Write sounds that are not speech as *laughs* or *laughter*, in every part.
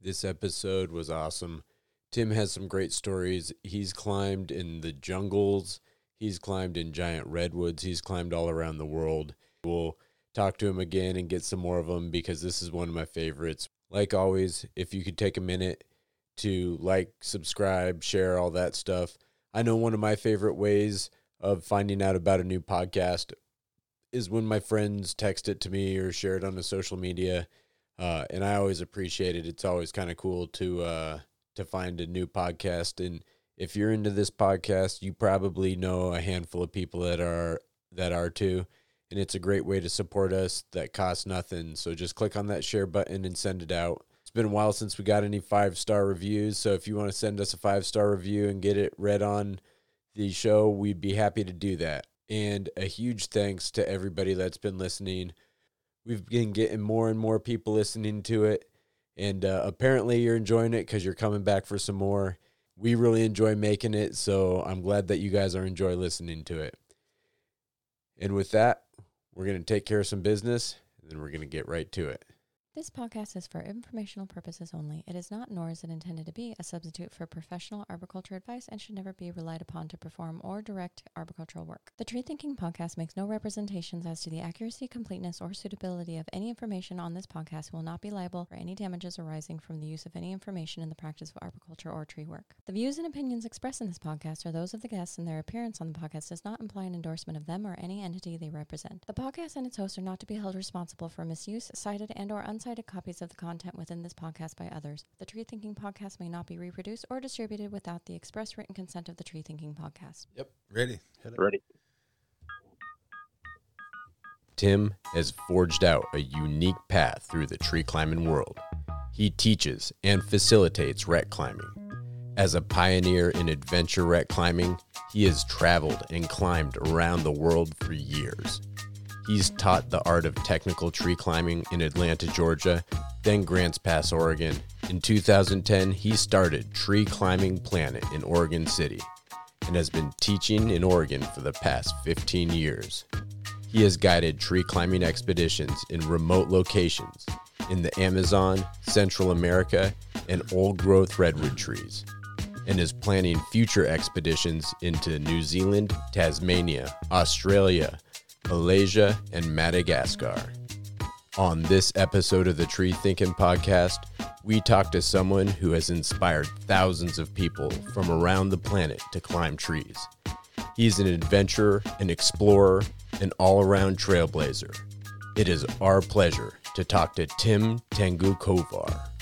This episode was awesome. Tim has some great stories. He's climbed in the jungles, he's climbed in giant redwoods, he's climbed all around the world. We'll talk to him again and get some more of them because this is one of my favorites. Like always, if you could take a minute to like, subscribe, share, all that stuff. I know one of my favorite ways of finding out about a new podcast is when my friends text it to me or share it on the social media. Uh, and I always appreciate it. It's always kind of cool to uh, to find a new podcast. And if you're into this podcast, you probably know a handful of people that are that are too. And it's a great way to support us that costs nothing. So just click on that share button and send it out. It's been a while since we got any five star reviews. So if you want to send us a five star review and get it read on the show, we'd be happy to do that. And a huge thanks to everybody that's been listening. We've been getting more and more people listening to it. And uh, apparently, you're enjoying it because you're coming back for some more. We really enjoy making it. So I'm glad that you guys are enjoying listening to it. And with that, we're going to take care of some business and then we're going to get right to it. This podcast is for informational purposes only. It is not, nor is it intended to be, a substitute for professional arboriculture advice and should never be relied upon to perform or direct arboricultural work. The Tree Thinking Podcast makes no representations as to the accuracy, completeness, or suitability of any information on this podcast will not be liable for any damages arising from the use of any information in the practice of arboriculture or tree work. The views and opinions expressed in this podcast are those of the guests, and their appearance on the podcast does not imply an endorsement of them or any entity they represent. The podcast and its hosts are not to be held responsible for misuse, cited, and or unsighted copies of the content within this podcast by others. The Tree Thinking Podcast may not be reproduced or distributed without the express written consent of the Tree Thinking Podcast. Yep. Ready. Hit it. Ready. Tim has forged out a unique path through the tree climbing world. He teaches and facilitates rec climbing. As a pioneer in adventure rec climbing, he has traveled and climbed around the world for years. He's taught the art of technical tree climbing in Atlanta, Georgia, then Grants Pass, Oregon. In 2010, he started Tree Climbing Planet in Oregon City and has been teaching in Oregon for the past 15 years. He has guided tree climbing expeditions in remote locations in the Amazon, Central America, and old growth redwood trees, and is planning future expeditions into New Zealand, Tasmania, Australia, Malaysia, and Madagascar. On this episode of the Tree Thinking Podcast, we talk to someone who has inspired thousands of people from around the planet to climb trees. He's an adventurer, an explorer, an all around trailblazer. It is our pleasure to talk to Tim Tengu Kovar.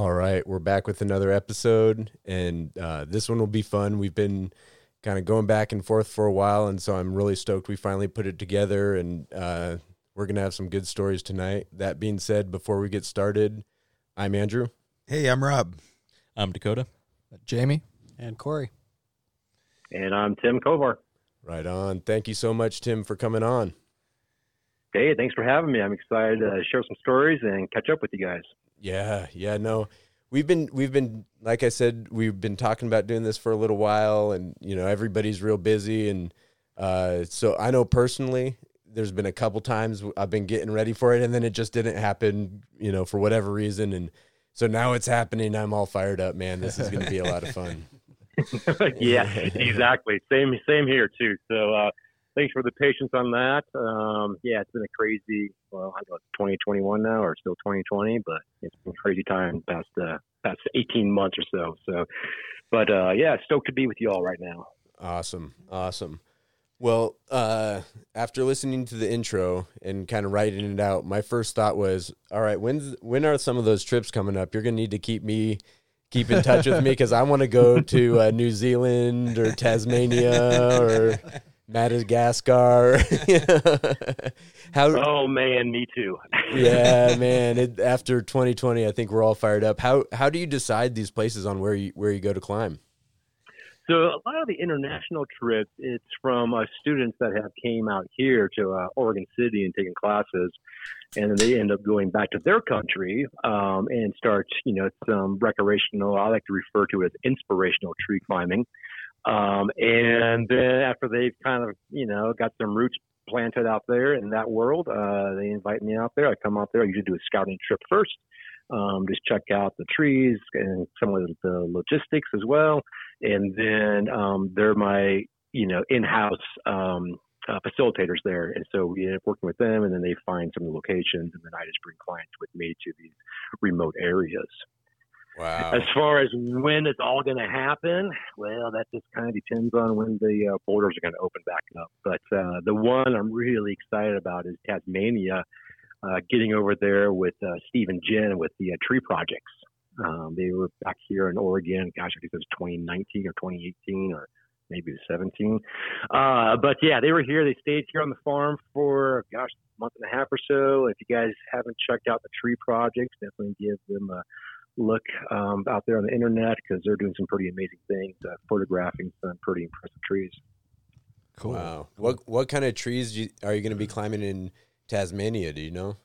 All right, we're back with another episode, and uh, this one will be fun. We've been kind of going back and forth for a while, and so I'm really stoked we finally put it together, and uh, we're gonna have some good stories tonight. That being said, before we get started, I'm Andrew. Hey, I'm Rob. I'm Dakota. Jamie. And Corey. And I'm Tim Kovar. Right on. Thank you so much, Tim, for coming on. Hey, thanks for having me. I'm excited to share some stories and catch up with you guys. Yeah, yeah, no. We've been we've been like I said, we've been talking about doing this for a little while and you know, everybody's real busy and uh so I know personally there's been a couple times I've been getting ready for it and then it just didn't happen, you know, for whatever reason and so now it's happening. I'm all fired up, man. This is going to be a lot of fun. *laughs* yeah, *laughs* exactly. Same same here too. So uh thanks for the patience on that. Um, yeah, it's been a crazy. Well, I know it's 2021 now, or still 2020, but it's been a crazy time past uh, past 18 months or so. So, but uh, yeah, stoked to be with you all right now. Awesome, awesome. Well, uh, after listening to the intro and kind of writing it out, my first thought was, all right, when's when are some of those trips coming up? You're gonna need to keep me keep in touch with me because I want to go to uh, New Zealand or Tasmania or Madagascar. *laughs* How? Oh man, me too. *laughs* yeah, man. It, after 2020, I think we're all fired up. How how do you decide these places on where you where you go to climb? So a lot of the international trips, it's from uh, students that have came out here to uh, Oregon City and taken classes, and then they end up going back to their country um, and start, you know, some recreational. I like to refer to it as inspirational tree climbing. Um, and then after they've kind of, you know, got some roots planted out there in that world. Uh, they invite me out there. I come out there. I usually do a scouting trip first, um, just check out the trees and some of the logistics as well. And then um, they're my you know in-house um, uh, facilitators there, and so we end up working with them, and then they find some of the locations, and then I just bring clients with me to these remote areas. Wow. As far as when it's all going to happen, well, that just kind of depends on when the uh, borders are going to open back up. But uh, the one I'm really excited about is Tasmania, uh, getting over there with uh, Steve and Jen with the uh, tree projects. Um, they were back here in Oregon. Gosh, I think it was 2019 or 2018 or maybe 17. Uh, but yeah, they were here. They stayed here on the farm for gosh, a month and a half or so. If you guys haven't checked out the tree projects, definitely give them a look um, out there on the internet because they're doing some pretty amazing things, uh, photographing some pretty impressive trees. Cool. Wow. What what kind of trees you, are you going to be climbing in Tasmania? Do you know?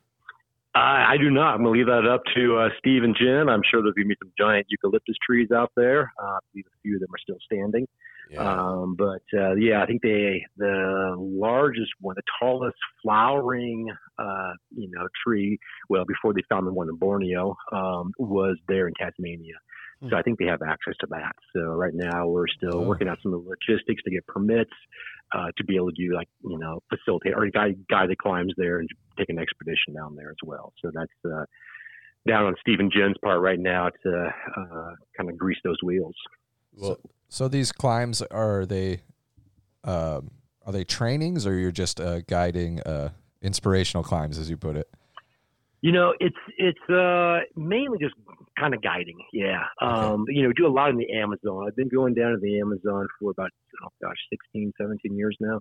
I, I do not. I'm going to leave that up to uh, Steve and Jen. I'm sure there's going to be some giant eucalyptus trees out there. Uh, I believe a few of them are still standing. Yeah. Um, but uh, yeah, I think they the largest one, the tallest flowering uh, you know tree. Well, before they found the one in Borneo, um, was there in Tasmania. Hmm. So I think they have access to that. So right now we're still oh. working out some of the logistics to get permits uh, to be able to do like you know facilitate or a guy guy that climbs there and take an expedition down there as well. So that's uh, down on Steve and Jen's part right now to uh, kind of grease those wheels. Well, so, so these climbs are they um, are they trainings or you're just uh, guiding uh, inspirational climbs as you put it? You know, it's it's uh, mainly just kind of guiding. Yeah, um, okay. you know, do a lot in the Amazon. I've been going down to the Amazon for about oh gosh, 16, 17 years now,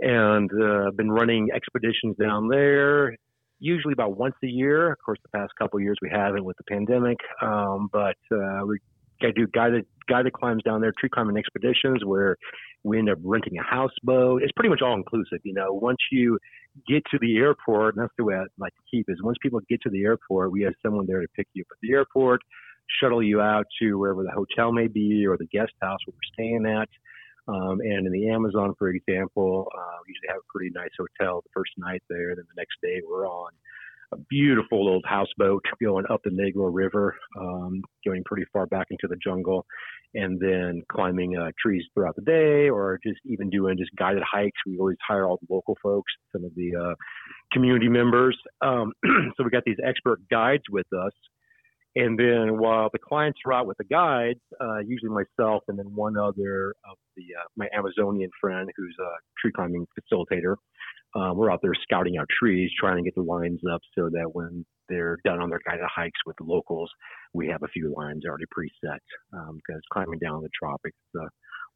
and uh, I've been running expeditions down there. Usually about once a year. Of course, the past couple of years we haven't with the pandemic, um, but uh, we I do guided guided climbs down there, tree climbing expeditions where we end up renting a houseboat. It's pretty much all inclusive, you know. Once you get to the airport, and that's the way I like to keep is once people get to the airport, we have someone there to pick you up at the airport, shuttle you out to wherever the hotel may be or the guest house where we're staying at. Um, and in the Amazon, for example, uh, we usually have a pretty nice hotel the first night there. Then the next day we're on a beautiful old houseboat going up the Negro River, um, going pretty far back into the jungle, and then climbing uh, trees throughout the day, or just even doing just guided hikes. We always hire all the local folks, some of the uh, community members. Um, *clears throat* so we got these expert guides with us. And then while the clients are out with the guides, uh, usually myself and then one other of the uh, my Amazonian friend who's a tree climbing facilitator, uh, we're out there scouting out trees, trying to get the lines up so that when they're done on their guided hikes with the locals, we have a few lines already preset. Um, because climbing down the tropics is a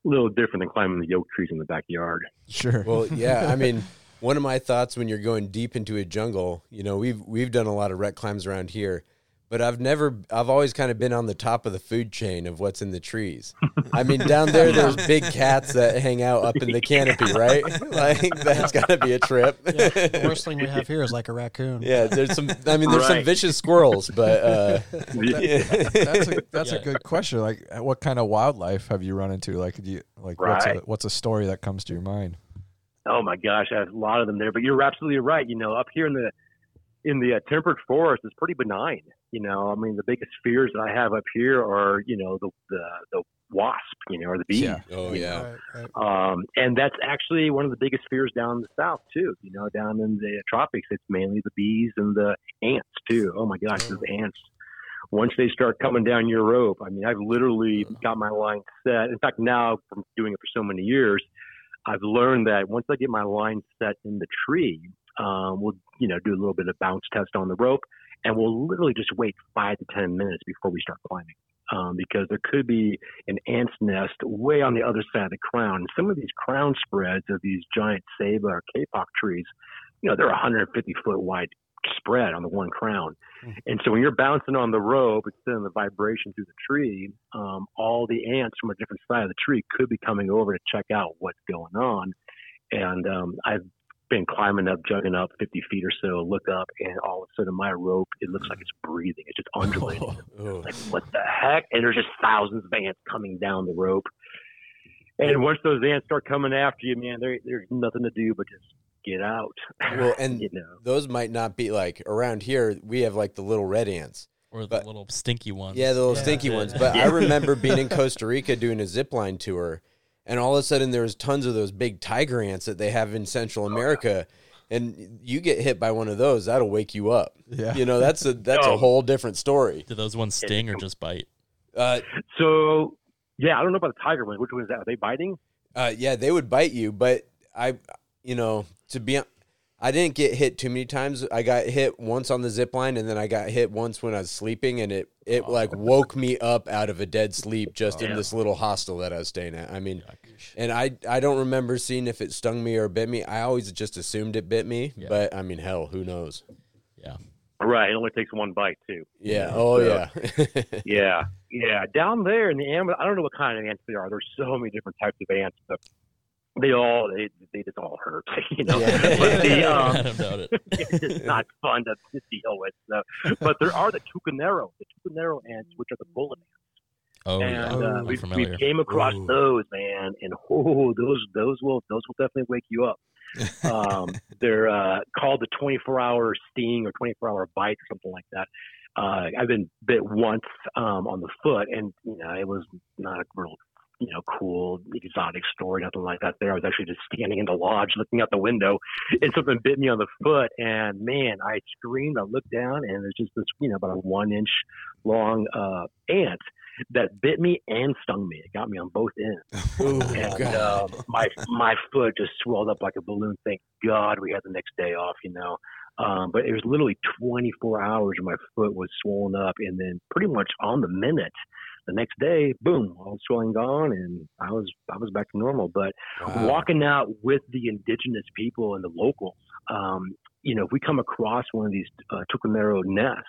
little different than climbing the oak trees in the backyard. Sure. Well, yeah. I mean, *laughs* one of my thoughts when you're going deep into a jungle, you know, we've we've done a lot of rec climbs around here but I've never, I've always kind of been on the top of the food chain of what's in the trees. I mean, down there, there's *laughs* big cats that hang out up in the canopy, right? *laughs* Like that's got to be a trip. Yeah, the worst thing we have here is like a raccoon. Yeah, there's some. I mean, there's right. some vicious squirrels, but uh, yeah. that's a, *laughs* that's yeah. a good question. Like, what kind of wildlife have you run into? Like, do you like right. what's a, what's a story that comes to your mind? Oh my gosh, I have a lot of them there. But you're absolutely right. You know, up here in the in the uh, temperate forest is pretty benign. You know, I mean, the biggest fears that I have up here are, you know, the the, the wasp, you know, or the bee. Yeah. Oh, yeah. Right, right. Um, and that's actually one of the biggest fears down in the south too. You know, down in the tropics, it's mainly the bees and the ants too. Oh my gosh, oh. those ants. Once they start coming down your rope, I mean, I've literally got my line set. In fact, now from doing it for so many years, I've learned that once I get my line set in the tree, um, we'll you know do a little bit of bounce test on the rope, and we'll literally just wait five to ten minutes before we start climbing. Um, because there could be an ant's nest way on the other side of the crown. some of these crown spreads of these giant ceiba or kapok trees, you know, they're 150 foot wide spread on the one crown. Mm-hmm. And so when you're bouncing on the rope, it's sending the vibration through the tree. Um, all the ants from a different side of the tree could be coming over to check out what's going on. And um, I've been climbing up, jugging up 50 feet or so, look up, and all of a sudden my rope, it looks like it's breathing. It's just undulating. *laughs* Oh, Like, what the heck? And there's just thousands of ants coming down the rope. And once those ants start coming after you, man, there, there's nothing to do but just get out. Well, and *laughs* you know, those might not be like around here. We have like the little red ants. Or the But- little stinky ones. Yeah, the little Yeah. stinky Yeah. ones. But I remember being in *laughs* Costa Rica doing a zip line tour, and all of a sudden there was tons of those big tiger ants that they have in Central America. And you get hit by one of those, that'll wake you up. Yeah. You know, that's a *laughs* that's a Oh. whole different story. Do those ones sting or just bite? Uh, so yeah, I don't know about the tiger ones. Which one is that? Are they biting? uh, yeah, they would bite you, but I, you know, to be, hon- I didn't get hit too many times. I got hit once on the zip line, and then I got hit once when I was sleeping, and it it like woke me up out of a dead sleep just in Yeah. this little hostel that I was staying at. I mean, and I I don't remember seeing if it stung me or bit me. I always just assumed it bit me, Yeah. but I mean, hell, who knows? Yeah. Right. It only takes one bite too. Yeah. Oh So- yeah. *laughs* Yeah, yeah. Down there in the Amazon, I don't know what kind of ants they are. There's so many different types of ants, but they all they, they just all hurt. *laughs* You know, Yeah. but the, *laughs* um, it. *laughs* it's not fun to, to deal with. So. But there are the tucanero, the tucanero ants, which are the bullet ants. Oh, and yeah. uh, I'm we, familiar. we came across Ooh. those, man, and oh, those those will those will definitely wake you up. Um, they're uh, called the 24 hour sting or 24 hour bite or something like that. Uh, I've been bit once um, on the foot, and you know it was not a real you know cool exotic story, nothing like that. There, I was actually just standing in the lodge, looking out the window, and something bit me on the foot, and man, I screamed. I looked down, and there's just this you know about a one inch long uh, ant that bit me and stung me. It got me on both ends *laughs* Ooh, and um, my my foot just swelled up like a balloon. Thank God we had the next day off, you know. Um, but it was literally 24 hours, and my foot was swollen up, and then pretty much on the minute, the next day, boom, all swelling gone, and I was I was back to normal. But Wow. walking out with the indigenous people and the locals, um, you know, if we come across one of these uh, tucanero nests,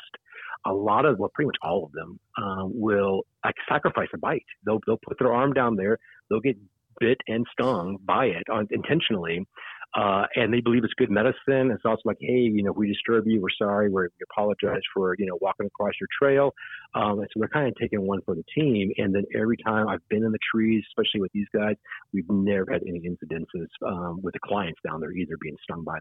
a lot of, well, pretty much all of them, um, will like sacrifice a bite. They'll they'll put their arm down there, they'll get bit and stung by it uh, intentionally, uh, and they believe it's good medicine. It's also like, hey, you know, if we disturb you, we're sorry. We're, we apologize for you know walking across your trail. Um, and so they're kind of taking one for the team. And then every time I've been in the trees, especially with these guys, we've never had any incidences um, with the clients down there either being stung by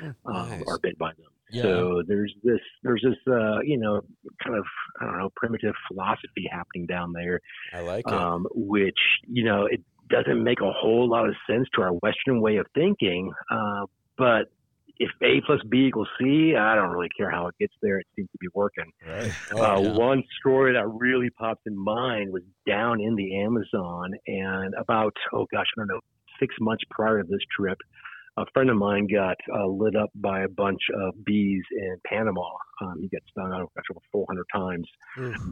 them um, Nice. or bit by them. Yeah. So there's this there's this uh, you know kind of I don't know primitive philosophy happening down there, I like it. um, which you know it doesn't make a whole lot of sense to our Western way of thinking. Uh, but if A plus B equals C, I don't really care how it gets there. It seems to be working. right. Uh, Oh, yeah. One story that really popped in mind was down in the Amazon, and about oh gosh, I don't know, six months prior to this trip, a friend of mine got uh, lit up by a bunch of bees in Panama. Um, he got stung out over 400 times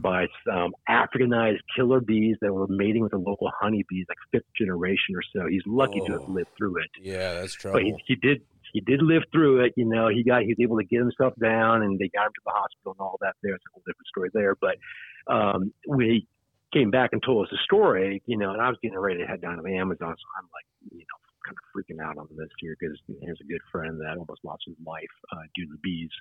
by um, Africanized killer bees that were mating with the local honeybees, like fifth generation or so. He's lucky to have Oh. lived through it yeah, that's trouble. but he, he did he did live through it. You know, he got he was able to get himself down, and they got him to the hospital and all that. There, it's a whole different story there. But um, when he came back and told us the story, you know, and I was getting ready to head down to the Amazon, so I'm like, you know, kind of freaking out on this here because here's a good friend that almost lost his life uh, due to the bees.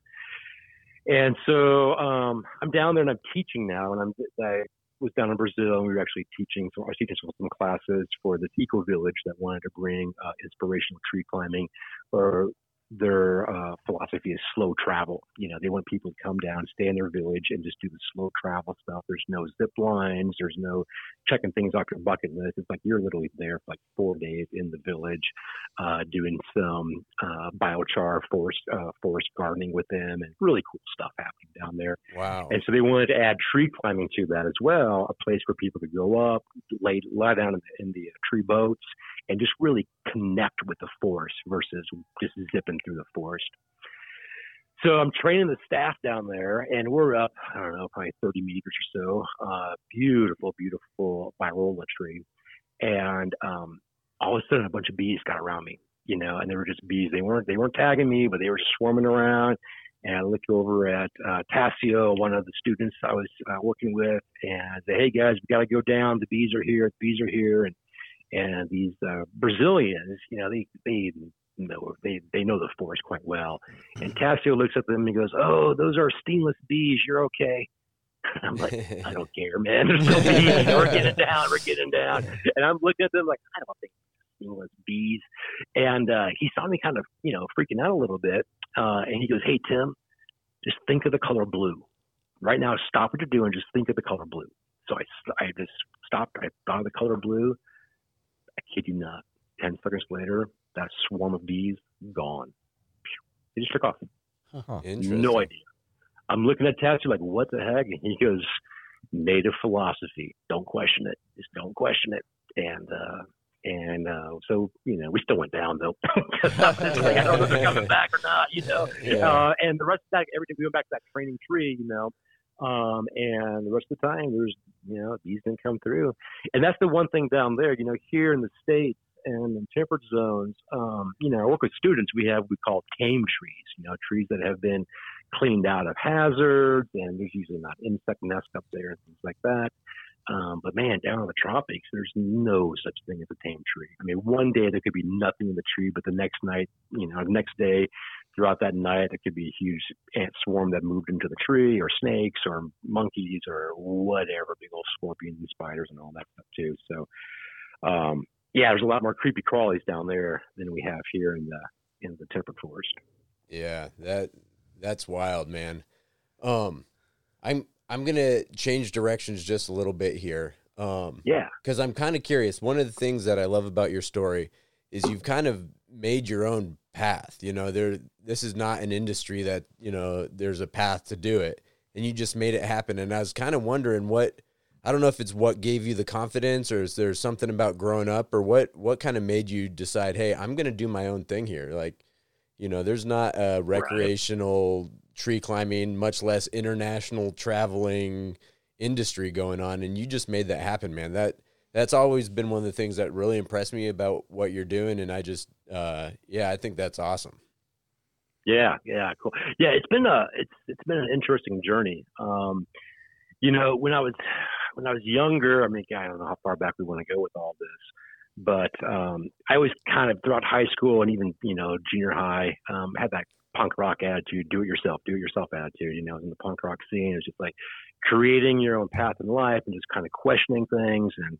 And so um, I'm down there and I'm teaching now, and I'm I was down in Brazil and we were actually teaching. So I was teaching some classes for this eco village that wanted to bring uh, inspirational tree climbing, or their uh, philosophy is slow travel. You know, they want people to come down, stay in their village, and just do the slow travel stuff. There's no zip lines. There's no checking things off your bucket list. It's like you're literally there for like four days in the village, uh, doing some uh, biochar forest uh, forest gardening with them, and really cool stuff happening down there. wow. And so they wanted to add tree climbing to that as well, a place where people could go up, lay lie down in the, in the tree boats, and just really connect with the forest versus just zipping through the forest. So I'm training the staff down there, and we're up, I don't know, probably 30 meters or so. Uh, beautiful, beautiful virola tree. And um, all of a sudden, a bunch of bees got around me, you know, and they were just bees. They weren't they weren't tagging me, but they were swarming around. And I looked over at uh, Tassio, one of the students I was uh, working with, and I said, "Hey guys, we got to go down. The bees are here. The bees are here." And and these uh, Brazilians, you know, they they know they they know the forest quite well. And Tassio looks at them and goes, "Oh, those are stingless bees. You're okay." *laughs* I'm like, I don't care, man. There's still bees. We're getting down. We're getting down. *laughs* And I'm looking at them like, I don't think stingless bees. And uh, he saw me kind of, you know, freaking out a little bit. Uh, and he goes, Hey, Tim, just think of the color blue. Right now, stop what you're doing. Just think of the color blue. So I, I just stopped. I thought of the color blue. I kid you not. 10 seconds later, that swarm of bees gone. They just took off. Interesting. No idea. I'm looking at Tassio like, what the heck? *laughs* And he goes, native philosophy. Don't question it. Just don't question it. And uh, and uh, so you know, we still went down though. *laughs* 'Cause I like, I don't know if they're coming back or not. You know. *laughs* Yeah. Uh, and the rest of that, every day we went back to that training tree. You know. Um, and the rest of the time, there's you know these didn't come through, and that's the one thing down there. You know, here in the states and in temperate zones, um, you know, I work with students. We have we call tame trees. You know, trees that have been cleaned out of hazards, and there's usually not insect nests up there and things like that. Um, but man, down in the tropics, there's no such thing as a tame tree. I mean, one day there could be nothing in the tree, but the next night, you know, the next day, throughout that night, there could be a huge ant swarm that moved into the tree, or snakes, or monkeys, or whatever, big old scorpions and spiders and all that stuff too. So, um, yeah, there's a lot more creepy crawlies down there than we have here in the in the temperate forest. Yeah, that that's wild, man. Um, I'm I'm gonna change directions just a little bit here. Um, Yeah. because I'm kind of curious. One of the things that I love about your story is you've kind of made your own path. You know, there this is not an industry that you know there's a path to do it, and you just made it happen. And I was kind of wondering what I don't know if it's what gave you the confidence, or is there something about growing up, or what what kind of made you decide, hey, I'm gonna do my own thing here. Like, you know, there's not a recreational tree climbing, much less international traveling industry going on and you just made that happen man that that's always been one of the things that really impressed me about what you're doing and i just uh yeah i think that's awesome Yeah, yeah, cool. Yeah, it's been a it's it's been an interesting journey. Um, you know, when I was when I was younger, I mean, I don't know how far back we want to go with all this, but um, I always kind of throughout high school and even you know junior high um, had that punk rock attitude, do it yourself, do it yourself attitude. You know, in the punk rock scene, it's just like creating your own path in life and just kind of questioning things and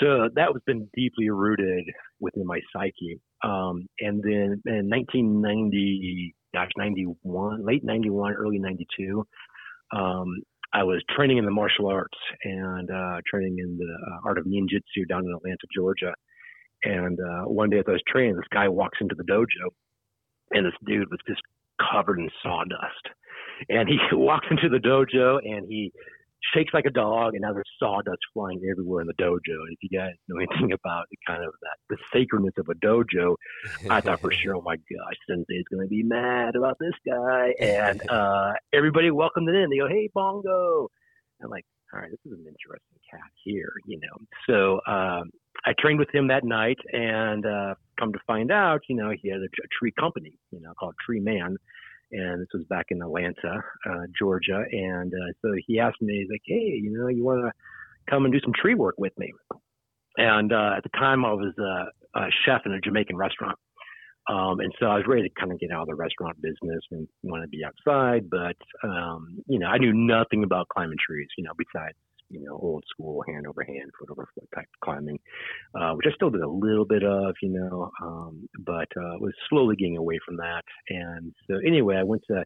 so that was been deeply rooted within my psyche. Um, and then in 1990, gosh, 91, late 91, early 92, um, I was training in the martial arts and uh, training in the uh, art of ninjutsu down in Atlanta, Georgia. And uh, one day as I was training, this guy walks into the dojo, and this dude was just covered in sawdust. And he *laughs* walks into the dojo and he shakes like a dog, and now there's sawdust flying everywhere in the dojo. And if you guys know anything *laughs* about the kind of that the sacredness of a dojo, I thought for sure, oh my gosh, Sensei's going to be mad about this guy. And *laughs* uh, everybody welcomed it in. They go, hey, Bongo. I'm like, all right, this is an interesting cat here, you know. So um, I trained with him that night, and uh, come to find out, you know, he had a, a tree company, you know, called Tree Man. And this was back in Atlanta, uh, Georgia. And uh, so he asked me, he's like, hey, you know, you want to come and do some tree work with me? And uh, at the time, I was uh, a chef in a Jamaican restaurant. Um, and so I was ready to kind of get out of the restaurant business and want to be outside. But, um, you know, I knew nothing about climbing trees, you know, besides, you know, old school hand over hand, foot over foot type climbing, uh, which I still did a little bit of, you know, um, but uh, was slowly getting away from that. And so anyway, I went to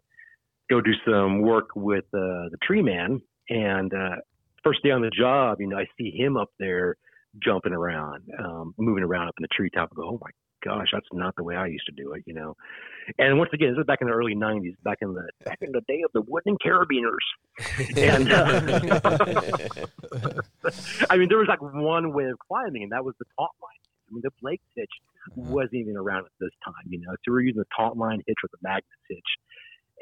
go do some work with uh, the tree man. And uh, first day on the job, you know, I see him up there jumping around, um, moving around up in the treetop. I go, oh my gosh, that's not the way I used to do it, you know. And once again, this is back in the early '90s, back in the back in the day of the wooden carabiners. And uh, *laughs* I mean, there was like one way of climbing, and that was the taunt line. I mean, the Blake hitch wasn't even around at this time, you know. So we're using the taut-line hitch or the magnet hitch.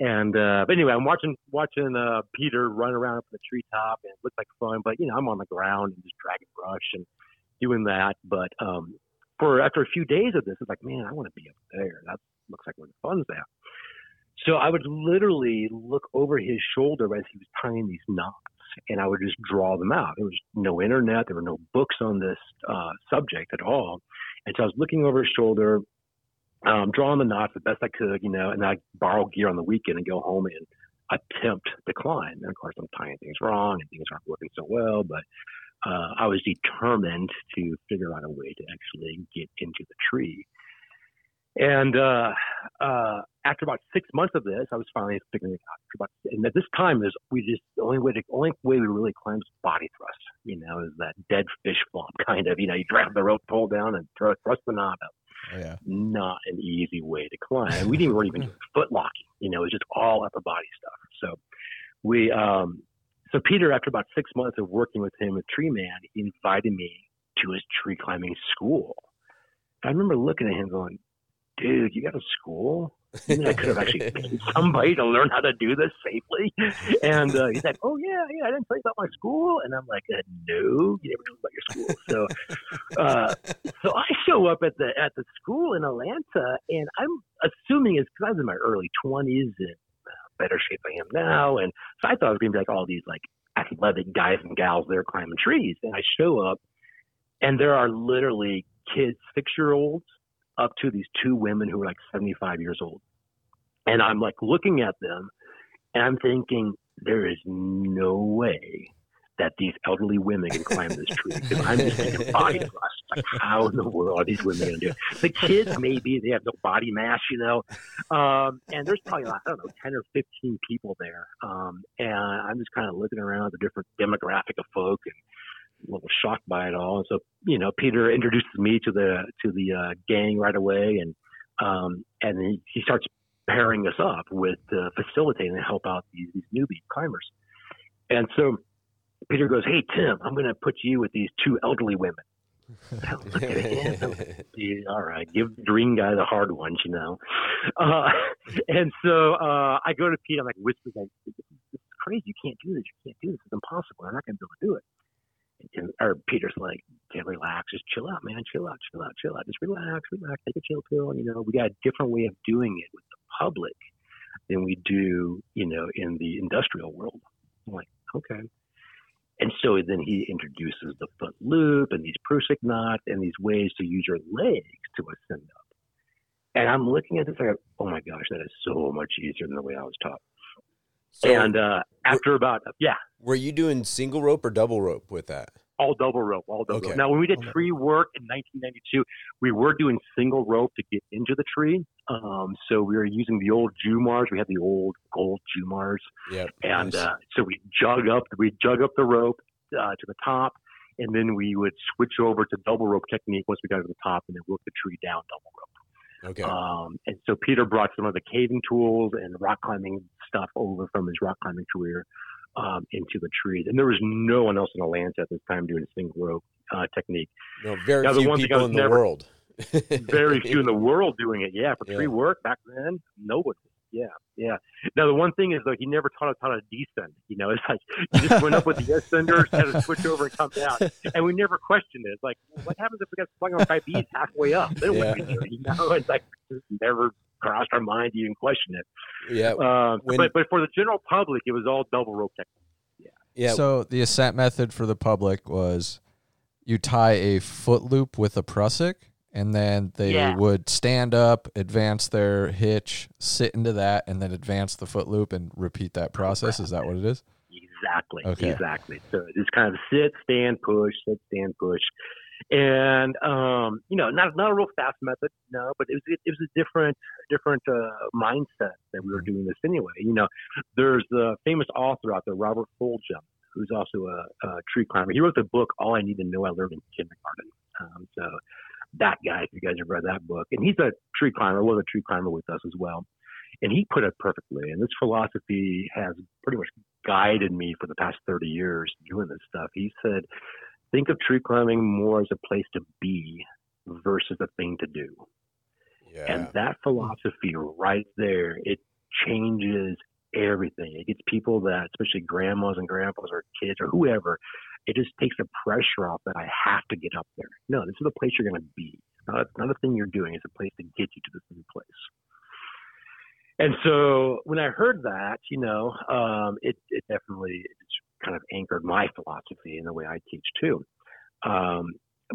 And uh, but anyway, I'm watching watching uh, Peter run around up in the treetop, and it looks like fun. But you know, I'm on the ground and just dragging brush and doing that. But um, for after a few days of this, it's like, man, I want to be up there. That looks like where the fun's at. So I would literally look over his shoulder as he was tying these knots, and I would just draw them out. There was no internet, there were no books on this uh, subject at all, and so I was looking over his shoulder, um, drawing the knots the best I could, you know, and I borrow gear on the weekend and go home and attempt to climb. And of course, I'm tying things wrong and things aren't working so well, but uh, I was determined to figure out a way to actually get into the tree. And uh, uh, after about six months of this, I was finally figuring it out. And at this time, is we just the only way to only way we really climb is body thrust. You know, is that dead fish flop *laughs* kind of. You know, you grab the rope pull down and throw, thrust the knob out. Oh, yeah. Not an easy way to climb. We didn't really even do *laughs* foot locking. You know, it was just all upper body stuff. So we, um, so Peter, after about six months of working with him at Tree Man, he invited me to his tree climbing school. I remember looking at him going, dude, you got a school? Know, I could have actually *laughs* paid somebody to learn how to do this safely. And uh, he's like, oh, yeah, yeah, I didn't tell you about my school. And I'm like, uh, no, you never told me about your school. So, uh, so I show up at the at the school in Atlanta, and I'm assuming it's because I was in my early 20s and better shape I am now. And so I thought it was going to be like all these like athletic guys and gals there climbing trees. And I show up, and there are literally kids, six year olds, up to these two women who are like 75 years old. And I'm like looking at them and I'm thinking, there is no way that these elderly women can climb this tree because I'm just thinking body *laughs* thrust. Like, how in the world are these women going to do it? The kids, maybe they have no body mass, you know. Um, and there's probably, I don't know, 10 or 15 people there. Um, and I'm just kind of looking around at the different demographic of folk and a little shocked by it all. And so, you know, Peter introduces me to the to the uh, gang right away, and um, and he, he starts pairing us up with uh, facilitating and help out these, these newbie climbers. And so Peter goes, "Hey Tim, I'm going to put you with these two elderly women." *laughs* Look at *laughs* him. Yeah, all right, give the green guy the hard ones, you know. Uh, *laughs* and so uh, I go to Pete. I'm like, whispers, like, "This is crazy. You can't do this. You can't do this. It's impossible. I'm not going to be able to do it." And, or Peter's like, "Okay, relax. Just chill out, man. Chill out. Chill out. Chill out. Just relax. Relax. Take a chill pill. You know, we got a different way of doing it with the public than we do, you know, in the industrial world." I'm like, "Okay." And so then he introduces the foot loop and these Prusik knots and these ways to use your legs to ascend up. And I'm looking at this, like, oh my gosh, that is so much easier than the way I was taught. So, and uh, after about, yeah, were you doing single rope or double rope with that? All double rope, all double Okay. rope. Now, when we did tree work in 1992, we were doing single rope to get into the tree. Um, so we were using the old Jumars. We had the old gold Jumars. Yep. And Nice. uh, so we jug up, we jug up the rope uh, to the top, and then we would switch over to double rope technique once we got to the top, and then work the tree down double rope. okay. Um, and so Peter brought some of the caving tools and rock climbing stuff over from his rock climbing career um, into the trees. And there was no one else in Atlanta at this time doing a single rope uh, technique. no, very now, the few people in the never- world. *laughs* Very few in the *laughs* world doing it. Yeah, for tree Yeah. work back then, nobody. Yeah, yeah. Now the one thing is though, he never taught us how to descend. You know, *laughs* it's like you just went up with the ascenders, had to switch over and come down, and we never questioned it. It's like, what happens if we got slung on five B's halfway up? Then what do we do? You know, it's like just never crossed our mind to even question it. Yeah. Um, When- but but for the general public, it was all double rope technique. Yeah. So the ascent method for the public was you tie a foot loop with a prusik, and then they Yeah. would stand up, advance their hitch, sit into that, and then advance the foot loop and repeat that process. Is that what it is? Exactly. Okay. Exactly. So it's kind of sit, stand, push, sit, stand, push, and um, you know, not not a real fast method, no, but it was it was a different different uh, mindset that we were doing this anyway. You know, there's a famous author out there, Robert Fulghum, who's also a, a tree climber. He wrote the book "All I Need to Know I Learned in Kindergarten." Um, so that guy, if you guys have read that book, and he's a tree climber, was a tree climber with us as well. And he put it perfectly. And this philosophy has pretty much guided me for the past 30 years doing this stuff. He said, think of tree climbing more as a place to be versus a thing to do. yeah. And that philosophy right there, it changes everything. It gets people that, especially grandmas and grandpas or kids or whoever, it just takes the pressure off that I have to get up there. No, this is a place you're going to be. It's not, not a thing you're doing. It's a place to get you to this new place. And so when I heard that, you know, um, it, it definitely it's kind of anchored my philosophy in the way I teach too. Um,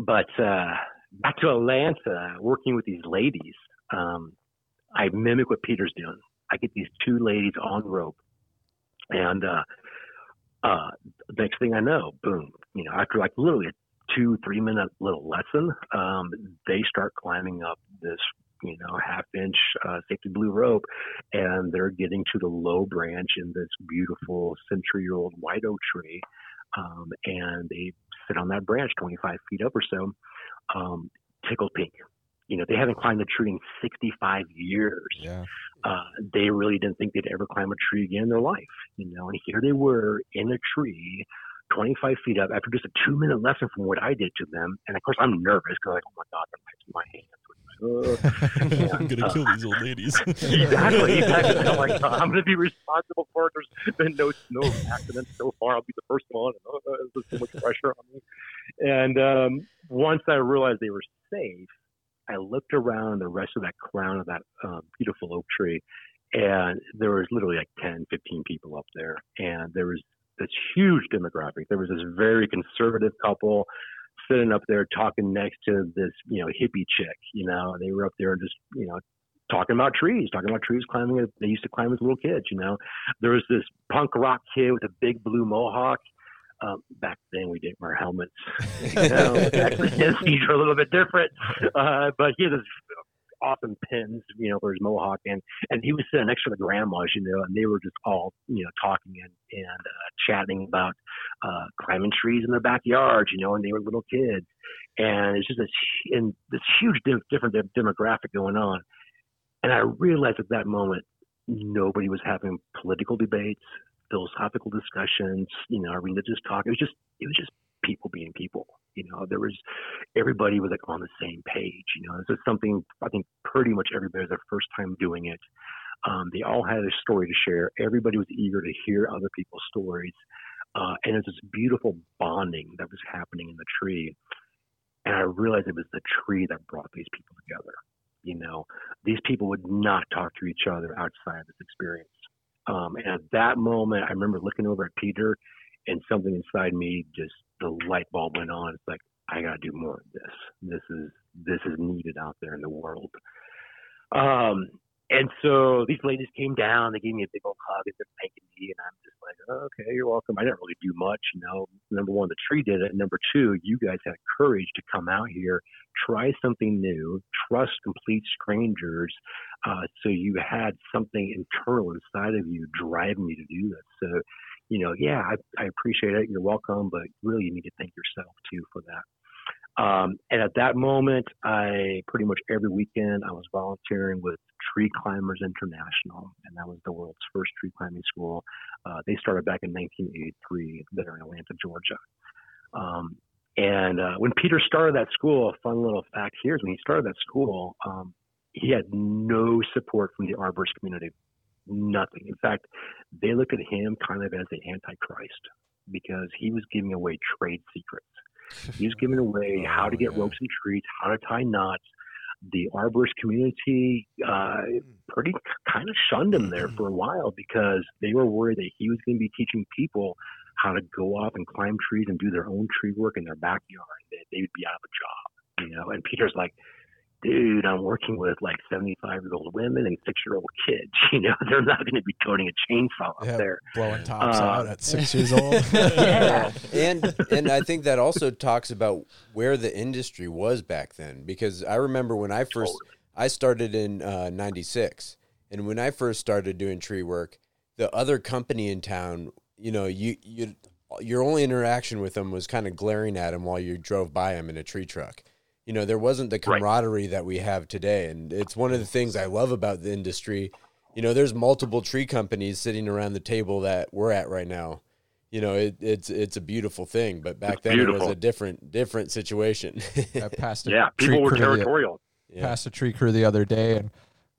but uh, back to Atlanta, working with these ladies, um, I mimic what Peter's doing. I get these two ladies on rope, and uh, uh, next thing I know, boom, you know, after like literally a two, three minute little lesson, um, they start climbing up this, you know, half inch uh, safety blue rope and they're getting to the low branch in this beautiful century year old white oak tree. Um, and they sit on that branch 25 feet up or so, um, tickled pink. You know, they haven't climbed a tree in 65 years Yeah. uh, they really didn't think they'd ever climb a tree again in their life, you know. And here they were in a tree, 25 feet up, after just a two minute lesson from what I did to them. And of course, I'm nervous because like, oh my god, I'm my hands. *laughs* I'm gonna kill these old ladies. *laughs* exactly, exactly. I'm like, I'm to be responsible for it. There's been no no accidents so far. I'll be the first one. And, uh, there's so much pressure on me. And um, once I realized they were safe, I looked around the rest of that crown of that uh, beautiful oak tree, and there was literally like 10, 15 people up there, and there was this huge demographic. There was this very conservative couple sitting up there talking next to this, you know, hippie chick. You know, they were up there just, you know, talking about trees, talking about trees climbing. They used to climb as little kids. You know, there was this punk rock kid with a big blue mohawk. Um, back then we didn't wear helmets. *laughs* You know, actually, his *laughs* feet are a little bit different. Uh, but he had this awesome pins, you know, for his mohawk, and and he was sitting next to the grandmas, you know, and they were just all, you know, talking and and uh, chatting about uh, climbing trees in their backyards, you know, and they were little kids, and it's just this and this huge di- different de- demographic going on, and I realized at that moment nobody was having political debates, philosophical discussions, you know, religious talk. It was just it was just people being people. You know, there was everybody was like on the same page. You know, this is something I think pretty much everybody was their first time doing it. Um, they all had a story to share. Everybody was eager to hear other people's stories, uh, and there's this beautiful bonding that was happening in the tree. And I realized it was the tree that brought these people together. You know, these people would not talk to each other outside of this experience. Um, and at that moment, I remember looking over at Peter, and something inside me just the light bulb went on. It's like I got to do more of this. This is this is needed out there in the world. Um, and so these ladies came down. They gave me a big old hug and they're thanking me, and I'm just like, okay, you're welcome. I didn't really do much, you know. Number one, the tree did it. Number two, you guys had courage to come out here, try something new, trust complete strangers. Uh, so you had something internal inside of you driving you to do this. So you know, yeah, I, I appreciate it. You're welcome, but really you need to thank yourself too for that. Um, and at that moment, I pretty much every weekend I was volunteering with Tree Climbers International, and that was the world's first tree climbing school. Uh, they started back in 1983 there in Atlanta, Georgia. Um, and uh, when Peter started that school, a fun little fact here is when he started that school, um, he had no support from the arborist community nothing. In fact, they looked at him kind of as the Antichrist because he was giving away trade secrets. He was giving *laughs* away Oh, how to get yeah. ropes and trees, how to tie knots. The arborist community uh, pretty kind of shunned him there for a while because they were worried that he was going to be teaching people how to go off and climb trees and do their own tree work in their backyard. That they would be out of a job, you know. And Peter's like, dude, I'm working with like 75 year old women and six year old kids. *laughs* You know, they're not going to be toting a chainsaw up Yeah, there. blowing tops Uh, out at *laughs* six years old. *laughs* Yeah. and and I think that also talks about where the industry was back then because I remember when I first I started in uh, 96 and when I first started doing tree work the other company in town you know you you your only interaction with them was kind of glaring at them while you drove by them in a tree truck you know there wasn't the Right. camaraderie that we have today and it's one of the things I love about the industry you know there's multiple tree companies sitting around the table that we're at right now you know it, it's it's a beautiful thing but back It's then it was a different different situation I *laughs* passed a Yeah, tree people were crew the- territorial. yeah. passed a tree crew the other day, and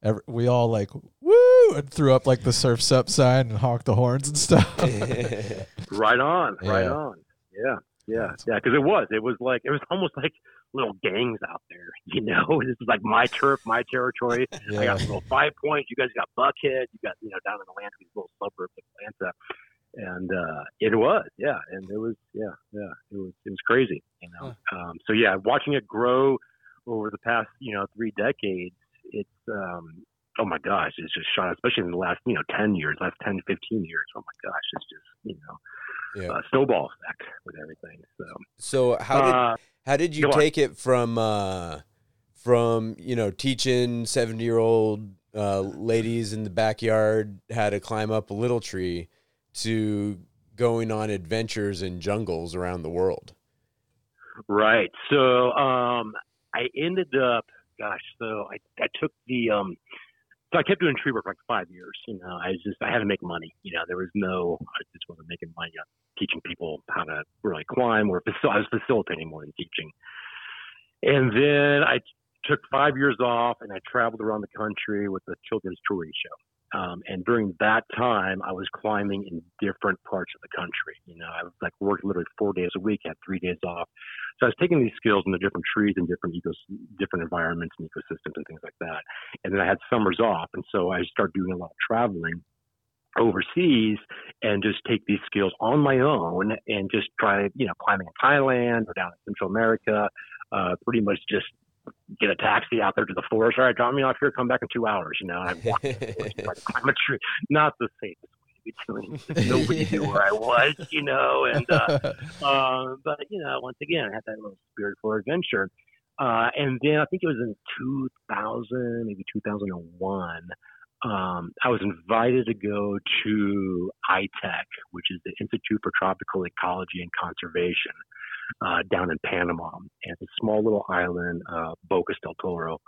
ev we all like woo and threw up like the surfs up sign and honked the horns and stuff. *laughs* Right on, right on. Yeah, yeah, yeah. Because it was, it was like, it was almost like little gangs out there. *laughs* You know, this is like my turf, my territory. I yeah, got little five points. You guys got Buckhead. You got you know down in Atlanta, these little suburbs of Atlanta, and uh, it was yeah, and it was yeah, yeah, it was it was crazy, you know. Um, so yeah, watching it grow over the past you know three decades, it's um, oh my gosh, it's just shot, especially in the last you know ten years, last 10, 15 years. Oh my gosh, it's just you know Yeah. uh, snowball effect with everything. So So how did uh, how did you go on. take it from uh, from you know teaching seventy year old uh, ladies in the backyard how to climb up a little tree to going on adventures in jungles around the world? Right. So um, I ended up, gosh, so I, I took the, um, so I kept doing tree work for like five years. You know, I just, I had to make money. You know, there was no, I just wasn't making money on teaching people how to really climb or facil- I was facilitating more than teaching. And then I took five years off and I traveled around the country with the Children's Touring Show. Um, and during that time, I was climbing in different parts of the country. You know, I was like worked literally four days a week, had three days off. So I was taking these skills into different trees and different ecos, different environments and ecosystems and things like that. And then I had summers off, and so I started doing a lot of traveling overseas and just take these skills on my own and just try, you know, climbing in Thailand or down in Central America. Uh, pretty much just get a taxi out there to the forest. All right, drop me off here. Come back in two hours. You know, and I walk to the forest and climb a tree. Not the safest way to be doing. Nobody knew where I was. You know, and uh, *laughs* uh, but you know, once again, I had that little spirit for adventure. Uh, and then I think it was in 2000, maybe 2001. Um, I was invited to go to ITEC, which is the Institute for Tropical Ecology and Conservation, uh, down in Panama. And it's a small little island, uh, Bocas del Toro,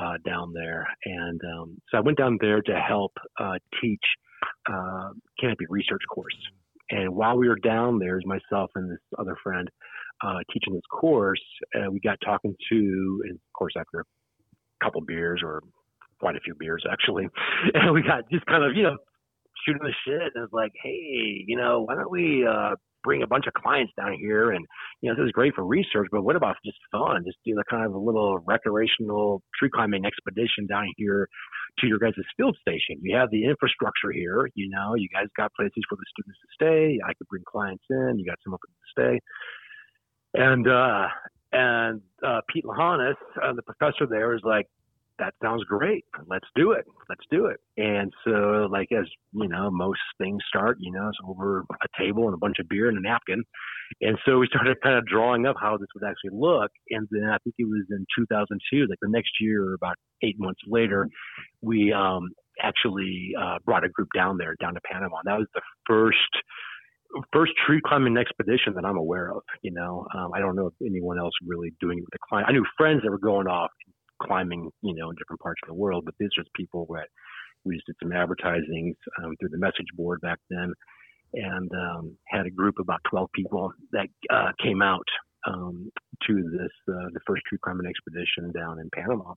uh, down there. And um, so I went down there to help uh, teach uh, canopy research course. And while we were down there, myself and this other friend uh, teaching this course, we got talking to, and of course, after a couple beers or quite a few beers actually, *laughs* and we got just kind of, you know, shooting the shit. And it's like, hey, you know, why don't we uh, bring a bunch of clients down here? And, you know, this is great for research, but what about just fun? Just do the kind of a little recreational tree climbing expedition down here to your guys' field station. You have the infrastructure here, you know, you guys got places for the students to stay. I could bring clients in, you got somewhere for to stay. And uh and uh Pete Lahanas, uh, the professor there, is like, That sounds great. Let's do it. Let's do it. And so like as you know, most things start, you know, it's over a table and a bunch of beer and a napkin. And so we started kind of drawing up how this would actually look. And then I think it was in 2002, like the next year, about eight months later, we um, actually uh, brought a group down there, down to Panama. And that was the first first tree climbing expedition that I'm aware of. You know, um, I don't know if anyone else really doing it with the client. I knew friends that were going off climbing, you know, in different parts of the world, but these are people that we just did some advertising um, through the message board back then, and um, had a group of about 12 people that uh, came out um, to this uh, the first tree climbing expedition down in Panama.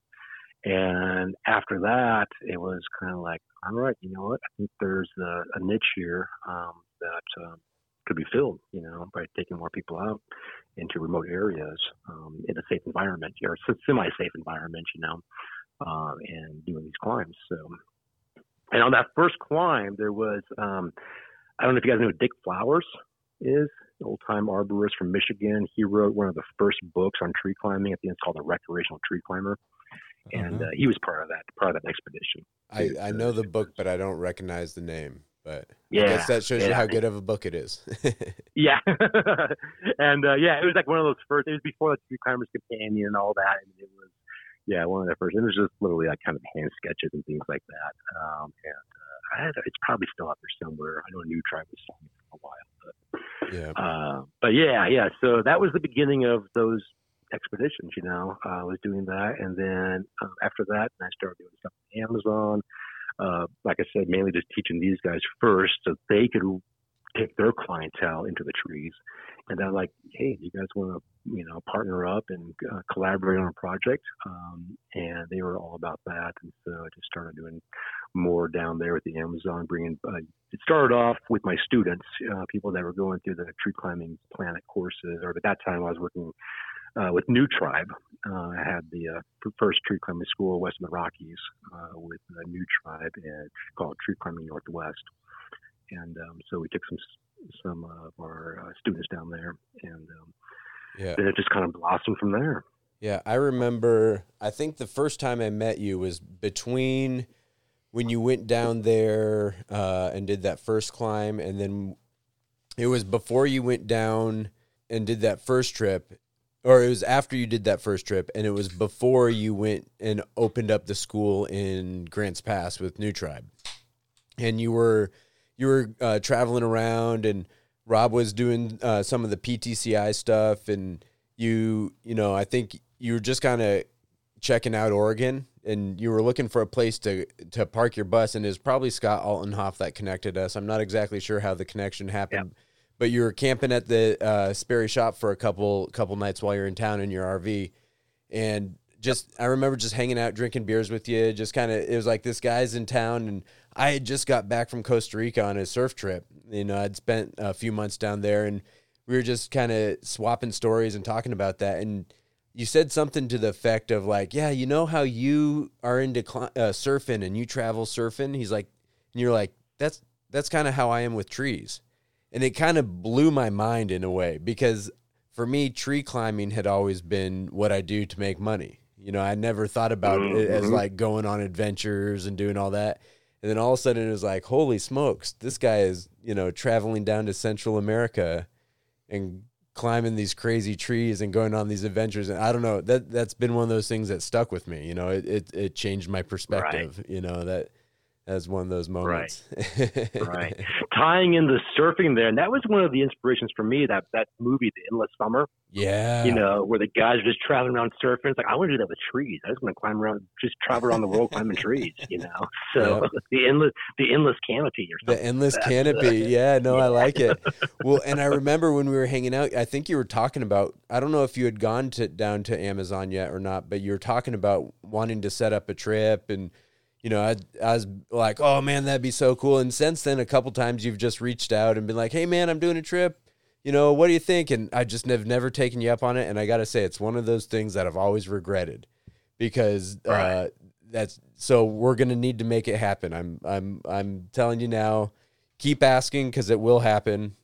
And after that, it was kind of like, all right, you know what? I think there's a, a niche here um, that um, could be filled, you know, by taking more people out into remote areas um, in a safe environment or semi-safe environment, you know, uh, and doing these climbs. So, and on that first climb, there was, um, I don't know if you guys know who Dick Flowers is, old time arborist from Michigan. He wrote one of the first books on tree climbing. I think it's called The Recreational Tree Climber. And uh, he was part of that, part of that expedition. I, I know the book, but I don't recognize the name. But I Yeah, guess that shows you how good of a book it is. *laughs* Yeah, *laughs* and uh, yeah, it was like one of those first. It was before the Tree Climbers Companion and all that, and it was yeah one of the first. And It was just literally like kind of hand sketches and things like that. Um, and uh, I had, it's probably still out there somewhere. I know a new tribe was selling it for a while, but yeah. uh, but yeah, yeah. So that was the beginning of those expeditions. You know, uh, I was doing that, and then uh, after that, I started doing stuff on Amazon. Uh, like I said, mainly just teaching these guys first, so they could take their clientele into the trees. And then like, hey, you guys want to, you know, partner up and uh, collaborate on a project? Um, and they were all about that. And so I just started doing more down there with the Amazon, bringing. Uh, it started off with my students, uh, people that were going through the tree climbing planet courses, or at that time I was working uh, with New Tribe. Uh, I had the uh, first tree climbing school west of the Rockies uh, with New Tribe and called Tree Climbing Northwest. And um, so we took some some of our uh, students down there, and um, Yeah. then it just kind of blossomed from there. Yeah, I remember. I think the first time I met you was between when you went down there uh, and did that first climb, and then it was before you went down and did that first trip, or it was after you did that first trip, and it was before you went and opened up the school in Grants Pass with New Tribe, and you were you were uh, traveling around, and Rob was doing uh, some of the PTCI stuff, and you you know I think you were just kind of checking out Oregon and you were looking for a place to to park your bus and it was probably Scott Altenhoff that connected us. I'm not exactly sure how the connection happened, but you were camping at the uh, Sperry shop for a couple couple nights while you're in town in your RV, and just I remember just hanging out, drinking beers with you. Just kind of it was like this guy's in town, and I had just got back from Costa Rica on a surf trip. You know, I'd spent a few months down there, and we were just kind of swapping stories and talking about that, and you said something to the effect of like, yeah, you know how you are into cl- uh, surfing and you travel surfing. He's like, and you're like, that's that's kind of how I am with trees, and it kind of blew my mind in a way because for me, tree climbing had always been what I do to make money. You know, I never thought about it as Mhm. like going on adventures and doing all that. And then all of a sudden it was like, holy smokes, this guy is, you know, traveling down to Central America and climbing these crazy trees and going on these adventures. And I don't know, that that's been one of those things that stuck with me. You know, it it, it changed my perspective. You know, that that's one of those moments. right. *laughs* Tying in the surfing there, and that was one of the inspirations for me. That that movie, The Endless Summer, yeah. you know, where the guys are just traveling around surfing. It's like I want to do that with trees. I just want to climb around, just travel around the world climbing *laughs* trees. You know, so *laughs* the endless the endless canopy or The endless uh, canopy. Yeah, no, I like it. Well, and I remember when we were hanging out, I think you were talking about I don't know if you had gone to down to Amazon yet or not, but you were talking about wanting to set up a trip and you know, I, I was like, oh man, that'd be so cool. And since then, a couple times you've just reached out and been like, hey man, I'm doing a trip. You know, what do you think? And I just have never taken you up on it. And I got to say, it's one of those things that I've always regretted because uh, that's so we're gonna need to make it happen. I'm I'm I'm telling you now, keep asking because it will happen.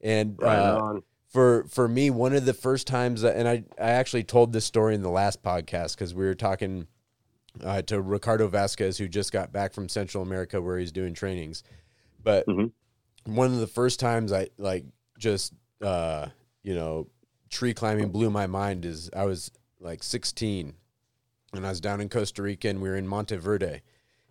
And Right uh, for for me, one of the first times, and I I actually told this story in the last podcast because we were talking uh, to Ricardo Vasquez, who just got back from Central America where he's doing trainings. But Mhm. one of the first times I like just uh, you know tree climbing blew my mind is I was like 16 and I was down in Costa Rica and we were in Monteverde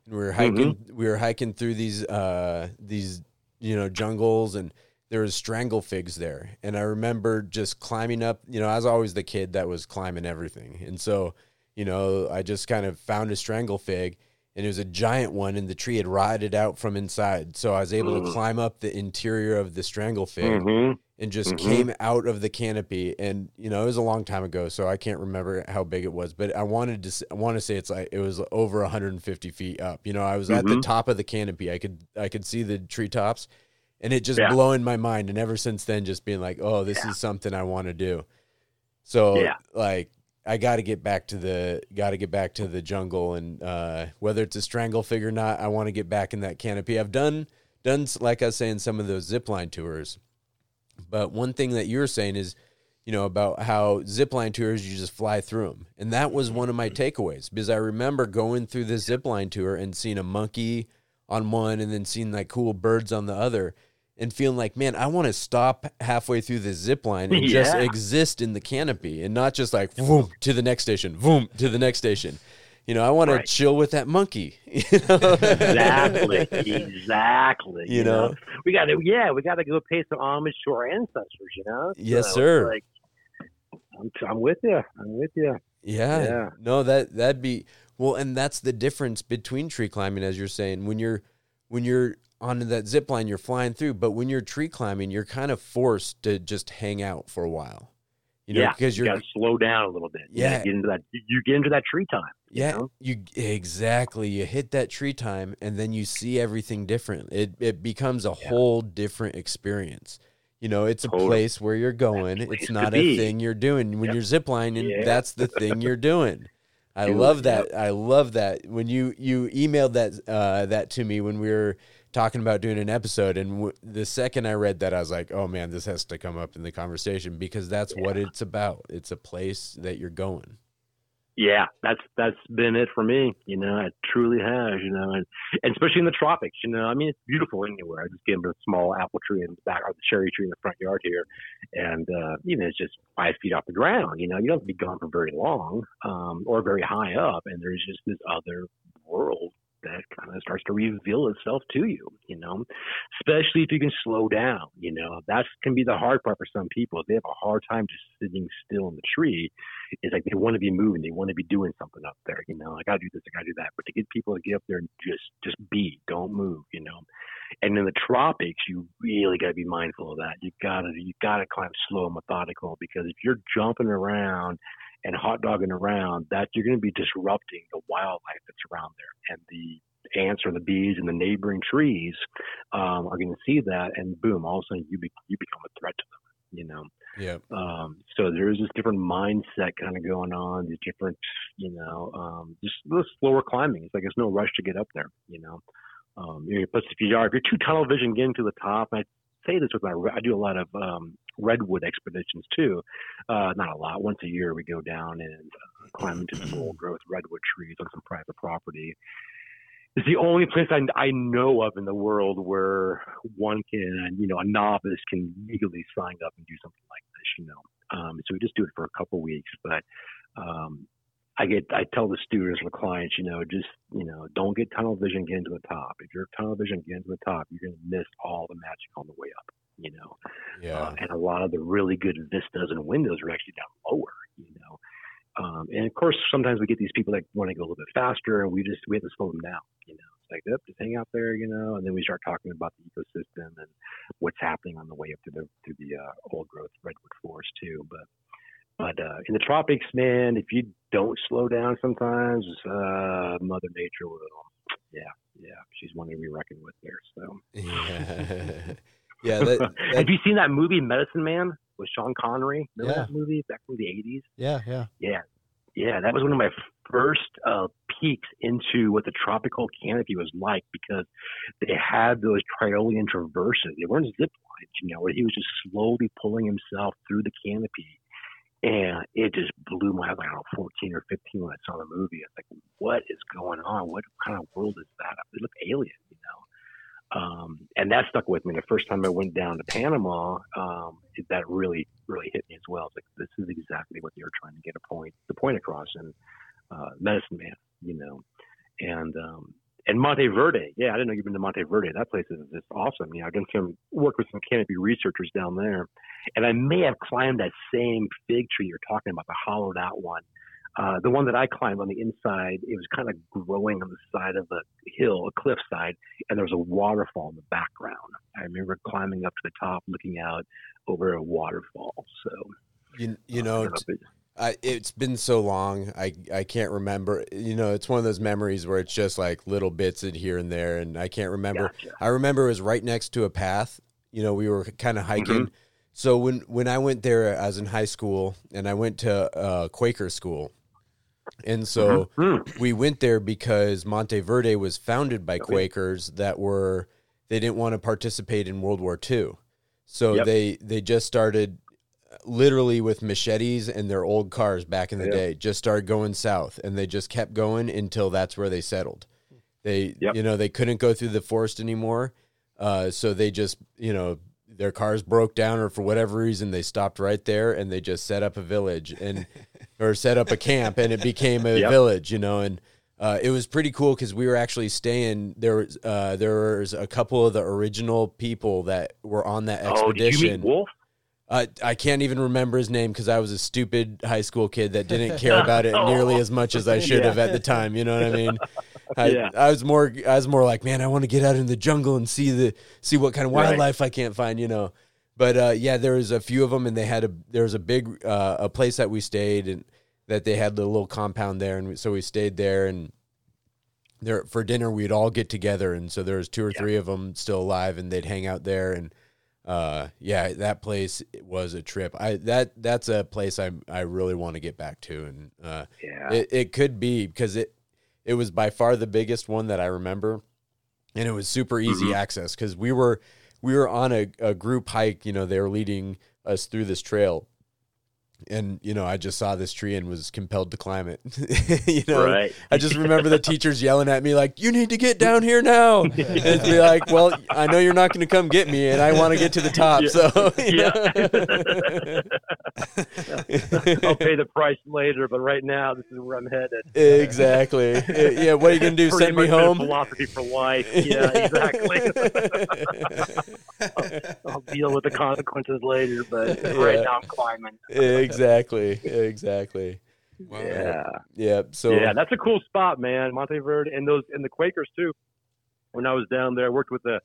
and we were hiking we were hiking through these uh these you know jungles and there was strangle figs there and I remember just climbing up you know I was always the kid that was climbing everything and so you know I just kind of found a strangle fig and it was a giant one and the tree had rotted out from inside so I was able to Mm. climb up the interior of the strangle fig hmm and just Mhm. came out of the canopy and you know it was a long time ago so i can't remember how big it was but i wanted to i want to say it's like it was over 150 feet up you know i was at the Mhm. top of the canopy i could i could see the treetops and it just Yeah. blowing my mind and ever since then just being like oh this is something i want to do so Yeah. like i got to get back to the got to get back to the jungle and uh whether it's a strangle fig or not i want to get back in that canopy. I've done done like i was saying some of those zip line tours. But one thing that you were saying is, you know, about how zipline tours you just fly through them, and that was one of my takeaways because I remember going through this zipline tour and seeing a monkey on one, and then seeing like cool birds on the other, and feeling like, man, I want to stop halfway through the zip line and just exist in the canopy, and not just like boom to the next station, boom to the next station. You know, I want Right. to chill with that monkey. *laughs* You *laughs* know? exactly, exactly. You know? we got to, yeah, we got to go pay some homage to our ancestors. You know, Yes, So, sir. Like, I'm, I'm with you. I'm with you. Yeah. Yeah. No, that that'd be well, and that's the difference between tree climbing, as you're saying. When you're when you're on that zip line, you're flying through, but when you're tree climbing, you're kind of forced to just hang out for a while. You know, yeah, because you you're got to slow down a little bit. Yeah, You Yeah. get into that. You get into that tree time. you yeah, know? you exactly you hit that tree time, and then you see everything different. It it becomes a whole different experience. You know, it's a Totally. place where you're going. It's not a be. thing you're doing. When Yep. you're ziplining, Yeah. that's the thing you're *laughs* doing. I Doing, love that. I love that. When you you emailed that uh, that to me when we were talking about doing an episode, and w- the second I read that, I was like, oh man, this has to come up in the conversation because that's what it's about. It's a place that you're going. yeah, that's that's been it for me. You know, it truly has. You know, and, and especially in the tropics. You know, I mean, it's beautiful anywhere. I just gave a small apple tree in the back, or the cherry tree in the front yard here, and uh, you know, it's just five feet off the ground. You know, you don't have to be gone for very long, um, or very high up, and there's just this other world that kind of starts to reveal itself to you, you know, especially if you can slow down, you know, that can be the hard part for some people. They have a hard time just sitting still in the tree. It's like they want to be moving. They want to be doing something up there, you know, I got to do this, I got to do that. But to get people to get up there and just, just be, don't move, you know. And in the tropics, you really got to be mindful of that. You got to, you got to climb slow and methodical because if you're jumping around and hot dogging around, that you're going to be disrupting the wildlife that's around there. And the ants or the bees and the neighboring trees um, are going to see that, and boom, all of a sudden you be, you become a threat to them. You know, Yeah. um, so there's this different mindset kind of going on. These different, you know, um, just little slower climbing. It's like there's no rush to get up there. You know, um, plus if you are if you're too tunnel vision getting to the top, and I say this with my I do a lot of um, redwood expeditions too. Uh, not a lot. Once a year we go down and uh, climb into some old growth redwood trees on some private property. It's the only place I, I know of in the world where one can, you know, a novice can legally sign up and do something like this, you know. Um, so we just do it for a couple weeks, but um, I get, I tell the students or the clients, you know, just, you know, don't get tunnel vision getting to the top. If you're tunnel vision getting to the top, you're going to miss all the magic on the way up, you know. Yeah. Uh, and a lot of the really good vistas and windows are actually down lower, you know. Um, and of course, sometimes we get these people that want to go a little bit faster, and we just we have to slow them down. You know, it's like, "Yep, just hang out there, you know. And then we start talking about the ecosystem and what's happening on the way up to the to the uh, old growth redwood forest too. But but uh, in the tropics, man, if you don't slow down, sometimes uh, Mother Nature will. Yeah, yeah, she's one to be reckoned with there. So. Yeah. *laughs* *laughs* yeah. *laughs* That, that, Have you seen that movie Medicine Man with Sean Connery? Remember Yeah. that movie back from the eighties? Yeah, yeah. Yeah, yeah, that was one of my first uh, peeks into what the tropical canopy was like because they had those Tyrolean traverses. They weren't zip lines, you know, where he was just slowly pulling himself through the canopy. And it just blew my, I was like, I don't know, 14 or 15 when I saw the movie. It's like, what is going on? What kind of world is that? It looked alien, you know. Um, and that stuck with me. The first time I went down to Panama, um, that really, really hit me as well. It's like this is exactly what were trying to get a point, the point across in uh, Medicine Man, you know, and um, and Monte Verde. Yeah, I didn't know you've been to Monte Verde. That place is just awesome. You know, I've done some work with some canopy researchers down there, and I may have climbed that same fig tree you're talking about, the hollowed out one. Uh, the one that I climbed on the inside, it was kind of growing on the side of a hill, a cliffside, and there was a waterfall in the background. I remember climbing up to the top, looking out over a waterfall. So, you, you uh, know, don't if it- I, it's been so long. I I can't remember. You know, it's one of those memories where it's just like little bits in here and there, and I can't remember. Gotcha. I remember it was right next to a path. You know, we were kind of hiking. So when when I went there, I was in high school, and I went to uh, Quaker school, and so Mhm. we went there because Monte Verde was founded by Quakers that were they didn't want to participate in World War II. So Yep. they they just started literally with machetes and their old cars back in the Yeah. day just started going south and they just kept going until that's where they settled. They Yep. you know they couldn't go through the forest anymore. Uh, so they just you know their cars broke down or for whatever reason they stopped right there and they just set up a village and *laughs* or set up a camp and it became a Yep. village you know and uh, it was pretty cool because we were actually staying there was uh, there was a couple of the original people that were on that expedition. Oh, did you meet Wolf? uh, I can't even remember his name because I was a stupid high school kid that didn't *laughs* care about it nearly as much as I *laughs* should Yeah. have at the time. You know what I mean? I, Yeah. I was more I was more like, man, I want to get out in the jungle and see the see what kind of Right. wildlife I can't find. You know, but uh, yeah, there was a few of them, and they had a there was a big uh, a place that we stayed and that they had the little compound there, and so we stayed there and. There for dinner, we'd all get together, and so there was two or three of them still alive, and they'd hang out there, and uh yeah that place was a trip i that that's a place i i really want to get back to and uh Yeah. it, it could be because it it was by far the biggest one that i remember and it was super easy Mhm. access because we were we were on a, a group hike you know they were leading us through this trail and you know I just saw this tree and was compelled to climb it. *laughs* you know, Right. I just remember the teachers yelling at me like, "You need to get down here now." *laughs* and be like, "Well, I know you're not going to come get me, and I want to get to the top." Yeah. So, *laughs* you I'll pay the price later, but right now this is where I'm headed. exactly. Uh, Yeah. What are you going to do? Pretty Send me home? Philosophy for life. Yeah, exactly. I'll deal with the consequences later, but right Yeah. now I'm climbing. exactly. Exactly. Exactly. Yeah. Yeah. So yeah, that's a cool spot, man. Monteverde and those and the Quakers too. When I was down there, I worked with a,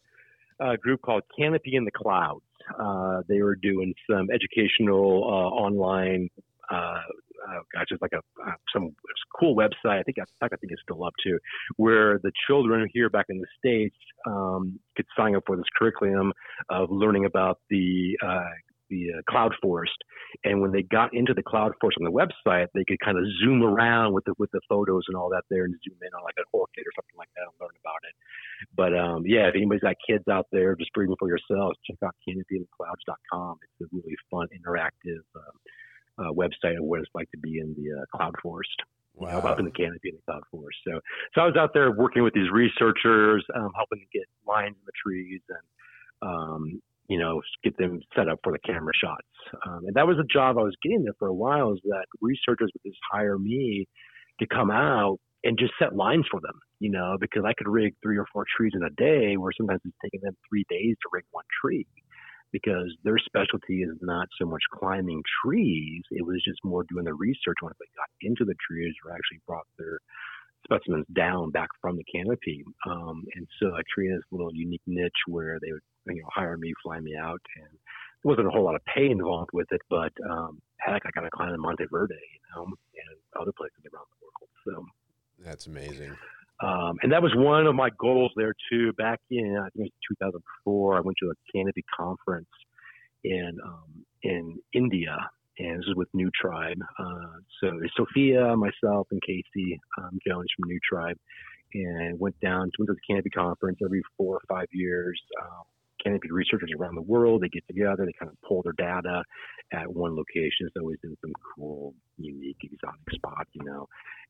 a group called Canopy in the Clouds. Uh, they were doing some educational uh, online. Uh, uh, gosh, it's like a uh, some cool website. I think in fact, I think it's still up too, where the children here back in the states um, could sign up for this curriculum of learning about the uh, the uh, cloud forest. And when they got into the cloud forest on the website, they could kind of zoom around with the with the photos and all that there, and zoom in on like an orchid or something like that and learn about it. But um, yeah, if anybody's got kids out there just bring them for yourselves, check out canopyandclouds.com. It's a really fun, interactive um, uh, website of what it's like to be in the uh, cloud forest. You know, up in the canopy in the cloud forest. So, so I was out there working with these researchers, um, helping to get lines in the trees and, um, you know, get them set up for the camera shots. Um, and that was a job I was getting there for a while. Is that researchers would just hire me to come out and just set lines for them, you know, because I could rig three or four trees in a day, where sometimes it's taking them three days to rig one tree because their specialty is not so much climbing trees. It was just more doing the research once they got into the trees or actually brought their specimens down back from the canopy. Um, and so I created this little unique niche where they would, you know, hire me, fly me out, and there wasn't a whole lot of pay involved with it, but um, heck, I got to climb in Monteverde, you know, and other places around the world. So That's amazing. um, and that was one of my goals there too. Back in I think it was 2004, I went to a canopy conference in um, in India, and this is with New Tribe. Uh, so Sophia, myself, and Casey um, Jones from New Tribe, and went down went to the canopy conference every four or five years. Um, canopy researchers around the world they get together, they kind of pull their data at one location. It's always in some cool, unique, exotic spot, you know.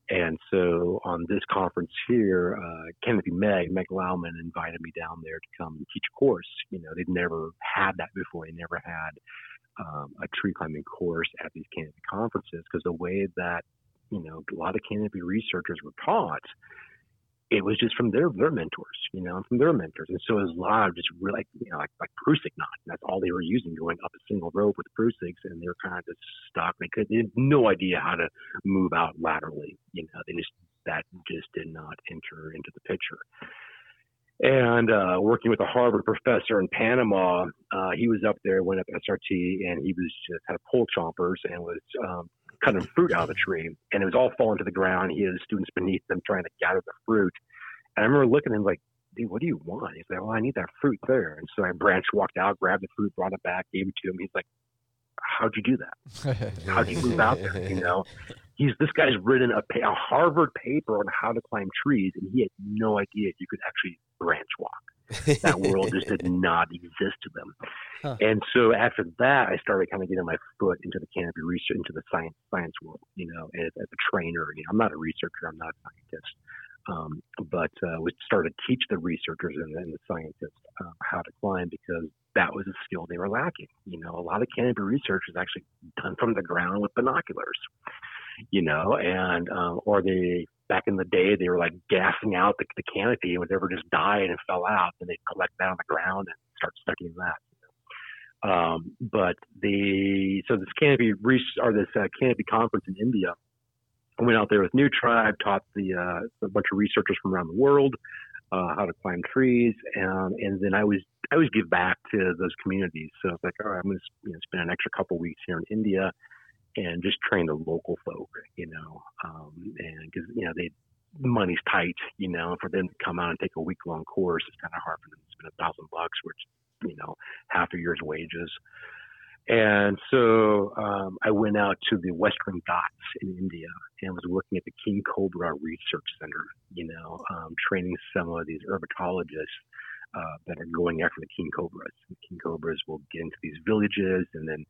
And so on this conference here, uh, Canopy Meg, Meg Lowman invited me down there to come and teach a course. You know, they'd never had that before. They never had um, a tree climbing course at these canopy conferences because the way that, you know, a lot of canopy researchers were taught, it was just from their their mentors, you know, from their mentors. And so it was a lot of just really, like, you know, like, like Prusik knot. That's all they were using going up a single rope with Prusiks. And they were kind of just stuck. They could, they had no idea how to move out laterally. You know, they just, that just did not enter into the picture. And uh, working with a Harvard professor in Panama, uh, he was up there, went up SRT, and he was just had pole chompers and was um, cutting fruit out of the tree, and it was all falling to the ground. He had students beneath them trying to gather the fruit. And I remember looking at him like, dude, what do you want? He's like, well, I need that fruit there. And so I branched, walked out, grabbed the fruit, brought it back, gave it to him. He's like, how'd you do that? How'd you move out there? You know, he's this guy's written a, a Harvard paper on how to climb trees, and he had no idea you could actually branch walk. That world just did *laughs* not exist to them. Huh. And so after that, I started kind of getting my foot into the canopy research, into the science science world. You know, as, as a trainer. You know, I'm not a researcher. I'm not a scientist. Um, but uh, we started to teach the researchers and, and the scientists uh, how to climb because that was a skill they were lacking. You know, a lot of canopy research is actually done from the ground with binoculars. You know, and um, or they back in the day they were like gassing out the, the canopy and whatever just died and fell out, and they'd collect that on the ground and start studying that. Um, but the so this canopy res- or this uh, canopy conference in India, I went out there with New Tribe, taught the uh, a bunch of researchers from around the world uh, how to climb trees, and and then I was I always give back to those communities. So it's like, all right, I'm going to you know, spend an extra couple weeks here in India and just train the local folk, you know, um, and because you know they money's tight, you know, and for them to come out and take a week long course, it's kind of hard for them to spend a thousand bucks, which you know half a year's wages. And so um, I went out to the Western Ghats in India and was working at the King Cobra Research Center, you know, um, training some of these herpetologists uh, that are going after the king cobras. The king cobras will get into these villages, and then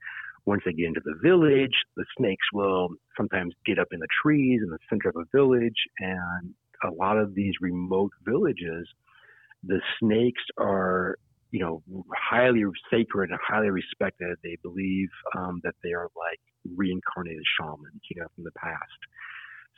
once they get into the village, the snakes will sometimes get up in the trees in the center of a village, and a lot of these remote villages, the snakes are you know highly sacred and highly respected. They believe um, that they are like reincarnated shamans, you know, from the past.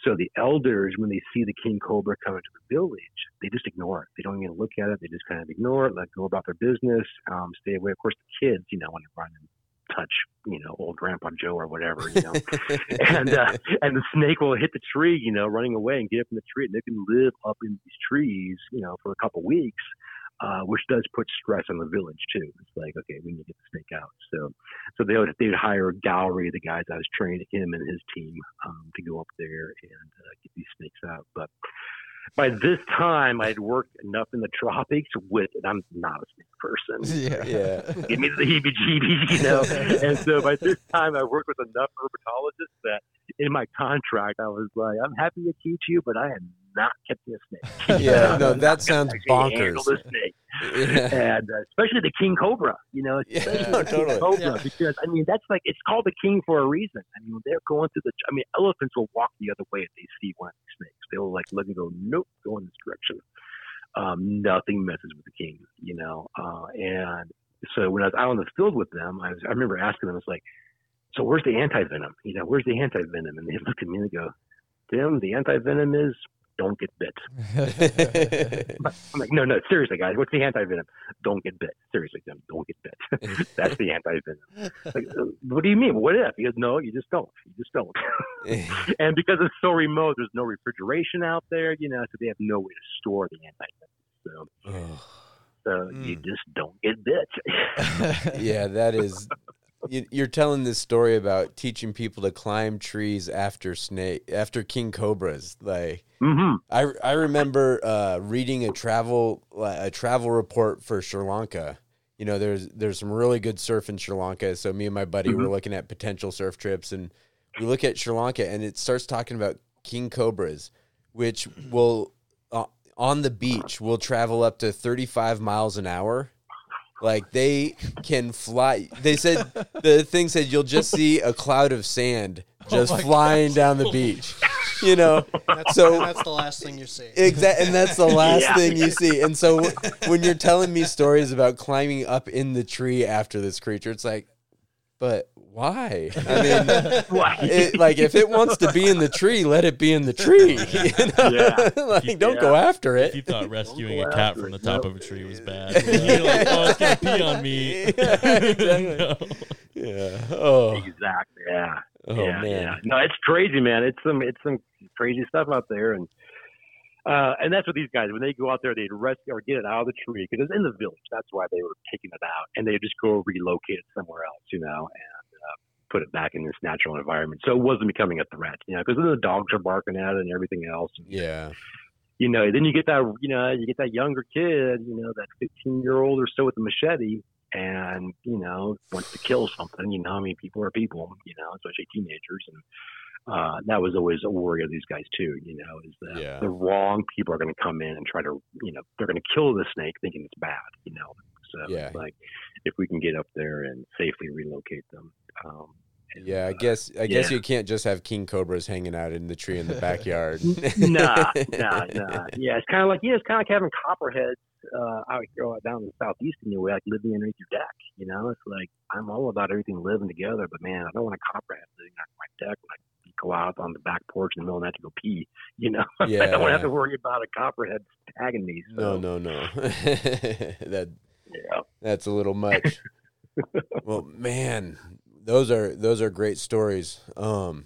So the elders, when they see the king cobra come into the village, they just ignore it. They don't even look at it. They just kind of ignore it, let go about their business, um, stay away. Of course, the kids, you know, want to run and touch, you know, old Grandpa Joe or whatever, you know. *laughs* and uh, and the snake will hit the tree, you know, running away and get up in the tree. And they can live up in these trees, you know, for a couple weeks uh, which does put stress on the village too. It's like, okay, we need to get the snake out. So, so they would they'd hire a gallery, the guys I was training him and his team um, to go up there and uh, get these snakes out. But by this time, I had worked enough in the tropics with, and I'm not a snake person. *laughs* Yeah. Yeah. *laughs* Give me the heebie-jeebies, you *laughs* know. and so by this time, I worked with enough herpetologists that in my contract, I was like, I'm happy to teach you, but I am not catching a snake. *laughs* Yeah, no, that sounds bonkers. the snake Yeah. and uh, especially the king cobra. You know, Yeah, especially no, *laughs* the king totally. cobra Yeah. because I mean that's like it's called the king for a reason. I mean they're going through the. I mean elephants will walk the other way if they see one of these snakes. They'll like look and go, nope, go in this direction. Um, nothing messes with the king, you know. Uh, and so when I was out in the field with them, I, was, I remember asking them, I was like, "So where's the anti venom? You know, where's the anti venom?" And they *laughs* looked at me and they go, "Tim, the anti venom is don't get bit." *laughs* I'm like, no, no, seriously, guys, what's the anti venom? Don't get bit. Seriously, Tim, don't get bit. *laughs* That's the anti venom. Like, uh, what do you mean? What if? He goes, no, you just don't. You just don't. *laughs* and because it's so remote, there's no refrigeration out there, you know, so they have no way to store the anti venom. So, Oh, so you Mm. just don't get bit. yeah, that is. You, you're telling this story about teaching people to climb trees after snake after king cobras. Like hmm I I remember uh, reading a travel a travel report for Sri Lanka. You know, there's there's some really good surf in Sri Lanka. So me and my buddy were looking at potential surf trips, and we look at Sri Lanka, and it starts talking about king cobras, which will uh, on the beach will travel up to 35 miles an hour. Like they can fly. They said the thing said you'll just see a cloud of sand oh just flying down the beach. You know, That's, So- that's the last thing you see. Exactly, and that's the last Yeah. thing you see. And so when you're telling me stories about climbing up in the tree after this creature, it's like, but why? *laughs* I mean, Why? it, like if it wants to be in the tree, let it be in the tree. *laughs* You know? Yeah. *laughs* like don't go after If you it. thought rescuing a cat from the top no. of a tree was bad, you're like, oh, it's gonna pee on me. Yeah, exactly. No. Yeah. Oh. Exactly. Yeah. Oh yeah, man. yeah. No, it's crazy, man. It's some it's some crazy stuff out there, and uh, and that's what these guys when they go out there, they'd rescue or get it out of the tree because it's in the village. That's why they were taking it out, and they would just go relocate it somewhere else, you know, and put it back in this natural environment, so it wasn't becoming a threat, you know, because then the dogs are barking at it and everything else. Yeah. you know, then you get that, you know, you get that younger kid, you know, that 15 year old or so with a machete and, you know, wants to kill something, you know, I mean, people are people, you know, especially teenagers. And, uh, that was always a worry of these guys too, you know, is that Yeah. the wrong people are going to come in and try to, you know, they're going to kill the snake thinking it's bad, you know. So Yeah. like if we can get up there and safely relocate them. Um, Yeah, I uh, guess I guess you can't just have king cobras hanging out in the tree in the backyard. nah, nah, nah. *laughs* Yeah, it's kind of like yeah, it's kind of like having copperheads uh, out here down in the southeast anyway, like living underneath your deck. You know, it's like I'm all about everything living together, but man, I don't want a copperhead living on my deck when I go out on the back porch in the middle of the night to go pee. *laughs* You know, *laughs* I don't want to have to worry about a copperhead tagging me. So, No, no, no. that Yeah. that's a little much. well, man, those are those are great stories. Um,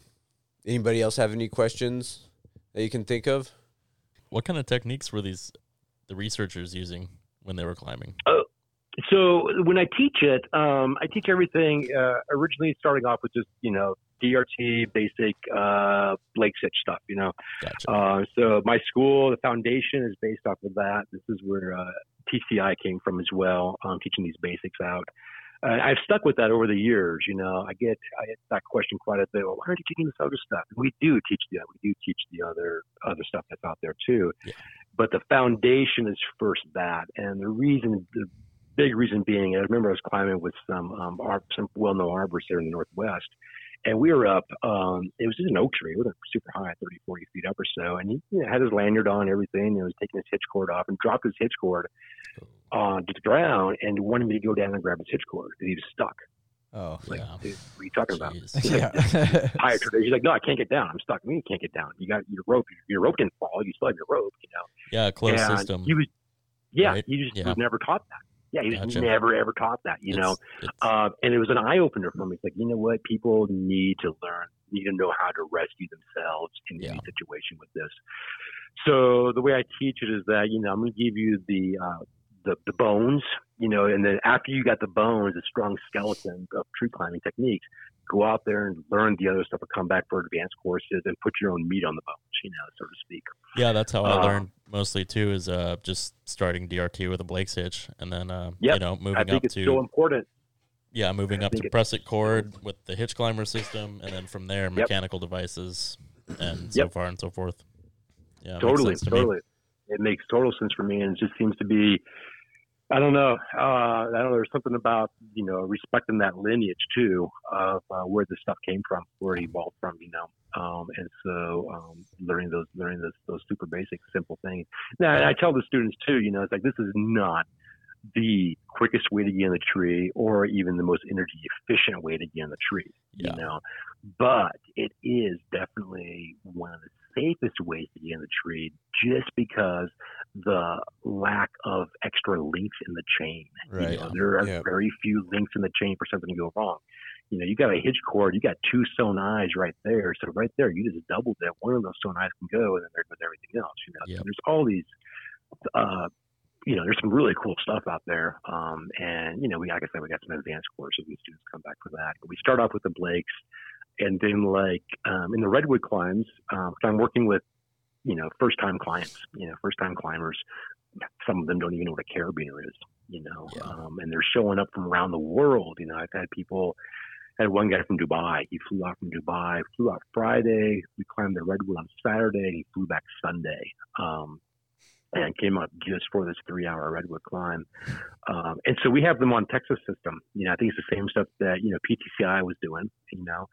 anybody else have any questions that you can think of? What kind of techniques were these the researchers using when they were climbing? So when I teach it, um, I teach everything uh, originally starting off with just you know DRT, basic uh, Blake's hitch stuff. You know, Gotcha. Uh, so my school, the foundation is based off of that. This is where uh, TCI came from as well, um, teaching these basics out. Uh, I've stuck with that over the years. You know, I get I get that question quite a bit. Well, why aren't you teaching this other stuff? And we do teach the we do teach the other other stuff that's out there too. Yeah. but the foundation is first that, and the reason, the big reason being, I remember I was climbing with some um, ar- some well-known arborists here in the Northwest, and we were up. Um, it was just an oak tree. It wasn't super high, 30, 40 feet up or so. And he you know, had his lanyard on, everything. And he was taking his hitch cord off and dropped his hitch cord on to the ground and wanted me to go down and grab his hitch cord because he was stuck. Oh, Like, Yeah. dude, what are you talking about? Jeez. yeah. Higher *laughs* tradition. He's like, no, I can't get down. I'm stuck. I mean, you can't get down. You got your rope. Your rope didn't fall. You still have your rope. You know. Yeah, closed and system. He was, yeah, right? he just Yeah. was never taught that. Yeah, he was Gotcha. never ever taught that. You know, It's- it's- uh, and it was an eye opener for me. It's like, you know what? People need to learn, need to know how to rescue themselves in Yeah. any situation with this. So the way I teach it is that, you know, I'm going to give you the, uh, the, the bones, you know, and then after you got the bones, the strong skeleton of tree climbing techniques, go out there and learn the other stuff and come back for advanced courses and put your own meat on the bones, you know, so to speak. yeah, that's how I uh, learned mostly too. Is uh, just starting DRT with a Blake's hitch, and then uh, Yep. you know moving I think up it's to so important. yeah, moving I up to Prusik cord with the hitch climber system, and then from there mechanical devices, and so Yep. far and so forth. Yeah, totally, to me. totally. It makes total sense for me, and it just seems to be. I don't know. Uh, I know. There's something about you know respecting that lineage too of uh, where this stuff came from, where it evolved from. You know, um, and so um, learning those learning those those super basic simple things. Now, I tell the students too. You know, it's like this is not the quickest way to get in the tree, or even the most energy efficient way to get in the tree. Yeah. You know, but it is definitely one of the safest ways to get in the tree just because the lack of extra links in the chain. Right. You know, there are Yeah. very few links in the chain for something to go wrong. You know, you got a hitch cord, you got two sewn eyes right there. So right there, you just doubled that. One of those sewn eyes can go, and then there goes everything else. You know, Yep. so there's all these. Uh, you know, there's some really cool stuff out there. Um, and you know, we like I said, we got some advanced courses. We students come back for that. We start off with the Blakes, and then like um, in the redwood climbs, um, I'm working with you know first time clients, you know first time climbers. Some of them don't even know what a carabiner is, you know, Yeah. um, and they're showing up from around the world. You know, I've had people. I had one guy from Dubai. He flew out from Dubai, flew out Friday. We climbed the redwood on Saturday. He flew back Sunday. Um, and came up just for this three hour redwood climb. Um, and so we have them on Texas system. You know, I think it's the same stuff that, you know, PTCI was doing, you know.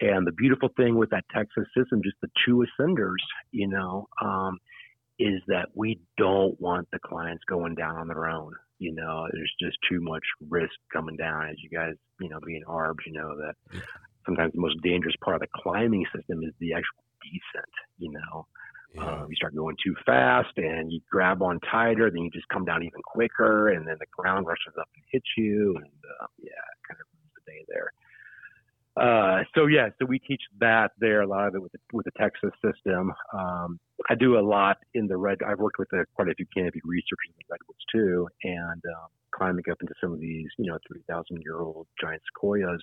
And the beautiful thing with that Texas system, just the two ascenders, you know, um, is that we don't want the clients going down on their own. You know, there's just too much risk coming down. As you guys, you know, being ARBs, you know that sometimes the most dangerous part of the climbing system is the actual descent. You know, Yeah. um, you start going too fast and you grab on tighter, then you just come down even quicker, and then the ground rushes up and hits you, and uh, yeah, kind of ruins the day there. Uh, so yeah, so we teach that there a lot of it with the, with the Texas system. Um, I do a lot in the red. I've worked with uh quite a few canopy researchers in the redwoods too, and um, climbing up into some of these, you know, three thousand year old giant sequoias.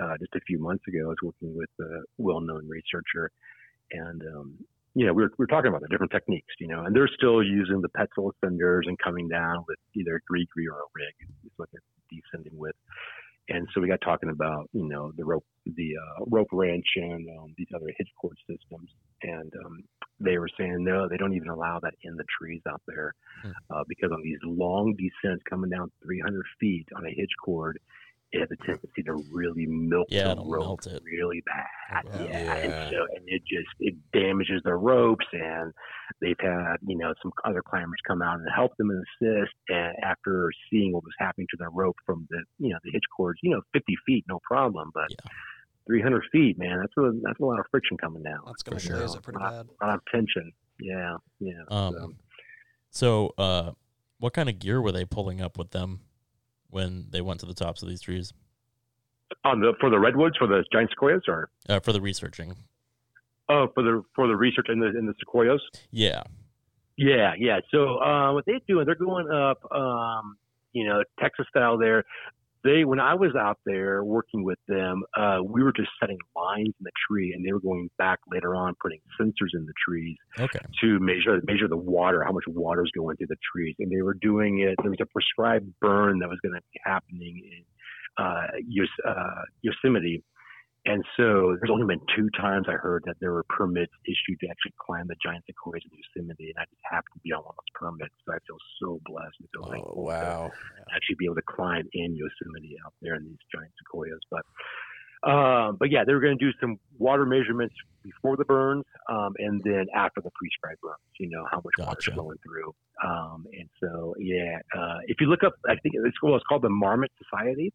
Uh, just a few months ago, I was working with a well-known researcher, and um, you know, we were, we were talking about the different techniques, you know, and they're still using the Petzl ascenders and coming down with either a gree or a rig is what they're descending with. And so we got talking about, you know, the rope, the uh, rope wrench and um, these other hitch cord systems. And um, they were saying, no, they don't even allow that in the trees out there Hmm. uh, because on these long descents coming down 300 feet on a hitch cord, it has a tendency to really milk Yeah, the rope melt it. really bad. wow. Yeah. Yeah. And so, and it just, it damages the ropes and they've had, you know, some other climbers come out and help them and assist. And after seeing what was happening to their rope from the, you know, the hitch cords, you know, 50 feet, no problem. But Yeah. 300 feet, man, that's a, that's a lot of friction coming down. That's gonna sure. blaze it pretty a lot, bad. a lot of tension. Yeah. Yeah. Um, so. So, uh, what kind of gear were they pulling up with them when they went to the tops of these trees On the, for the redwoods, for the giant sequoias or, uh, for the researching? oh, for the, for the research in the, in the sequoias? Yeah, Yeah, yeah. So uh, what they're doing, they're going up, um, you know, Texas style. There, they when I was out there working with them, uh, we were just setting lines in the tree, and they were going back later on, putting sensors in the trees okay, to measure measure the water, how much water is going through the trees, and they were doing it. There was a prescribed burn that was going to be happening in uh, Yos- uh, Yosemite. And so there's only been two times I heard that there were permits issued to actually climb the giant sequoias in Yosemite, and I just happened to be on one of those permits. So I feel so blessed and so Oh, thankful wow. to actually be able to climb in Yosemite out there in these giant sequoias. But um, but yeah, they were going to do some water measurements before the burns, um, and then after the freeze-dried burns. You know how much water's Gotcha. flowing through. Um, and so yeah, uh, if you look up, I think it's, well, it's called the Marmot Society.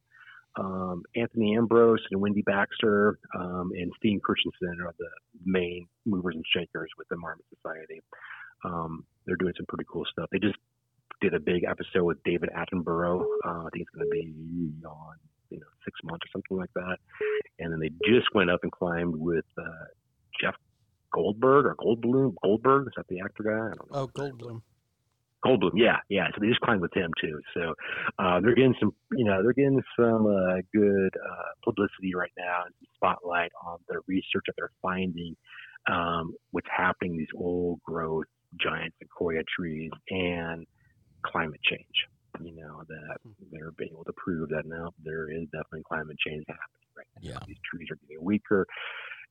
Um, Anthony Ambrose and Wendy Baxter um, and Steve Christensen are the main movers and shakers with the Marmot Society. Um, they're doing some pretty cool stuff. They just did a big episode with David Attenborough. Uh, I think it's going to be on you know six months or something like that. And then they just went up and climbed with uh, Jeff Goldberg or Goldblum. Goldberg is that the actor guy? I don't know. Oh, Goldblum. Goldblum, yeah, yeah. So they just climbed with him too. So uh, they're getting some, you know, they're getting some uh, good uh, publicity right now, and spotlight on the research that they're finding, um, what's happening these old growth giant sequoia trees and climate change. You know that they're being able to prove that now there is definitely climate change happening right now. Yeah. These trees are getting weaker,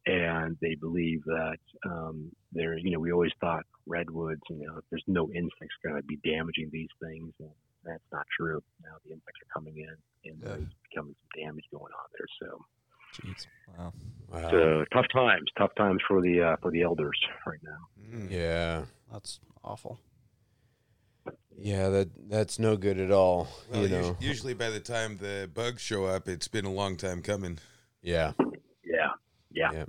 and they believe that um, they're you know we always thought redwoods you know there's no insects going to be damaging these things and that's not true now the insects are coming in and Yeah. there's becoming some damage going on there so Jeez. Wow. Wow. so tough times tough times for the uh, for the elders right now Mm. yeah. That's awful. Yeah, that that's no good at all. Well, you know. usually by the time the bugs show up, it's been a long time coming. Yeah. yeah yeah Yeah.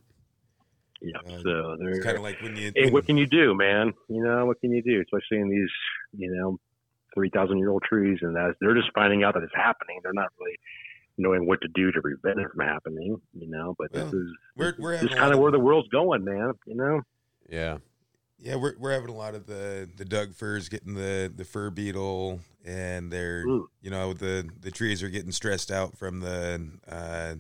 Yeah Uh, so they're kind of like when you. hey, what can you do man you know what can you do especially in these you know 3000 year old trees and that's they're just finding out that it's happening they're not really knowing what to do to prevent it from happening you know but Well, this is we're we're this having is a lot kind of where the world's going man you know Yeah. Yeah, we're we're having a lot of the the Doug firs getting the the fir beetle, and they're Ooh. you know the the trees are getting stressed out from the uh,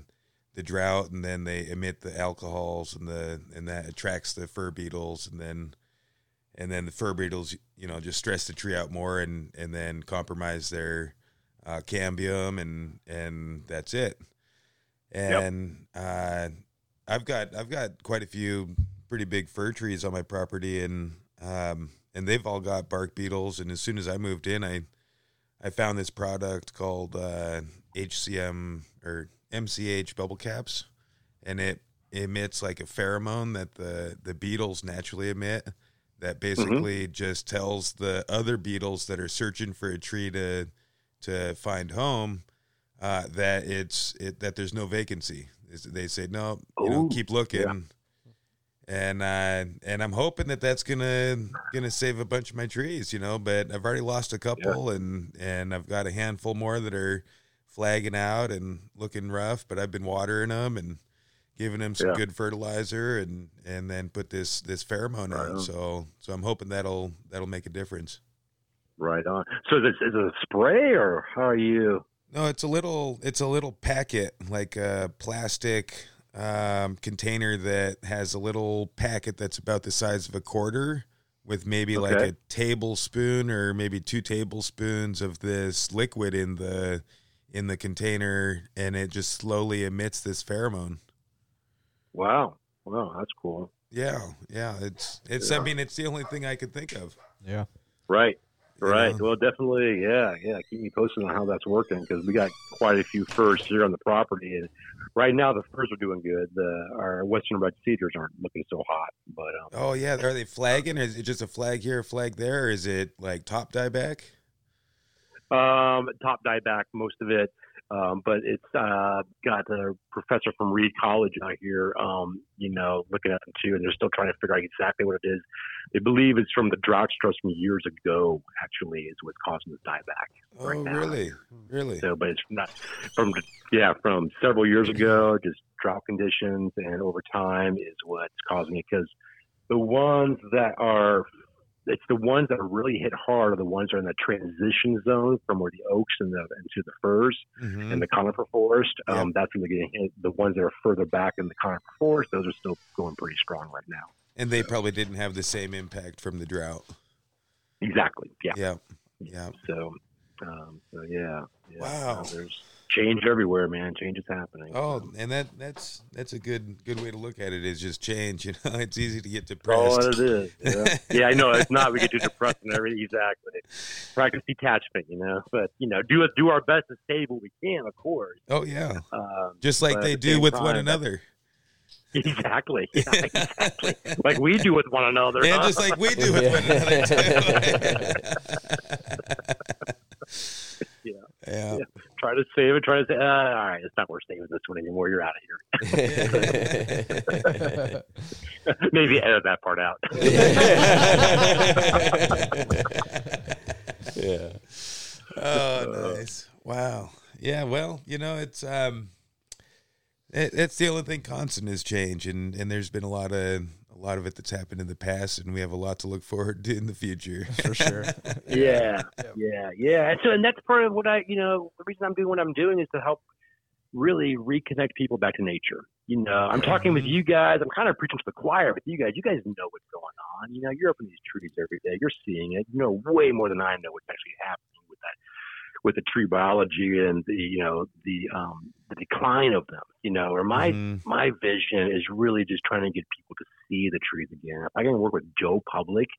the drought, and then they emit the alcohols, and the and that attracts the fir beetles, and then and then the fir beetles you know just stress the tree out more, and and then compromise their uh, cambium, and and that's it. And uh, I've got I've got quite a few pretty big fir trees on my property and um and they've all got bark beetles and as soon as I moved in I I found this product called uh HCM or MCH bubble caps and it emits like a pheromone that the the beetles naturally emit that basically just tells the other beetles that are searching for a tree to to find home uh, that it's it that there's no vacancy. They say no, you know, Ooh, keep looking, and uh, and I'm hoping that that's gonna gonna save a bunch of my trees, you know. But I've already lost a couple, and and I've got a handful more that are flagging out and looking rough. But I've been watering them and giving them some Yeah. good fertilizer, and and then put this this pheromone Right on. on. So so I'm hoping that'll that'll make a difference. Right on. So is it, is it a spray or how are you? No, it's a little it's a little packet, like a plastic um, container that has a little packet that's about the size of a quarter with maybe like a tablespoon or maybe two tablespoons of this liquid in the in the container and it just slowly emits this pheromone. Wow. Wow, that's cool. Yeah, yeah, it's it's I mean it's the only thing I could think of. Yeah. Right. you Right. know? Well, definitely. Yeah. Yeah. Keep me posted on how that's working because we got quite a few firs here on the property, and right now the firs are doing good. The our western red cedars aren't looking so hot, but um, Oh yeah, are they flagging? Is it just a flag here, a flag there? Or is it like top dieback? Um, top dieback, most of it. Um, but it's uh, got a professor from Reed College out here, um, you know, looking at them too, and they're still trying to figure out exactly what it is. They believe it's from the drought stress from years ago, actually, is what's causing this dieback. Oh Right now. really? Really? So, but it's not from, yeah, from several years ago, just drought conditions and over time is what's causing it. Because the ones that are it's the ones that are really hit hard are the ones that are in the transition zone from where the oaks and the into the firs Mhm. and the conifer forest. Yeah. Um, That's when they're getting hit. The ones that are further back in the conifer forest, those are still going pretty strong right now. And they probably didn't have the same impact from the drought. Exactly. Yeah. Yeah. Yeah. So, um, so yeah. yeah. Wow. There's change everywhere, man. Change is happening. Oh, and that that's that's a good good way to look at it. Is just change. You know, *laughs* it's easy to get depressed. Oh, it is. Yeah. *laughs* yeah, I know. It's not. We get too depressed and everything. Exactly. Practice detachment, you know. But you know, do do our best to save what we can, of course. Oh yeah, Um, just like they at the do same with one another, *laughs* exactly. Yeah, exactly. like we do with one another. and huh? just like we do with one another. Yeah. yeah. try to save it. Try to say, uh, all right, it's not worth saving this one anymore. You're out of here. *laughs* *laughs* Maybe edit that part out. *laughs* yeah. Oh, nice. Wow. Yeah. Well, you know, it's um, it, it's the only thing constant is change, and and there's been a lot of lot of it that's happened in the past, and we have a lot to look forward to in the future. *laughs* for sure. *laughs* yeah, yeah, yeah. And so, and that's part of what I, you know, the reason I'm doing what I'm doing is to help really reconnect people back to nature. You know, I'm mm-hmm. talking with you guys. I'm kind of preaching to the choir with you guys. You guys know what's going on. You know, you're up in these trees every day. You're seeing it. You know way more than I know what's actually happening with that, with the tree biology and the, you know, the um, the decline of them. You know, or my Mhm. my vision is really just trying to get people to see the trees again. If I can work with Joe Public,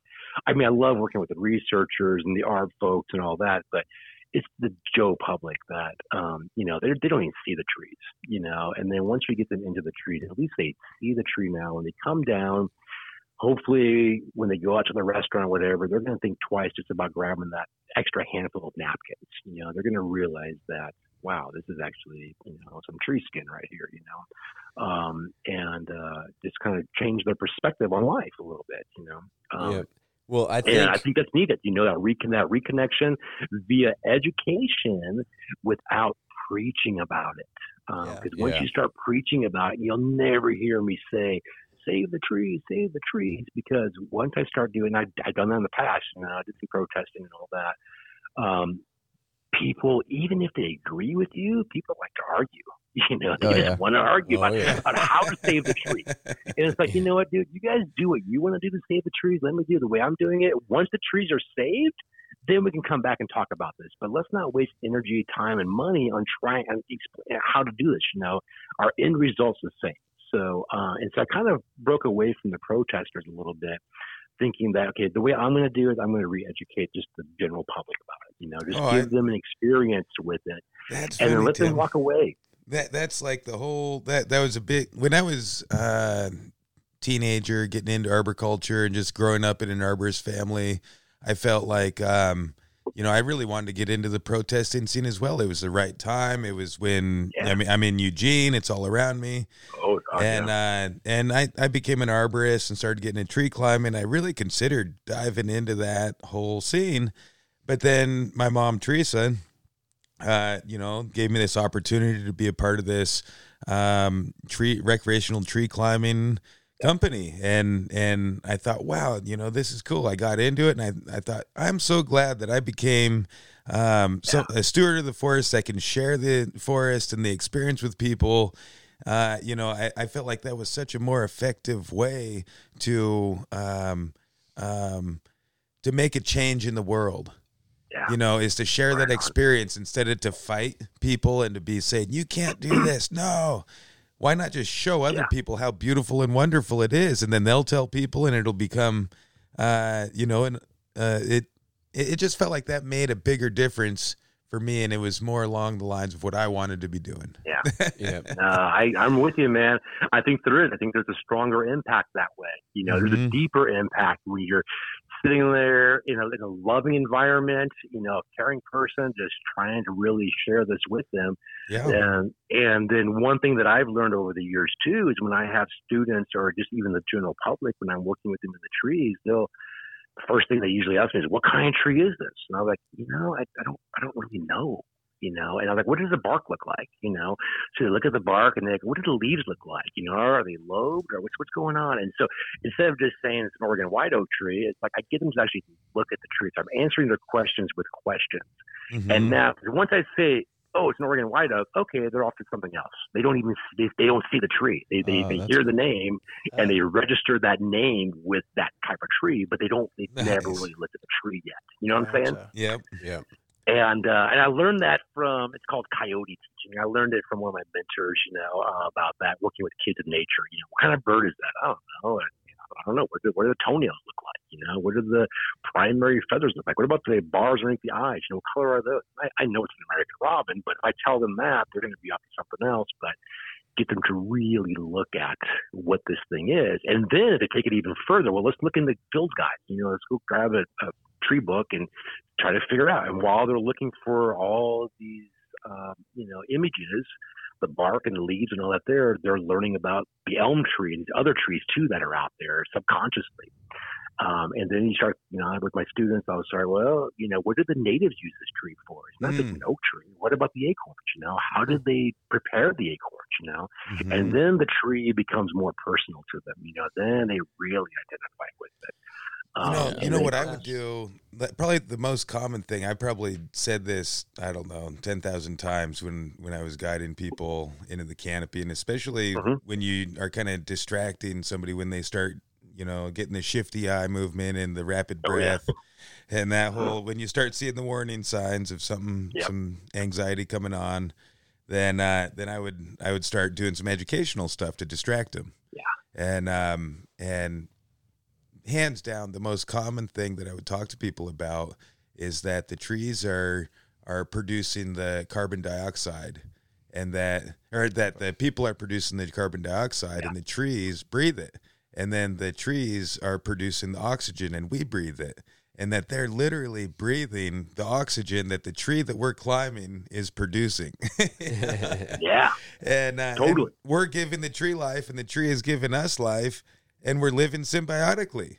I mean, I love working with the researchers and the art folks and all that, but it's the Joe Public that, um, you know, they they don't even see the trees, you know. And then once we get them into the trees, at least they see the tree now. and they come down, hopefully when they go out to the restaurant or whatever, they're going to think twice just about grabbing that extra handful of napkins. You know, they're going to realize that wow, this is actually you know some tree skin right here. You know, um, and uh, just kind of change their perspective on life a little bit. You know. Um, Yep. Well, I think and I think that's needed. You know that recon that reconnection via education without preaching about it. Because Yeah. once Yeah. you start preaching about it, you'll never hear me say, "Save the trees, save the trees." Because once I start doing, I, I've done that in the past. You know, I did some protesting and all that. Um, people, even if they agree with you, people like to argue. *laughs* You know, they Oh, just yeah. want to argue Oh, about, yeah. about how to save the tree. And it's like, you know what, dude? You guys do what you want to do to save the trees. Let me do the way I'm doing it. Once the trees are saved, then we can come back and talk about this. But let's not waste energy, time, and money on trying and explain how to do this. You know, our end result's the same. So, uh, and so I kind of broke away from the protesters a little bit, thinking that okay, the way I'm going to do it, I'm going to re-educate just the general public about it. You know, just Oh, I- give them an experience with it, That's and then let them walk away. That that's like the whole that that was a big when I was uh teenager getting into arboriculture and just growing up in an arborist family, I felt like um you know, I really wanted to get into the protesting scene as well. It was the right time. It was when Yeah. I mean I'm in Eugene, it's all around me. Oh, and yeah. uh and I, I became an arborist and started getting into tree climbing. I really considered diving into that whole scene. But then my mom Teresa uh, you know, gave me this opportunity to be a part of this um, tree recreational tree climbing company, and and I thought, wow, you know, this is cool. I got into it, and I I thought I'm so glad that I became um, so a steward of the forest. I can share the forest and the experience with people. Uh, you know, I, I felt like that was such a more effective way to um, um, to make a change in the world yeah. you know, is to share Right that on. experience instead of to fight people and to be saying, you can't do *clears throat* this. No. Why not just show other Yeah. people how beautiful and wonderful it is? And then they'll tell people and it'll become, uh, you know, and uh, it, it it just felt like that made a bigger difference for me. And it was more along the lines of what I wanted to be doing. Yeah. *laughs* yeah, Uh, I, I'm with you, man. I think there is. I think there's a stronger impact that way. You know, there's a Mhm. deeper impact when you're sitting there in a, in a loving environment, you know, a caring person, just trying to really share this with them. Yeah. And and then one thing that I've learned over the years too is when I have students or just even the general public when I'm working with them in the trees, they'll the first thing they usually ask me is, "What kind of tree is this?" And I'm like, "You know, I, I don't I don't really know." You know, and I'm like, "What does the bark look like?" You know, so they look at the bark and they're like, "What do the leaves look like?" You know, are they lobed or what's what's going on? And so instead of just saying it's an Oregon white oak tree, it's like I get them to actually look at the tree. So I'm answering their questions with questions. Mhm. And now, once I say, "Oh, it's an Oregon white oak," okay, they're off to something else. They don't even they, they don't see the tree. They they, Oh, they hear the name and they register that name with that type of tree, but they don't. They never really looked at the tree yet. You know what I'm saying? Gotcha. Yep. And uh, and I learned that from it's called coyote teaching. I learned it from one of my mentors, you know, uh, about that working with kids in nature. You know, what kind of bird is that? I don't know. And, I don't know. What do, what do the toenails look like? You know, what do the primary feathers look like? What about the bars underneath the eyes? You know, what color are those? I, I know it's an American robin, but if I tell them that, they're going to be up to something else. But get them to really look at what this thing is. And then to take it even further, well, let's look in the field guide. You know, let's go grab a, a tree book and try to figure out. And while they're looking for all these, um, you know, images, the bark and the leaves and all that there, they're learning about the elm tree and these other trees too that are out there subconsciously. Um, and then you start, you know, with my students, I was sorry, well, you know, what did the natives use this tree for? It's not just Mm. an oak tree. What about the acorns? You know, how did they prepare the acorns? You know, Mhm. and then the tree becomes more personal to them. You know, then they really identify with it. You know, you know they- what I would do. Probably the most common thing. I probably said this. I don't know, ten thousand times when when I was guiding people into the canopy, and especially Mhm. when you are kind of distracting somebody when they start, you know, getting the shifty eye movement and the rapid Oh, yeah. breath, and that whole when you start seeing the warning signs of something, Yep. some anxiety coming on, then uh, then I would I would start doing some educational stuff to distract them. Yeah. and um and hands down the most common thing that I would talk to people about is that the trees are are producing the carbon dioxide and that or that the people are producing the carbon dioxide and the trees breathe it. And then the trees are producing the oxygen and we breathe it. And that they're literally breathing the oxygen that the tree that we're climbing is producing. *laughs* *laughs* Yeah, and, uh, and Totally. we're giving the tree life and the tree is giving us life and we're living symbiotically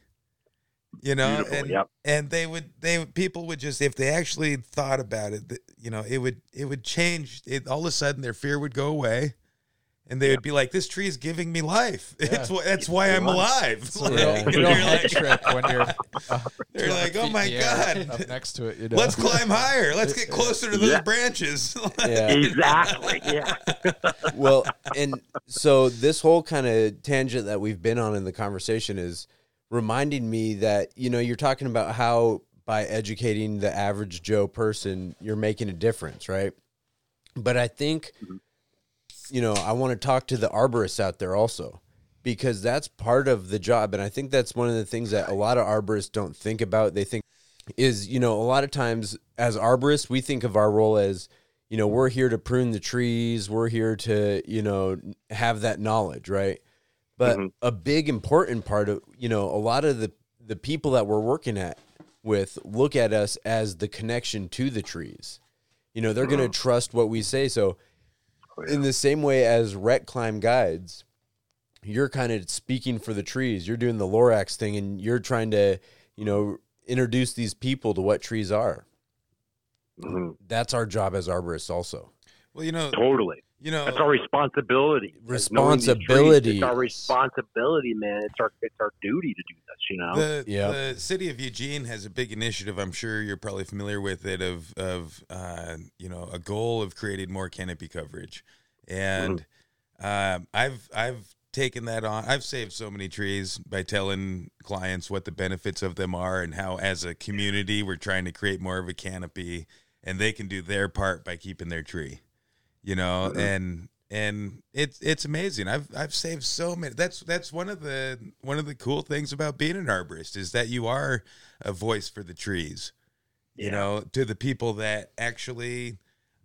you know Beautiful, and yep. and they would they people would just if they actually thought about it you know it would it would change it all of a sudden their fear would go away and they would be like this tree is giving me life *laughs* it's that's why i'm alive It's *laughs* a real, real You're head like- trick when you're. Uh, *laughs* They're like, "Oh my in the air, God. Up next to it, you know. let's climb higher let's get closer to those Yeah. branches Yeah. exactly. Yeah, well, and so this whole kind of tangent that we've been on in the conversation is reminding me that you know you're talking about how by educating the average Joe person you're making a difference, right? But I think you know I want to talk to the arborists out there also because that's part of the job, and I think that's one of the things that a lot of arborists don't think about. They think is you know a lot of times as arborists we think of our role as you know we're here to prune the trees we're here to you know have that knowledge right but Mhm. a big important part of you know a lot of the the people that we're working at with look at us as the connection to the trees you know they're going to trust what we say so in the same way as rec climb guides you're kind of speaking for the trees you're doing the lorax thing and you're trying to you know introduce these people to what trees are Mhm. that's our job as arborists also well you know totally. You know That's our responsibility. As knowing Responsibility. It's our responsibility, man. It's our it's our duty to do this. You know. The, Yep. the city of Eugene has a big initiative. I'm sure you're probably familiar with it. Of of uh, you know a goal of creating more canopy coverage, and um, I've I've taken that on. I've saved so many trees by telling clients what the benefits of them are and how, as a community, we're trying to create more of a canopy, and they can do their part by keeping their tree. You know, Mhm. and and it's it's amazing. I've I've saved so many. That's that's one of the one of the cool things about being an arborist is that you are a voice for the trees. You know, to the people that actually,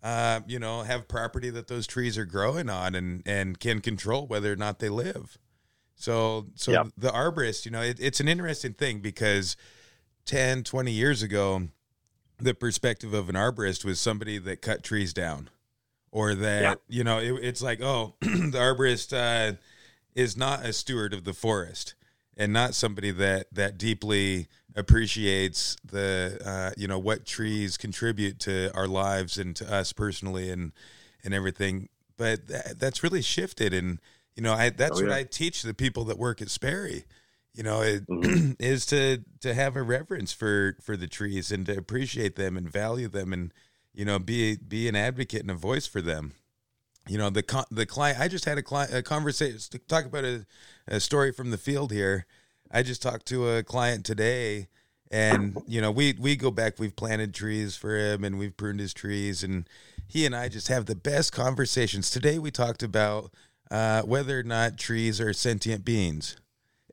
uh, you know, have property that those trees are growing on and and can control whether or not they live. So so Yep. the arborist, you know, it, it's an interesting thing because 10, 20 years ago, the perspective of an arborist was somebody that cut trees down or that Yeah. you know it, it's like oh *clears throat* the arborist uh, is not a steward of the forest and not somebody that that deeply appreciates the uh, you know what trees contribute to our lives and to us personally and and everything but that, that's really shifted and you know I that's Oh, what. I teach the people that work at Sperry you know it Mhm. *clears throat* is to to have a reverence for for the trees and to appreciate them and value them and you know be be an advocate and a voice for them you know the con- the client i just had a client a conversation talk about a, a story from the field here i just talked to a client today and you know we we go back. We've planted trees for him, and we've pruned his trees, and he and I just have the best conversations. Today we talked about uh, whether or not trees are sentient beings.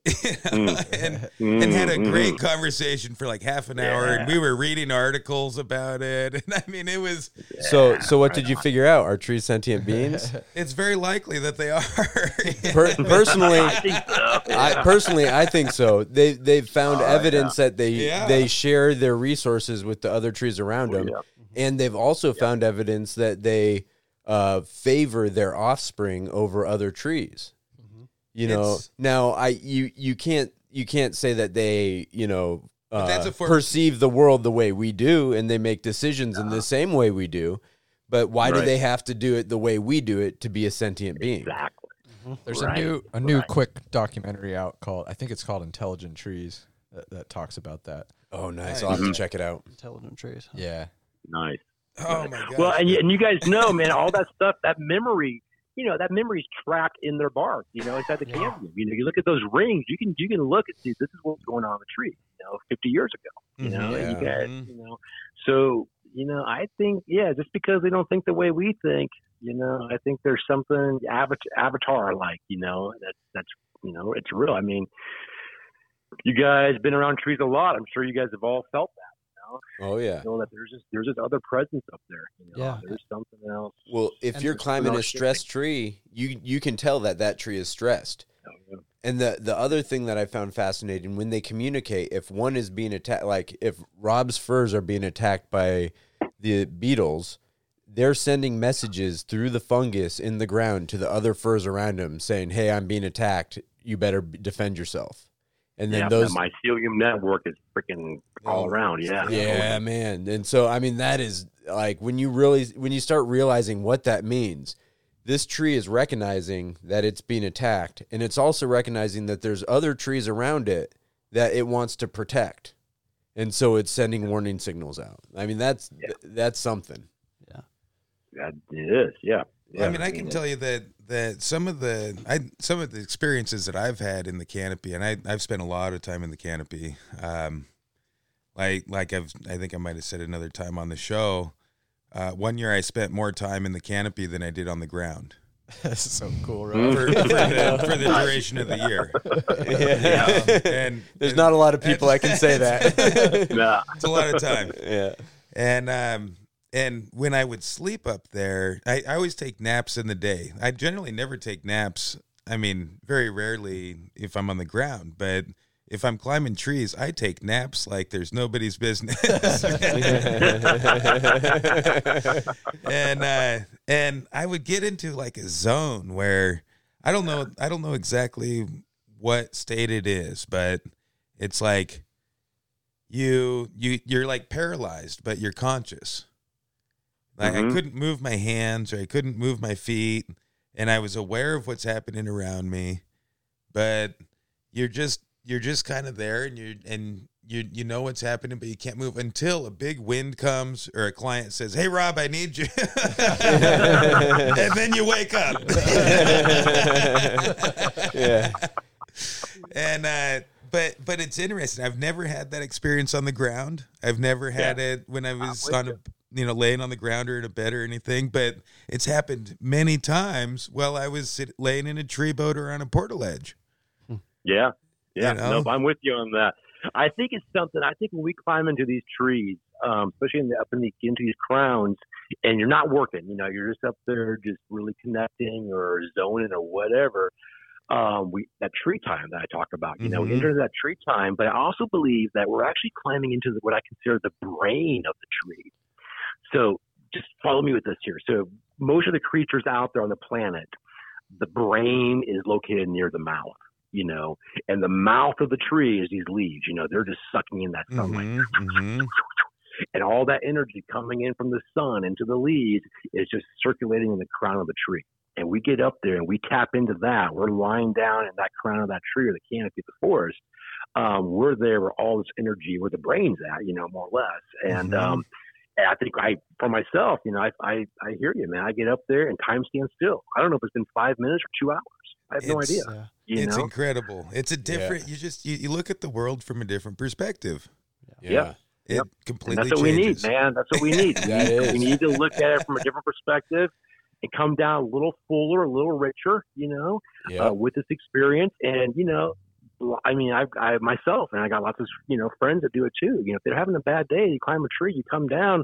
*laughs* and, and had a Mm, great mm. conversation for like half an hour and we were reading articles about it *laughs* and i mean it was So, so what did you figure out? Are trees sentient beings? *laughs* it's very likely that they are Per- personally, I so. I personally I think so. They they've found Oh, evidence that they Yeah. they share their resources with the other trees around them, Yeah. and they've also found evidence that they uh, favor their offspring over other trees. You know, It's- now I you you can't you can't say that they you know But that's uh, a form- perceive the world the way we do, and they make decisions in the uh-huh. same way we do. But why do Right. they have to do it the way we do it to be a sentient being? Exactly. Mm-hmm. There's Right, a new a new right. quick documentary out called I think it's called Intelligent Trees that, that talks about that. Oh, nice! Nice. I'll have to mm-hmm. check it out. Intelligent trees. Yeah. Nice. oh my god Well, and you, and you guys know, man, all that stuff, that memory, you know, that memory's tracked in their bark, you know, inside the Yeah. cambium. You know, you look at those rings, you can you can look and see this is what's going on in the tree, you know, 50 years ago, you know, and you guys, Mhm. you know, so you know, I think, yeah, just because they don't think the way we think, you know, I think there's something avatar, avatar like, you know, that's that's you know, it's real. I mean, you guys been around trees a lot. I'm sure you guys have all felt that. Oh yeah. You know that there's just there's just other presence up there. You know, Yeah. there's something else. Well, if And you're climbing a no stressed tree, you you can tell that that tree is stressed. Oh, you know. And the the other thing that I found fascinating when they communicate, if one is being attacked, like if Rob's firs are being attacked by the beetles, they're sending messages through the fungus in the ground to the other firs around him, saying, "Hey, I'm being attacked. You better defend yourself." And then yeah, those, that mycelium network is freaking all around. Yeah, yeah, man. And so, I mean, that is like when you really when you start realizing what that means. This tree is recognizing that it's being attacked, and it's also recognizing that there's other trees around it that it wants to protect, and so it's sending warning signals out. I mean, that's Yeah. that's something. That it is. Yeah. yeah. I mean, I can tell you that that some of the I some of the experiences that I've had in the canopy, and I I've spent a lot of time in the canopy. Um, like like I've I think I might have said another time on the show. Uh, one year I spent more time in the canopy than I did on the ground *laughs* That's so cool, for, right? for, the, *laughs* for the duration of the year. *laughs* Yeah. And There's and not a lot of people I can say that. Nah. It's a lot of time. yeah. And um and when I would sleep up there, I, I always take naps in the day. I generally never take naps. I mean, very rarely if I'm on the ground, but if I'm climbing trees, I take naps like there's nobody's business. *laughs* and uh and I would get into like a zone where I don't know I don't know exactly what state it is, but it's like you you you're like paralyzed, but you're conscious. Like I Mhm. couldn't move my hands or I couldn't move my feet, and I was aware of what's happening around me, but you're just you're just kind of there, and you and you you know what's happening, but you can't move until a big wind comes or a client says, "Hey, Rob, I need you," *laughs* and then you wake up. *laughs* Yeah. and uh but but it's interesting i've never had that experience on the ground i've never had it when i was on a you know laying on the ground or in a bed or anything but it's happened many times while i was sit, laying in a tree boat or on a portaledge Yeah. Yeah. You know? No, I'm with you on that. I think it's something. I think when we climb into these trees, um, especially in the, up in the into these crowns, and you're not working, you know, you're just up there, just really connecting or zoning or whatever. Um, we that tree time that I talk about, you know, we Mhm. enter that tree time, but I also believe that we're actually climbing into the, what I consider the brain of the tree. So just follow me with this here. So most of the creatures out there on the planet, the brain is located near the mouth, you know, and the mouth of the tree is these leaves, you know, they're just sucking in that sunlight. Mhm, mhm. And all that energy coming in from the sun into the leaves is just circulating in the crown of the tree. And we get up there and we tap into that. We're lying down in that crown of that tree or the canopy of the forest. Um, we're there where all this energy, where the brain's at, you know, more or less. And Mhm. um, and I think I, for myself, you know, I, I, I hear you, man. I get up there and time stands still. I don't know if it's been five minutes or two hours. I have no idea. Yeah. You it's know, incredible it's a different you just you, you look at the world from a different perspective Yeah. It Yep. completely And that's what we need, man. That's what we need. *laughs* we, That need we need to look at it from a different perspective and come down a little fuller, a little richer, you know, Yeah. uh, with this experience. And, you know, I mean, I, I myself, and I got lots of, you know, friends that do it too. You know, if they're having a bad day, you climb a tree, you come down,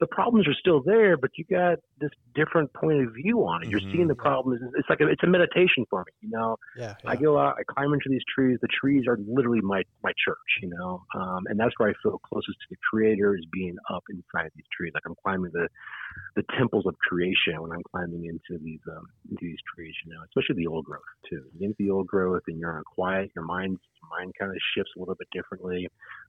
the problems are still there, but you got this different point of view on it. You're Mhm. seeing the problems. It's like a, it's a meditation for me, you know. Yeah. I go out, I climb into these trees. The trees are literally my my church, you know, um, and that's where I feel closest to the Creator is being up inside these trees. Like I'm climbing the the temples of creation when I'm climbing into these um, into these trees, you know, especially the old growth too. You get into the old growth and you're quiet. Your mind your mind kind of shifts a little bit differently,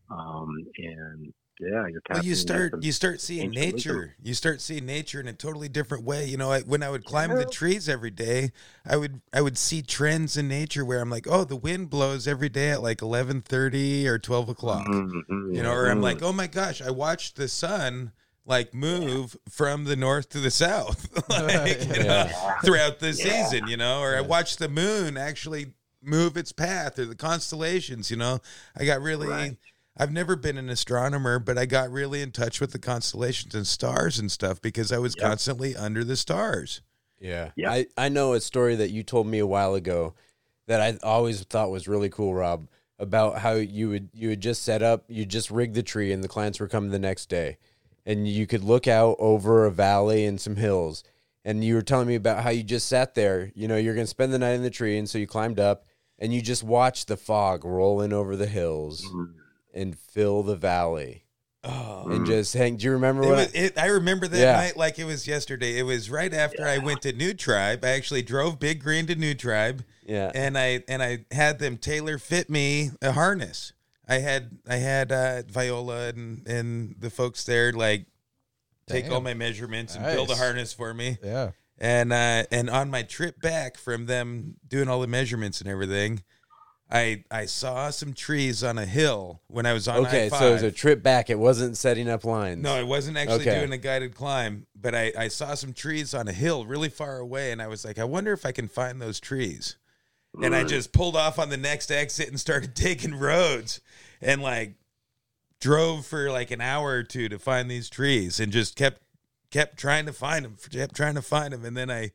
um, and yeah, you're Well, you start you start seeing ancient wisdom. nature. You start seeing nature in a totally different way. You know, I, when I would climb the trees every day, I would I would see trends in nature where I'm like, oh, the wind blows every day at like eleven thirty or twelve o'clock. Mhm, You know, or I'm like, oh my gosh, I watched the sun like move from the north to the south, *laughs* *laughs* like, you know, Yeah. throughout the Yeah. season. You know, or I watched the moon actually move its path or the constellations. You know, I got really. Right. I've never been an astronomer, but I got really in touch with the constellations and stars and stuff because I was Yep. constantly under the stars. Yeah. Yeah. I, I know a story that you told me a while ago that I always thought was really cool, Rob, about how you would you would just set up, you just rig the tree and the clients were coming the next day. And you could look out over a valley and some hills. And you were telling me about how you just sat there, you know, you're gonna spend the night in the tree, and so you climbed up and you just watched the fog rolling over the hills Mhm. And fill the valley. Oh, And just hang do you remember It what was, it, I remember that Yeah. night like it was yesterday. It was right after I went to New Tribe. I actually drove Big Green to New Tribe, Yeah. and I and I had them tailor fit me a harness. I had I had uh, Viola and and the folks there like take all my measurements and build a harness for me. Yeah. And uh, and on my trip back from them doing all the measurements and everything, I I saw some trees on a hill when I was on Okay, I-5. so it was a trip back. It wasn't setting up lines. No, I wasn't actually Okay. doing a guided climb, but I, I saw some trees on a hill really far away, and I was like, I wonder if I can find those trees. And I just pulled off on the next exit and started *laughs* taking roads and like drove for like an hour or two to find these trees and just kept kept trying to find them, kept trying to find them, and then I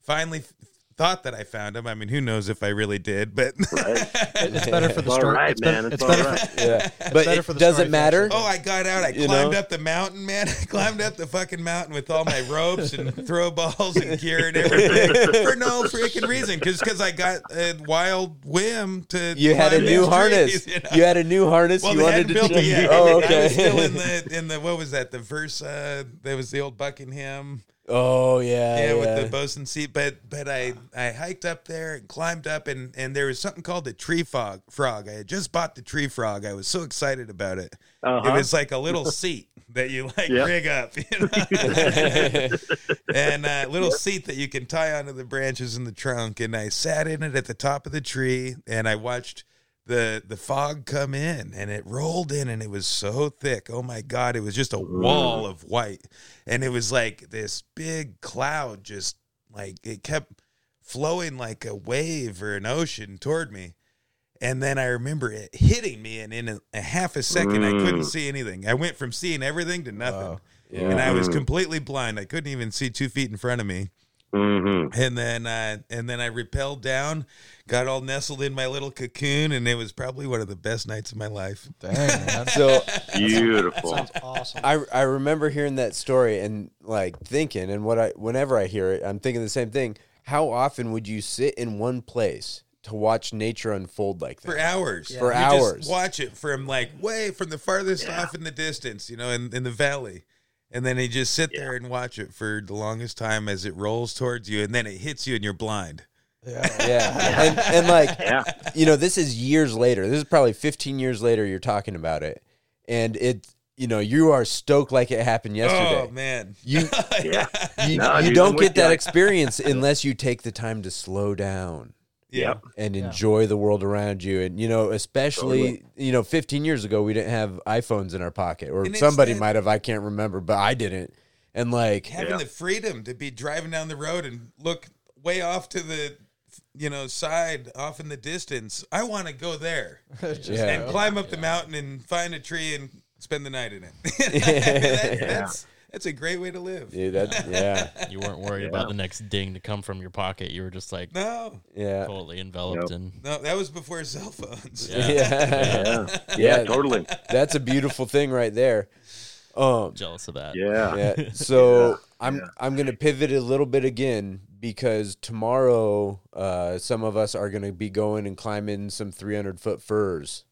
finally th- thought that I found them. I mean, who knows if I really did, but *laughs* Right. It's better for the story. right, it's better, man. It's it's all better right. *laughs* for, Yeah, but better it for the does story it matter? Oh, I got out. I You climbed know? up the mountain, man. *laughs* I climbed up the fucking mountain with all my ropes and throw balls and gear and everything for no freaking reason. Because I got a wild whim to. You had a new harness. trees, you know? You had a new harness. well, you they wanted hadn't to built it change- yet. Oh, I okay. was still in the in the what was that? The first uh, there was the old Buckingham. Oh yeah, yeah, yeah. with the bosun seat. But but I I hiked up there and climbed up and and there was something called the tree frog. Frog. I had just bought the tree frog. I was so excited about it. Uh-huh. It was like a little seat that you like Yep. rig up, you know? *laughs* and a little seat that you can tie onto the branches in the trunk. And I sat in it at the top of the tree, and I watched the the fog come in, and it rolled in, and it was so thick. Oh my god, it was just a wall of white, and it was like this big cloud, just like it kept flowing like a wave or an ocean toward me. And then I remember it hitting me, and in a, a half a second, I couldn't Mm. see anything. I went from seeing everything to nothing, Wow. Yeah. and I was Mhm. completely blind. I couldn't even see two feet in front of me. Mhm. And then, uh, and then I repelled down, got all nestled in my little cocoon, and it was probably one of the best nights of my life. Dang. *laughs* So *laughs* Beautiful. sounds awesome. I I remember hearing that story and like thinking, and what I whenever I hear it, I'm thinking the same thing. How often would you sit in one place to watch nature unfold like that? for hours. For You hours. just watch it from like way from the farthest off in the distance, you know, in, in the valley. And then you just sit there and watch it for the longest time as it rolls towards you, and then it hits you, and you're blind. Yeah. *laughs* Yeah, and and like *laughs* Yeah. you know, this is years later. This is probably 15 years later. You're talking about it, and it, you know, you are stoked like it happened oh, yesterday. Oh man, You *laughs* Yeah. you, No, you dude, don't get that ya. experience unless you take the time to slow down yeah. Yep. and Yeah. enjoy the world around you. And you know, especially Totally. you know, 15 years ago we didn't have iPhones in our pocket, or And somebody that- might have. I can't remember, but I didn't. And like, having Yeah. the freedom to be driving down the road and look way off to the you know side off in the distance. I want to go there *laughs* Yeah. and climb up the mountain and find a tree and spend the night in it. *laughs* *laughs* That- Yeah. That's that's a great way to live. Yeah, that, yeah, *laughs* You weren't worried about the next ding to come from your pocket. You were just like No, yeah, totally enveloped Yep. in. no, that was before cell phones. Yeah. *laughs* yeah. Yeah, Yeah. yeah, totally. That's a beautiful thing right there. Um, Jealous of that. Yeah, yeah. *laughs* So Yeah, I'm yeah. I'm gonna pivot a little bit again because tomorrow uh, some of us are gonna be going and climbing some 300 foot firs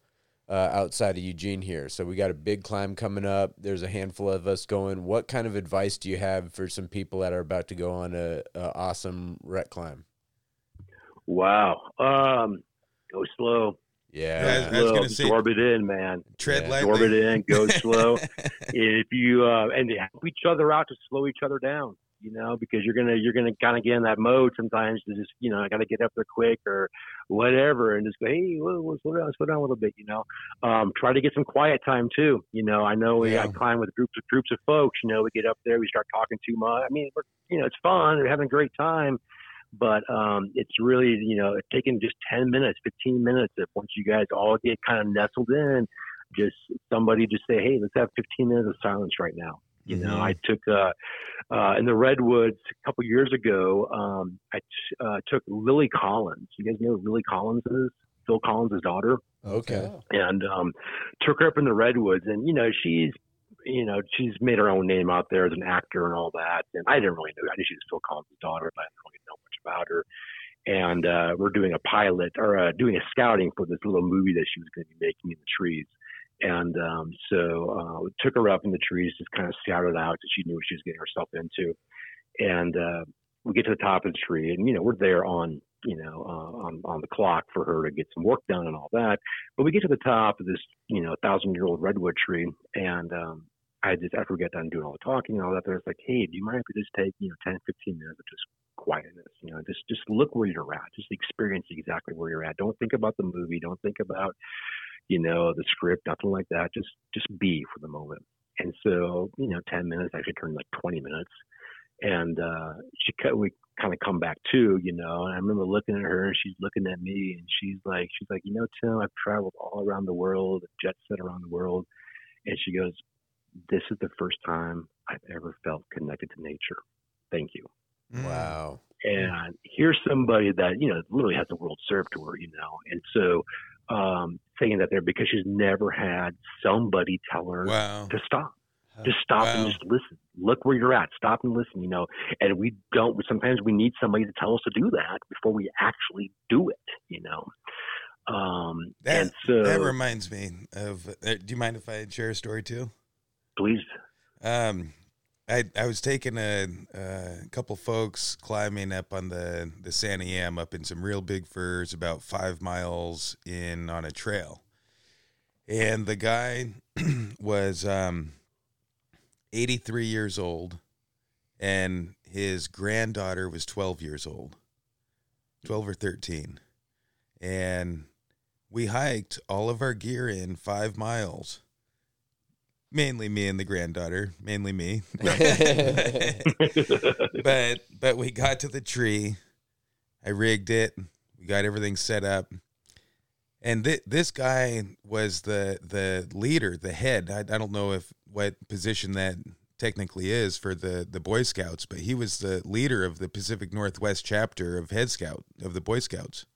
uh, outside of Eugene here. So we got a big climb coming up. There's a handful of us going. What kind of advice do you have for some people that are about to go on a, a awesome rec climb? Wow. Um, go slow. Yeah. I was Slow. gonna absorb it in, man. Tread Yeah. lightly. Absorb it in. Go *laughs* slow. if you uh, and help each other out to slow each other down. You know, because you're gonna you're gonna kind of get in that mode sometimes to just you know I gotta get up there quick or whatever and just go hey whoa, whoa, slow down slow down a little bit? You know? Um, try to get some quiet time too you know? I know we I climb with groups of groups of folks you know? We get up there we start talking too much. I mean we're you know it's fun we're having a great time but um, it's really you know it's taking just 10 minutes 15 minutes if once you guys all get kind of nestled in just somebody just say hey let's have 15 minutes of silence right now you know Mhm. i took uh uh in the redwoods a couple years ago um i t- uh, took lily collins. You guys know who lily collins is? Phil collins' daughter? Okay. and um took her up in the redwoods and you know she's you know she's made her own name out there as an actor and all that and i didn't really know i knew she was phil collins' daughter but i didn't really know much about her. And uh we're doing a pilot or uh, doing a scouting for this little movie that she was going to be making in the trees and um so uh took her up in the trees just kind of scouted out that she knew what she was getting herself into. And uh we get to the top of the tree and you know we're there on you know uh, on on the clock for her to get some work done and all that. But we get to the top of this, you know, thousand year old redwood tree, and um, I just after we get done doing all the talking and all that, there's like, hey, do you mind if we just take, you know, 10, 15 minutes of just quietness? You know, just just look where you're at, just experience exactly where you're at. Don't think about the movie. Don't think about, you know, the script, nothing like that. Just just be for the moment. And so, you know, 10 minutes actually turned like 20 minutes. And uh, she we kind of come back to, you know, and I remember looking at her and she's looking at me and she's like, she's like, you know, Tim, I've traveled all around the world, jet set around the world. And she goes, this is the first time I've ever felt connected to nature. Thank you. Mm. Wow. And here's somebody that, you know, literally has the world served to her, you know. And so um, saying that there because she's never had somebody tell her Wow. to stop. Just stop and just listen. Look where you're at. Stop and listen. You know, and we don't. Sometimes we need somebody to tell us to do that before we actually do it. You know, um, That and so that reminds me of. Uh, do you mind if I share a story too? please, Um, I I was taking a, a couple folks climbing up on the the Santiam up in some real big firs, about five miles in on a trail, and the guy *clears throat* was um, eighty three years old, and his granddaughter was twelve years old, twelve or thirteen, and we hiked all of our gear in five miles mainly me and the granddaughter, mainly me. *laughs* *laughs* but but we got to the tree. I rigged it. We got everything set up. And th- this guy was the the leader, the head. I, I don't know if what position that technically is for the the Boy Scouts, but he was the leader of the Pacific Northwest chapter of Head Scout of the Boy Scouts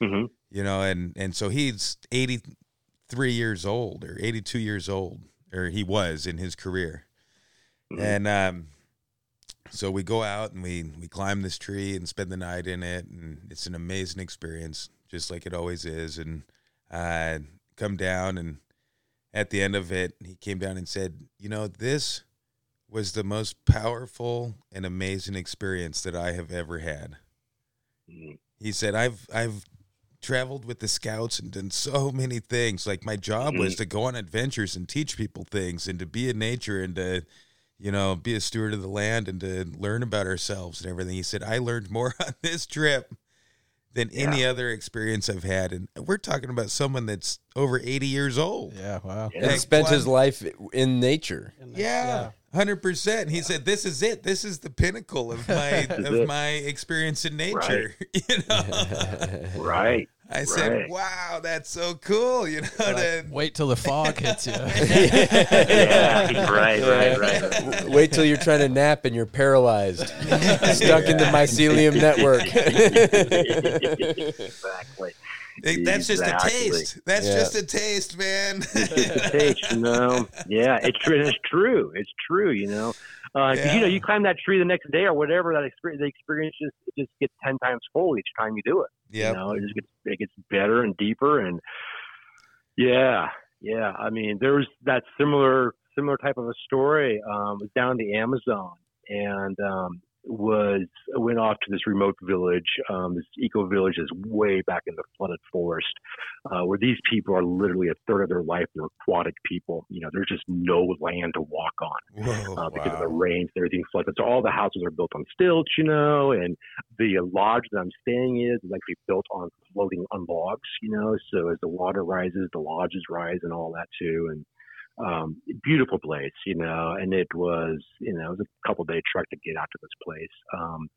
hmm you know and and so he's 83 years old or 82 years old or he was in his career Mhm. and um so we go out and we we climb this tree and spend the night in it and it's an amazing experience just like it always is and uh come down and at the end of it he came down and said you know this was the most powerful and amazing experience that I have ever had Mhm. he said i've i've traveled with the scouts and done so *laughs* many things like my job was mm. to go on adventures and teach people things and to be in nature and to you know be a steward of the land and to learn about ourselves and everything he said i learned more *laughs* on this trip than any other experience i've had and we're talking about someone that's over 80 years old Yeah, wow. Yeah. And spent his life in nature. And Yeah. Hundred percent. He said, "This is it. This is the pinnacle of my *laughs* of it. my experience in nature." *laughs* You know, *laughs* Right. I said, Right. "Wow, that's so cool." You know, to- Wait till the fog hits you. Yeah. Right. Right. Right. Wait till you're trying to nap and you're paralyzed, stuck in the mycelium network. exactly. Hey, that's just a taste. That's Yeah. just a taste, man. It's a taste, you *laughs* know. Yeah, it's true. It's true. It's true. You know, because you know you climb that tree the next day or whatever. That experience, the experience just it just gets ten times full each time you do it. Yeah, You know, it just gets it gets better and deeper and yeah, yeah. I mean, there was that similar similar type of a story. Um, was down the Amazon and um, was went off to this remote village. Um, this eco village is way back in the flooded forest, uh, where these people are literally a third of their life they're aquatic people. You know, there's just no land to walk on Whoa, uh, because of the wow. rains and everything flooded. So all the houses are built on stilts, you know, and the lodge that I'm staying in is actually built on floating on logs, you know. So as the water rises, the lodges rise and all that too. And um, beautiful place, you know. And it was, you know, it was a couple day trek to get out to this place. Um,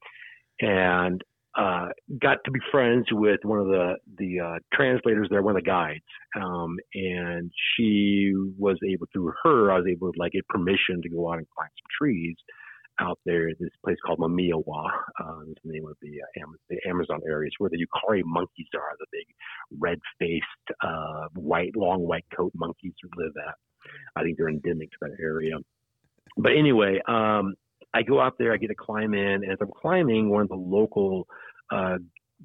and uh, got to be friends with one of the the uh, translators there, one of the guides, um, and she was able through her, I was able to like get permission to go out and climb some trees out there. This place called Mamirauá, uh, is the name of the, uh, Am- the Amazon areas where the uakari monkeys are, the big red-faced, uh, white, long white coat monkeys live at. I think they're endemic to that area. But anyway, um, I go out there, I get to climb in, and as I'm climbing, one of the local uh,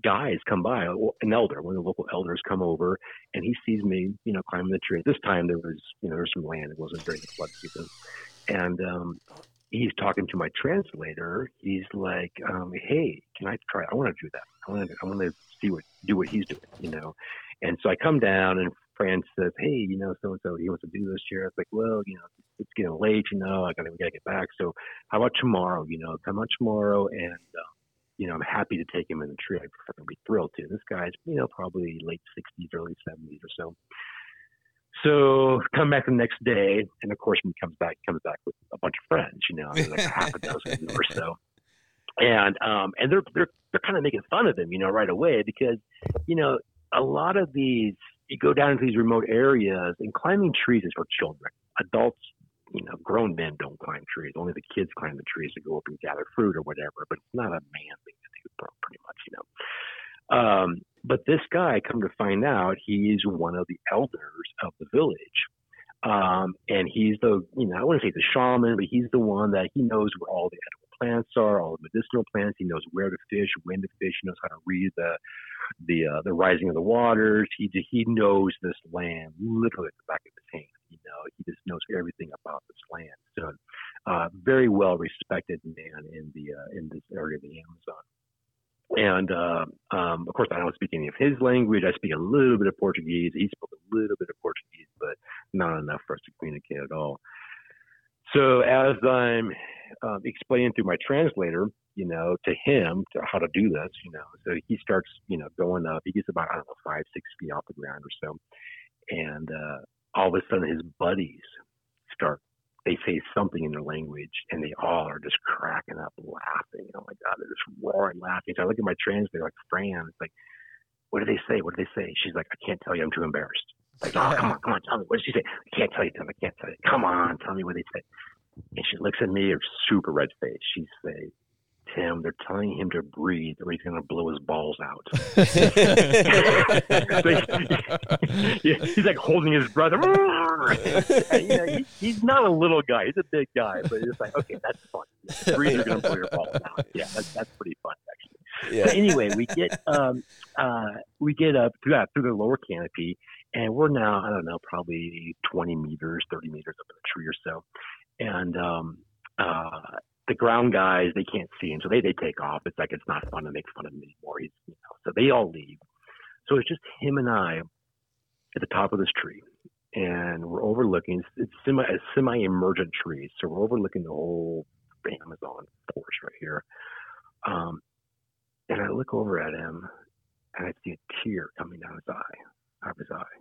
guys come by, an elder, one of the local elders come over, and he sees me, you know, climbing the tree. At this time, there was, you know, there's some land. It wasn't during the flood season, and um, he's talking to my translator. He's like, um, "Hey, can I try? I want to do that. I want to. I want to see what do what he's doing, you know." And so I come down, and Fran says, "Hey, you know, so and so, he wants to do this here." It's like, "Well, you know, it's getting late, you know. I gotta, we gotta get back. So how about tomorrow? You know, come on tomorrow, and uh, you know, I'm happy to take him in the tree. I'd be thrilled to. This guy's, you know, probably late 60s, early 70s or so. So come back the next day, and of course, when he comes back, he comes back with a bunch of friends. You know, like half a dozen or *laughs* so. And um, and they're they're they're kind of making fun of him, you know, right away because, you know, a lot of these you go down into these remote areas, and climbing trees is for children. Adults, you know, grown men don't climb trees. Only the kids climb the trees to go up and gather fruit or whatever. But it's not a man thing to do, pretty much, you know. Um, but this guy, come to find out, he's one of the elders of the village. Um, and he's the, you know, I wouldn't say the shaman, but he's the one that he knows where all the edible plants are, all the medicinal plants. He knows where to fish, when to fish. He knows how to read the, the, uh, the rising of the waters. He he knows this land literally at the back of his hand. You know, he just knows everything about this land. So, uh, very well respected man in the uh, in this area of the Amazon. And uh, um, of course, I don't speak any of his language. I speak a little bit of Portuguese. He spoke a little bit of Portuguese, but not enough for us to communicate at all. So as I'm um, explaining through my translator, you know, to him to how to do this, you know, so he starts, you know, going up. He gets about I don't know five, six feet off the ground or so, and uh, all of a sudden his buddies start. They say something in their language, and they all are just cracking up laughing. Oh my god, they're just roaring laughing. So I look at my translator, like Fran. It's like, what do they say? What do they say? She's like, I can't tell you. I'm too embarrassed. Like, oh, come on, come on, tell me. What did she say? I can't tell you, Tim. I can't tell you. Come on, tell me what they say. And she looks at me, her super red face. She says, Tim, they're telling him to breathe or he's going to blow his balls out. *laughs* He's like holding his breath. *laughs* And, you know, he, he's not a little guy. He's a big guy, but it's like, okay, that's fun. Breathe, you're going to blow your balls out. Yeah, that's, that's pretty fun, actually. Yeah. So anyway, we get um, uh, we get up through that through the lower canopy, and we're now I don't know probably 20 meters, 30 meters up in the tree or so, and um, uh, the ground guys they can't see him, so they they take off. It's like it's not fun to make fun of him anymore. He's you know, so they all leave. So it's just him and I at the top of this tree, and we're overlooking. It's, semi a semi emergent tree, so we're overlooking the whole Amazon forest right here. Um, and I look over at him and I see a tear coming down his eye, of his eye.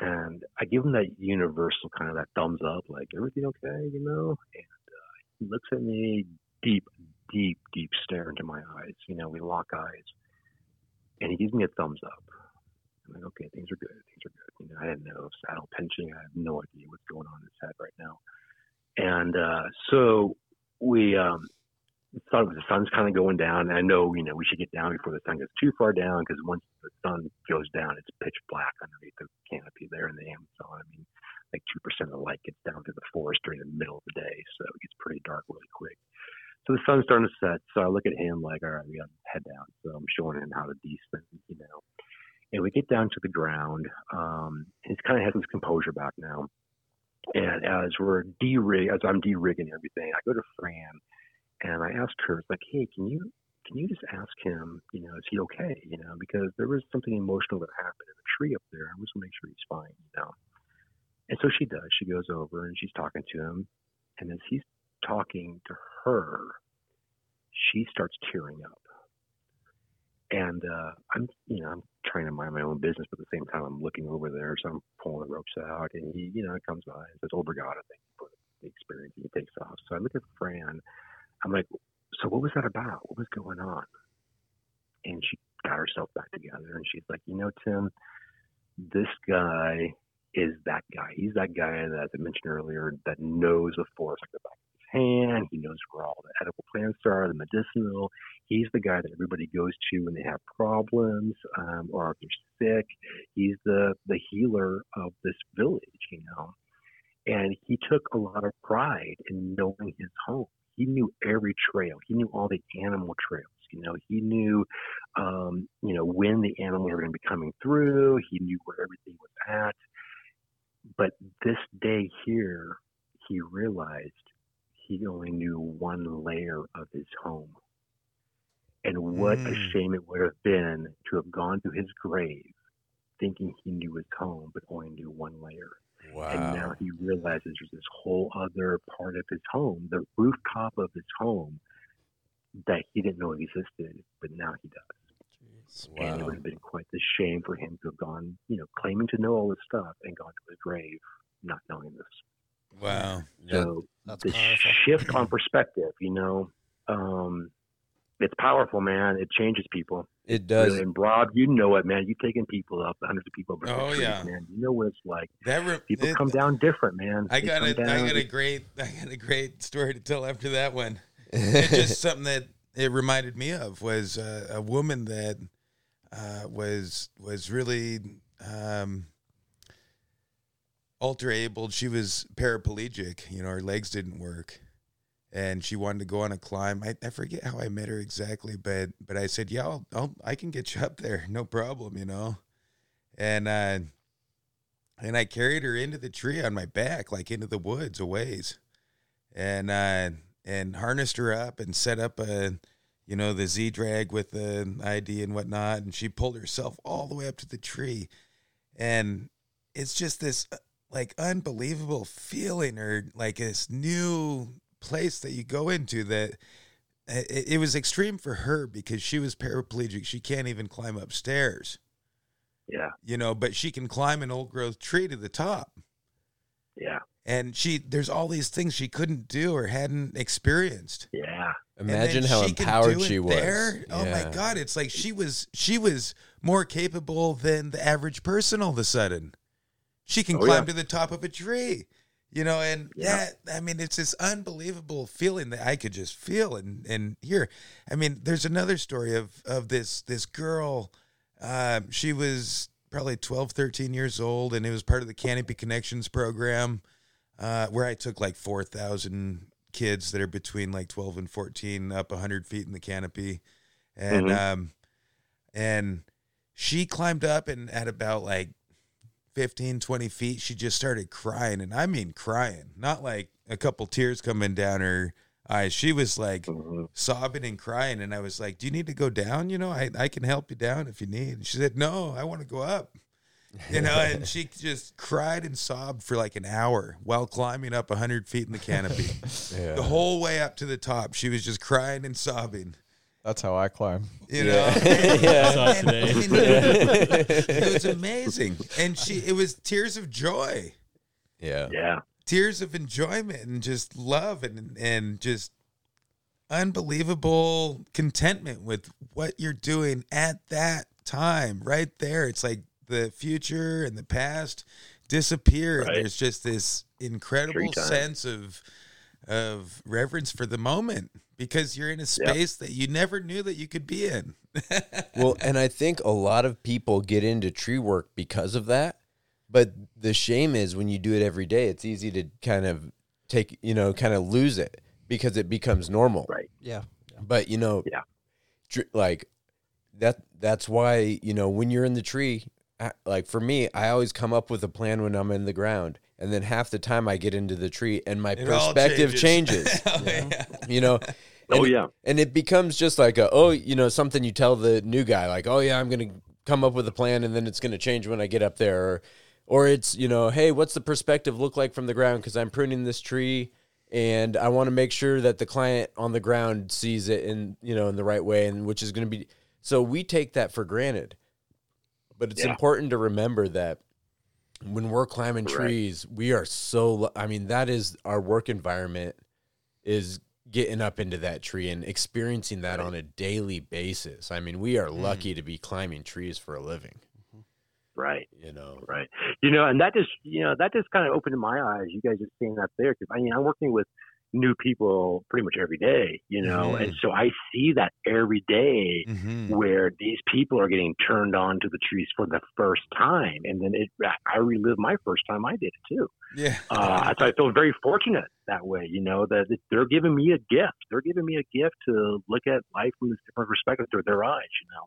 And I give him that universal kind of that thumbs up, like everything okay, you know. And uh, he looks at me deep, deep, deep stare into my eyes. You know, we lock eyes, and he gives me a thumbs up. I'm like, okay, things are good. Things are good. You know, I didn't know saddle pinching. I have no idea what's going on in his head right now. And uh, so we um, thought the sun's kind of going down. And I know, you know, we should get down before the sun gets too far down because once the sun goes down, it's pitch black underneath the canopy there in the Amazon. I mean, like 2% of the light gets down through the forest during the middle of the day. So it gets pretty dark really quick. So the sun's starting to set. So I look at him like, all right, we got to head down. So I'm showing him how to descend, you know. And we get down to the ground. Um, he's kind of has his composure back now. And as we're de-rig, as I'm de-rigging everything, I go to Fran and I asked her, like, hey, can you can you just ask him, you know, is he okay? You know, because there was something emotional that happened in the tree up there. I just want to make sure he's fine, you know. And so she does. She goes over and she's talking to him, and as he's talking to her, she starts tearing up. And uh, I'm, you know, I'm trying to mind my own business, but at the same time, I'm looking over there, so I'm pulling the ropes out, and he, you know, comes by and says, "Oh, Brigada, thank you for the experience." And he takes off. So I look at Fran. I'm like, "So what was that about? What was going on?" And she got herself back together, and she's like, "You know, Tim, this guy is that guy. He's that guy that, as I mentioned earlier, that knows the forest like the back of his hand. He knows where all the edible plants are, the medicinal. He's the guy that everybody goes to when they have problems um, or if they're sick. He's the the healer of this village, you know. And he took a lot of pride in knowing his home. He knew every trail. He knew all the animal trails. You know, he knew, um, you know, when the animals were going to be coming through. He knew where everything was at. But this day here, he realized he only knew one layer of his home. And what a Mm. shame it would have been to have gone to his grave thinking he knew his home, but only knew one layer. Wow. And now he realizes there's this whole other part of his home, the rooftop of his home, that he didn't know existed, but now he does. Wow! And it would have been quite the shame for him to have gone, you know, claiming to know all this stuff and gone to his grave not knowing this. Wow. Yeah. So That's the powerful. shift on perspective, you know, um, it's powerful, man. It changes people. It does. And Rob, you know it, man. You've taken people up, hundreds of people up. Oh, yeah. man. You know what it's like. That re- People it- come down different, man. I got a, I down- got a great, *laughs* I got a great story to tell after that one. It's just *laughs* something that it reminded me of was uh, a woman that uh, was was really um, ultra abled. She was paraplegic. You know, her legs didn't work, and she wanted to go on a climb. I, I forget how I met her exactly, but but I said, yeah, I'll, I'll I can get you up there, no problem. You know, and uh, and I carried her into the tree on my back, like into the woods a ways, and uh, and harnessed her up and set up a, you know, the Z drag with the ID and whatnot, and she pulled herself all the way up to the tree, and it's just this uh, like unbelievable feeling or like this new place that you go into that. It, it was extreme for her because she was paraplegic. She can't even climb upstairs Yeah, you know, but she can climb an old growth tree to the top. yeah, And she there's all these things she couldn't do or hadn't experienced. yeah. Imagine how she empowered she was. There. Oh my god, it's like she was she was more capable than the average person all of a sudden. She can Oh, climb yeah. to the top of a tree. You know, and Yeah. that I mean it's this unbelievable feeling that I could just feel and and hear. I mean, there's another story of of this this girl um, she was probably 12, 13 years old, and it was part of the Canopy Connections program, uh, where I took like 4,000 kids that are between like 12 and 14 up 100 feet in the canopy. And, Mhm. um, and she climbed up, and at about like 15, 20 feet, she just started crying. And I mean, crying, not like a couple tears coming down her eyes. She was like, Mhm. sobbing and crying and I was like, "Do you need to go down? You know, I, I can help you down if you need." And she said, "No, I want to go up." You know, *laughs* and she just cried and sobbed for like an hour while climbing up 100 feet in the canopy. *laughs* Yeah. The whole way up to the top, she was just crying and sobbing. That's how I climb. You know, *laughs* Yeah. Yeah. *laughs* Saw it and- today. and it, *laughs* it was amazing, and she it was tears of joy, yeah. Yeah. tears of enjoyment, and just love, and and just unbelievable contentment with what you're doing at that time, right there. It's like the future and the past disappear, Right. and there's just this incredible Tree time. sense of of reverence for the moment because you're in a space that you never knew that you could be in. *laughs* Well, and I think a lot of people get into tree work because of that. But the shame is when you do it every day, it's easy to kind of take, you know, kind of lose it because it becomes normal. Right. Yeah. But, you know, Yeah. dr- like that that's why, you know, when you're in the tree, I- like for me, I always come up with a plan when I'm in the ground. And then half the time I get into the tree and my It perspective changes. *laughs* Oh, yeah. you know, *laughs* Oh And- yeah. and it becomes just like a oh you know something you tell the new guy like oh yeah i'm gonna come up with a plan and then it's gonna change when i get up there or or it's you know hey what's the perspective look like from the ground because i'm pruning this tree and i want to make sure that the client on the ground sees it in you know in the right way and which is gonna be so we take that for granted but it's Yeah. important to remember that when we're climbing trees we are so i mean that is our work environment is getting up into that tree and experiencing that Right. on a daily basis. I mean, we are mm. lucky to be climbing trees for a living, mm-hmm. Right. you know. Right. You know, and that just you know that just kind of opened my eyes. You guys are seeing that there because I mean I'm working with new people pretty much every day. You know, and so I see that every day Mhm. where these people are getting turned on to the trees for the first time, and then it I relive my first time I did it too. Yeah. Uh, so I feel very fortunate that way. You know that they're giving me a gift. They're giving me a gift to look at life from this different perspective through their eyes. You know.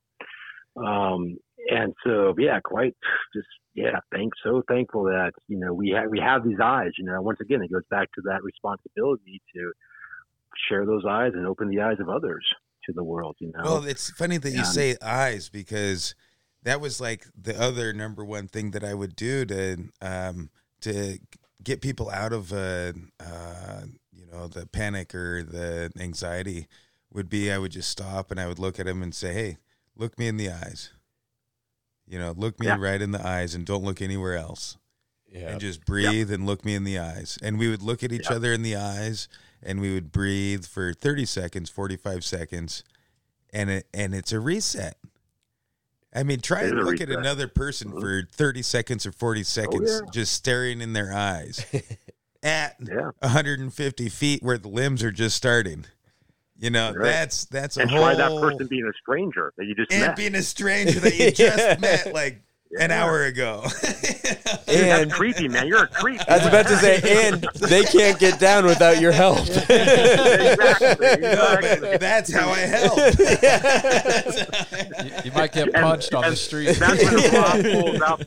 Um, and so, yeah, quite just, yeah, thank, so thankful that, you know, we have, we have these eyes, you know, once again, it goes back to that responsibility to share those eyes and open the eyes of others to the world, you know? Well, it's funny that you say eyes because that was like the other number one thing that I would do to um, to get people out of uh, uh, you know the panic or the anxiety would be I would just stop and I would look at them and say, "Hey, look me in the eyes." You know, look me Yeah. right in the eyes and don't look anywhere else. Yeah. and just breathe and look me in the eyes. And we would look at each Yeah. other in the eyes and we would breathe for 30 seconds, 45 seconds, and it and it's a reset. I mean, try and look at another person Mhm. for 30 seconds or 40 seconds yeah. just staring in their eyes *laughs* at yeah. 150 feet where the limbs are just starting. You know, Right. that's that's a And whole try that person being a stranger that you just and met. being a stranger that you *laughs* just Yeah. met like an hour ago. *laughs* Dude, And- that's creepy, man. You're a creep. I was about to say, and they can't get down without your help. *laughs* exactly. Exactly. but that's how I help. You, you might get And- punched on the street. That's when Rob pulls out.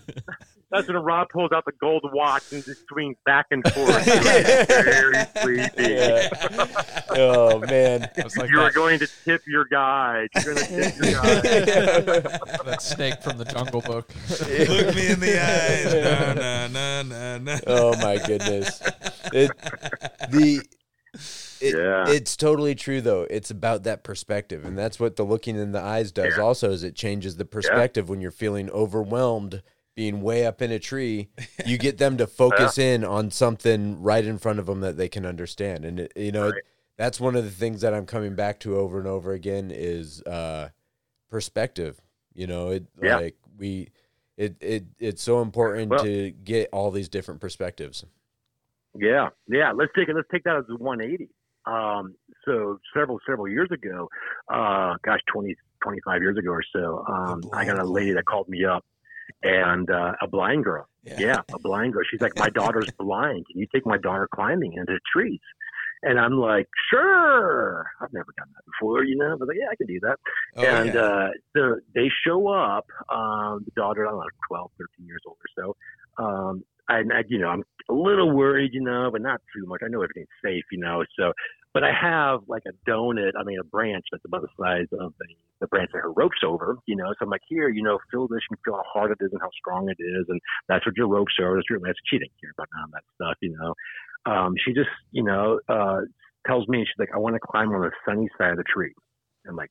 That's when Rob pulls out the gold watch and just swings back and forth. *laughs* Very sleepy. Yeah. Oh man. It's like you are that, going to tip your guide. You're going to tip your *laughs* guide. that snake from the Jungle Book. *laughs* Look me in the eyes. No, no, no, no, no. Oh my goodness. It, the it, Yeah. it's totally true though. It's about that perspective, and that's what the looking in the eyes does. Yeah. Also, is it changes the perspective when you're feeling overwhelmed, being way up in a tree. You get them to *laughs* focus in on something right in front of them that they can understand, and it, you know Right. that's one of the things that I'm coming back to over and over again is uh, perspective. You know, it Yeah. like we. It, it it's so important Well- to get all these different perspectives. Yeah, yeah. Let's take it. Let's take that as a 180. Um, so several several years ago, uh, gosh, 20, 25 years ago or so, um, I got a lady that called me up, and uh, a blind girl. Yeah. a blind girl. She's like, my daughter's *laughs* blind. Can you take my daughter climbing into trees? And I'm like, sure. I've never done that before, you know, but like, yeah, I can do that. Oh, and yeah. uh, so they show up. Um, the daughter, I don't know, 12, 13 years old or so. Um, and I, you know, I'm a little worried, you know, but not too much. I know everything's safe, you know. So, but I have like a donut, I mean, a branch that's about the size of the, the branch that her rope's over, you know. So I'm like, here, you know, feel this. You can feel how hard it is and how strong it is, and that's what your rope's over. That's your that's care about none of that stuff, you know. Um, she just, you know, uh, tells me she's like, I want to climb on the sunny side of the tree. I'm like,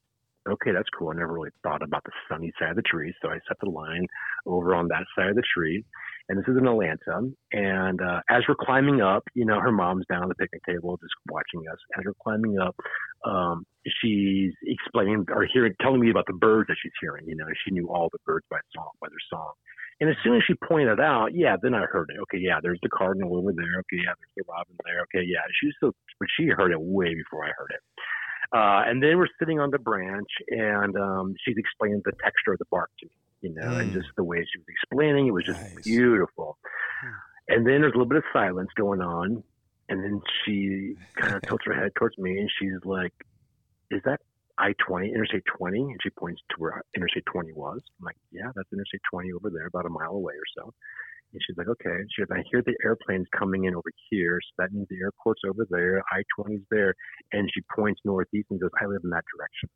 okay, that's cool. I never really thought about the sunny side of the tree, so I set the line over on that side of the tree. And this is in Atlanta. And uh, as we're climbing up, you know, her mom's down on the picnic table just watching us. As we're climbing up, um, she's explaining or hearing, telling me about the birds that she's hearing. You know, she knew all the birds by song, by their song. And as soon as she pointed out, yeah, then I heard it. Okay, yeah, there's the cardinal over there. Okay, yeah, there's the robin there. Okay, yeah, she's so, but she heard it way before I heard it. Uh, and then we're sitting on the branch, and um, she's explaining the texture of the bark to me, you know, and Mm. just the way she was explaining, it was just Nice. beautiful. And then there's a little bit of silence going on, and then she kind of *laughs* tilts her head towards me, and she's like, "Is that I twenty, Interstate twenty?" And she points to where Interstate twenty was. I'm like, "Yeah, that's Interstate twenty over there, about a mile away or so." And she's like, "Okay." She goes, "I hear the airplanes coming in over here, so that means the airport's over there, I 20's there." And she points northeast and goes, "I live in that direction."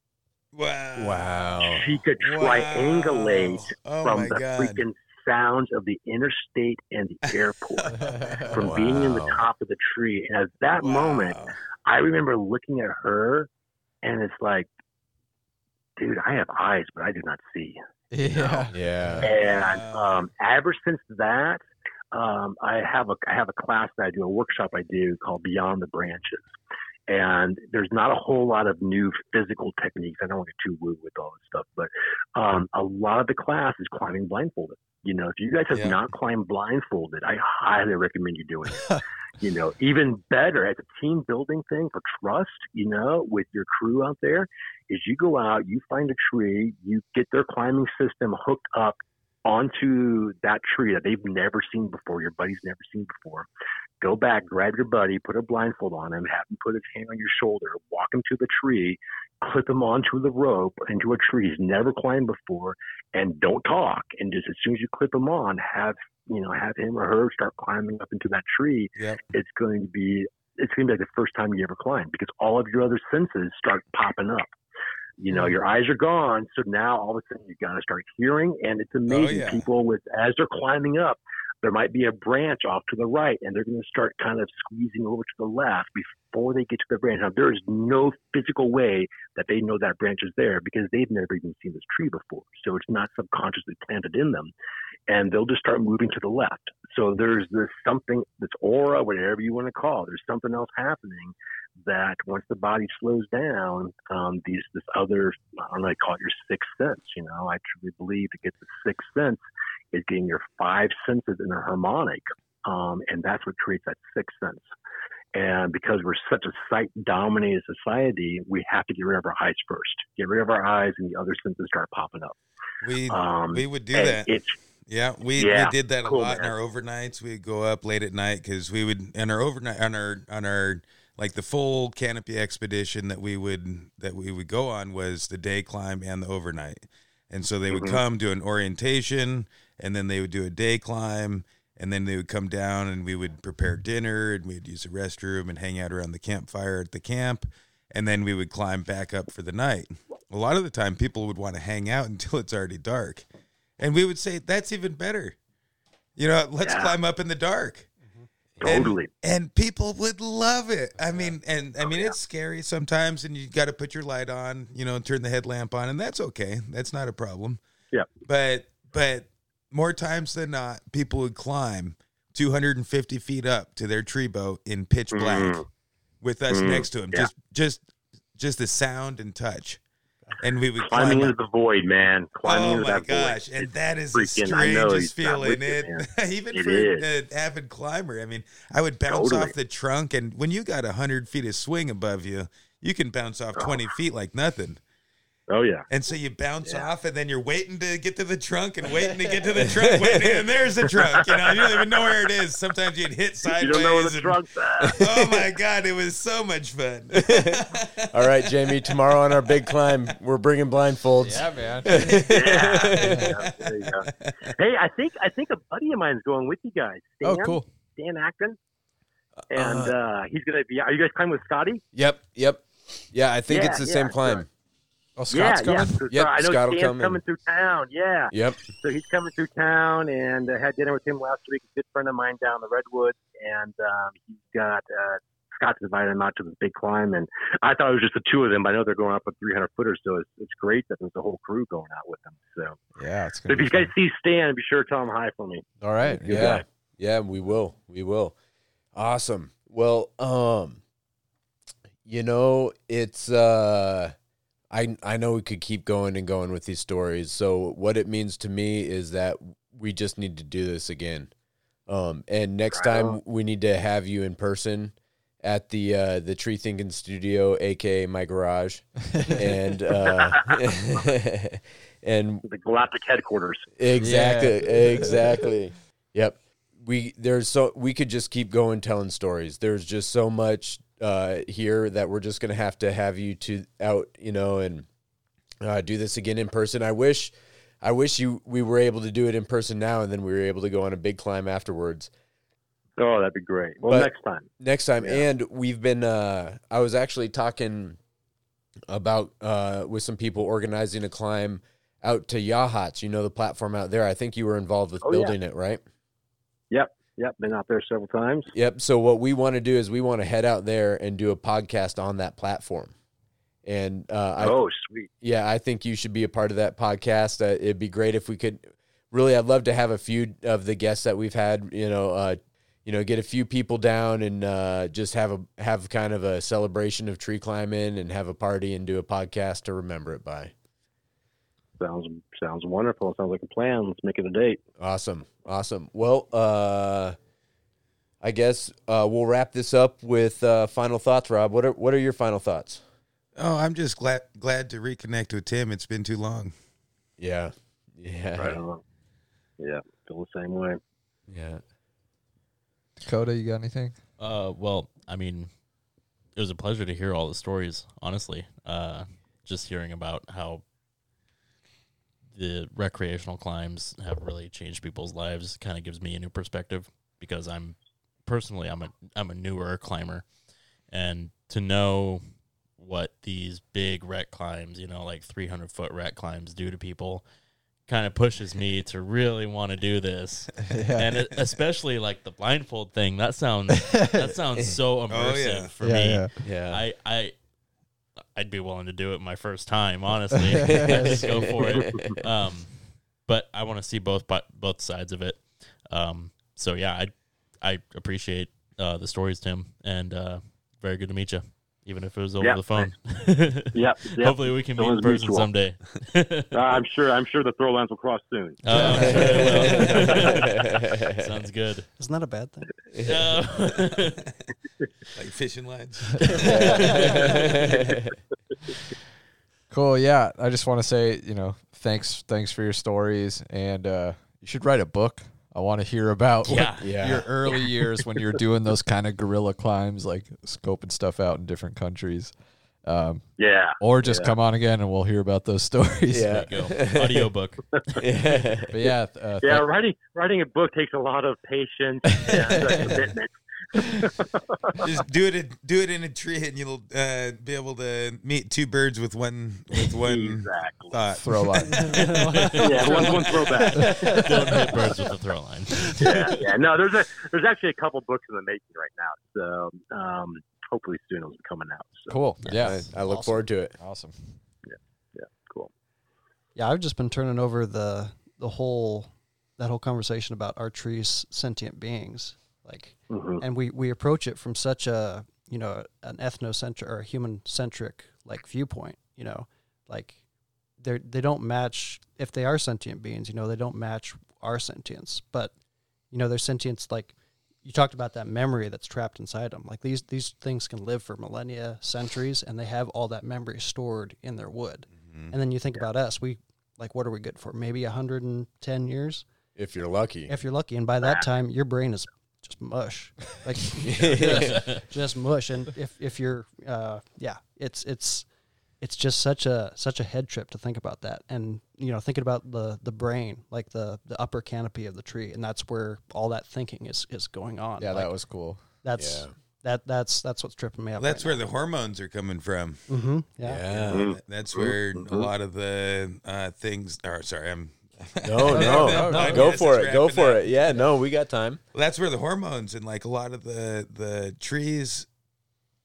Wow. Wow. She could triangulate Wow. Oh from the God. freaking sounds of the interstate and the airport *laughs* from being in the top of the tree. And at that moment, I remember looking at her, and it's like, dude, I have eyes, but I do not see. Yeah. Yeah. And Wow. um, ever since that, um, I have a I have a class that I do, a workshop I do called Beyond the Branches. And there's not a whole lot of new physical techniques. I don't want to get too woo with all this stuff, but um, a lot of the class is climbing blindfolded. You know, if you guys have Yeah. not climbed blindfolded, I highly recommend you doing it. *laughs* you know, even better as a team building thing for trust, you know, with your crew out there, is you go out, you find a tree, you get their climbing system hooked up onto that tree that they've never seen before, your buddy's never seen before. Go back, grab your buddy, put a blindfold on him, have him put his hand on your shoulder, walk him to the tree, clip him onto the rope into a tree he's never climbed before, and don't talk. And just as soon as you clip him on, have you know, have him or her start climbing up into that tree. Yep. It's going to be it's going to be like the first time you ever climb because all of your other senses start popping up. You know, mm. your eyes are gone, so now all of a sudden you've got to start hearing, and it's oh, amazing. yeah. People with as they're climbing up, there might be a branch off to the right, and they're going to start kind of squeezing over to the left before they get to the branch. Now, there is no physical way that they know that branch is there because they've never even seen this tree before, so it's not subconsciously planted in them, and they'll just start moving to the left. So there's this something, this aura, whatever you want to call it. There's something else happening that once the body slows down, um, these this other I don't know, I call it your sixth sense. You know, I truly believe to get the sixth sense is getting your five senses in a harmonic, um, and that's what creates that sixth sense. And because we're such a sight dominated society, we have to get rid of our eyes first. Get rid of our eyes, and the other senses start popping up. We Um, we would do that. It's Yeah, we, Yeah, we did that a cool, lot in our overnights. We'd go up late at night because we would in our overnight on our on our like the full canopy expedition that we would that we would go on was the day climb and the overnight. And so they would Mhm. come do an orientation and then they would do a day climb and then they would come down and we would prepare dinner and we'd use the restroom and hang out around the campfire at the camp and then we would climb back up for the night. A lot of the time people would want to hang out *laughs* until it's already dark. And we would say that's even better. You know, let's Yeah. climb up in the dark. Mm-hmm. And- totally. And, people would love it. I mean, and I Oh, mean, yeah. it's scary sometimes, and you got to put your light on, you know, and turn the headlamp on, and that's okay. That's not a problem. Yeah. But but more times than not, people would climb 250 feet up to their tree boat in pitch black Mhm. with us Mhm. next to them, Yeah. just just just the sound and touch, and we would climbing climb into the void, man. Climbing oh into my that gosh, void. and It's that is the freaking- know strangest feeling. It *laughs* even It for an avid climber. I mean, I would bounce Totally. off the trunk, and when you got hundred feet of swing above you, you can bounce off Oh. twenty feet like nothing. Oh yeah. And so you bounce Yeah. off, and then you're waiting to get to the trunk, and waiting to get to the *laughs* trunk, waiting, and there's the trunk. You know, you don't even know where it is. Sometimes you'd hit sideways. You don't know where the and- trunk's at. *laughs* oh my god, it was so much fun. *laughs* All right, Jamie. Tomorrow on our big climb, we're bringing blindfolds. Yeah, man. yeah. There. Hey, I think I think a buddy of mine is going with you guys. oh, cool. Dan Acton, and uh, he's gonna be. Are you guys climbing with Scotty? Yep. Yep. Yeah, I think Yeah, it's the yeah, same climb. Oh, Scott's yeah, coming. yeah. So, Yep, I know Scott will Stan's coming through town. Yeah. Yep. So he's coming through town, and I had dinner with him last week. A good friend of mine down the redwoods, and um, he's got uh, Scott's invited him out to this big climb, and I thought it was just the two of them. But I know they're going up a 300 footer, so it's, it's great that there's a whole crew going out with them. So, Yeah, it's so if you guys see Stan, be sure to tell him hi for me. All right. Yeah. guy. Yeah, we will. We will. Awesome. Well, um you know, it's uh I I know we could keep going and going with these stories. So what it means to me is that we just need to do this again. Um and next Right time we need to have you in person at the uh the Tree Thinking Studio, aka my garage. and uh *laughs* and The Galactic headquarters. Exactly. Exactly. Yep. We there's so we could just keep going telling stories. There's just so much uh, here that we're just gonna have to have you to out, you know, and uh, do this again in person. I wish, I wish you we were able to do it in person now, and then we were able to go on a big climb afterwards Oh, that'd be great. Well, But- next time. next time. Yeah. And we've been uh I was actually talking about uh with some people organizing a climb out to Yachats, you know the platform out there. I think you were involved with Oh, yeah. building it, right? Yep, been out there several times. Yep. So what we want to do is we want to head out there and do a podcast on that platform. And uh I oh, sweet. yeah, I think you should be a part of that podcast. Uh, it'd be great if we could. Really, I'd love to have a few of the guests that we've had. You know, uh, you know, get a few people down and uh, just have a have kind of a celebration of tree climbing and have a party and do a podcast to remember it by. Sounds sounds wonderful. Sounds like a plan. Let's make it a date. Awesome, awesome. Well, uh, I guess uh, we'll wrap this up with uh, final thoughts. Rob, what are what are your final thoughts? Oh, I'm just glad glad to reconnect with Tim. It's been too long. Yeah, yeah, Right. Yeah, feel the same way. yeah. Dakota, you got anything? Uh, well, I mean, it was a pleasure to hear all the stories. Honestly, uh, just hearing about how the recreational climbs have really changed people's lives kind of gives me a new perspective because I'm personally I'm a I'm a newer climber, and to know what these big rec climbs, you know, like 300 foot rec climbs, do to people, kind of pushes me to really want to do this *laughs* and it, especially like the blindfold thing that sounds that *laughs* sounds so oh, immersive yeah. for Yeah, me yeah. Yeah. i i i'd be willing to do it my first time honestly. *laughs* Just go for it. Um but i want to see both both sides of it. Um so yeah i i appreciate uh the stories tim and uh very good to meet you even if it was over Yeah, the phone *laughs* Yep. yep. hopefully we can It meet in person mutual. someday *laughs* Uh, I'm sure. I'm sure the throw lines will cross soon. *laughs* I'm sure will. sounds good Isn't that a bad thing? Yeah. Like fishing lines. Cool. Yeah, I just want to say, you know, thanks, thanks for your stories, and uh, you should write a book. I want to hear about Yeah. Yeah. your early years when you're doing those *laughs* kind of guerrilla climbs, like scoping stuff out in different countries. Um, Yeah. or just Yeah. come on again and we'll hear about those *laughs* stories. Yeah. There you go. Audiobook. *laughs* yeah. But yeah, uh, Yeah. thank- Writing writing a book takes a lot of patience and uh, commitment. *laughs* Just do it. in- Do it in a tree, and you'll uh, be able to meet two birds with one with one Exactly. thought. throw line. *laughs* Yeah. One one throwback. *laughs* Don't hit birds with a throw line. yeah, yeah. No, there's a there's actually a couple books in the making right now. So um, hopefully soon it'll be coming out. So Cool. Yeah. I, I look Awesome. forward to it. Awesome. Yeah. Yeah. Cool. Yeah, I've just been turning over the the whole that whole conversation about our trees sentient beings, like, hmm and we we approach it from such a you know an ethnocentric or a human centric like viewpoint. You know, like they they don't match if they are sentient beings. You know, they don't match our sentience, but you know, their sentience like you talked about that memory that's trapped inside them. Like these these things can live for millennia, centuries, and they have all that memory stored in their wood. Mhm. And then you think about us, we like what are we good for? Maybe 110 years If you're lucky. if you're lucky. And by that time, your brain is just mush, like *laughs* just, just mush. And if if you're, uh, yeah, it's it's it's just such a such a head trip to think about that. And you know, thinking about the the brain, like the the upper canopy of the tree, and that's where all that thinking is is going on. Yeah, Like, that was cool. that's Yeah. that that's that's what's tripping me up. That's where the hormones are coming from. Mm-hmm. Yeah. Yeah. Mhm. That's where a Mhm. lot of the uh, things. Or sorry, I'm. No, no, *laughs* no, no, Go for it. Go for it. Yeah, no, we got time. Well, that's where the hormones and like a lot of the the trees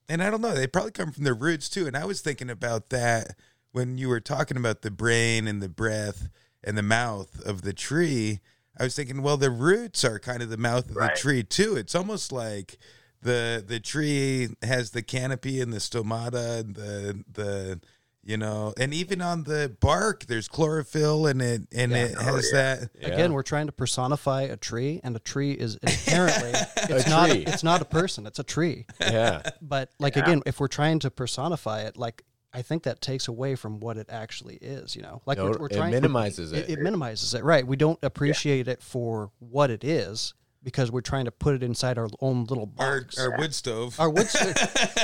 and I don't know, they probably come from their roots too. And I was thinking about that when you were talking about the brain and the breath and the mouth of the tree. I was thinking, well, the roots are kind of the mouth of Right. the tree too. It's almost like the the tree has the canopy and the stomata and the the you know, and even on the bark, there's chlorophyll and it and Yeah. it oh, has that. Again, we're trying to personify a tree, and a tree is *laughs* inherently it's A not tree. it's not a person, it's a tree. yeah, But like again, if we're trying to personify it, like I think that takes away from what it actually is. You know, like No, we're, we're it trying minimizes it, it. it minimizes it, right? We don't appreciate it for what it is because we're trying to put it inside our own little Our, box. our wood stove. our wood stove,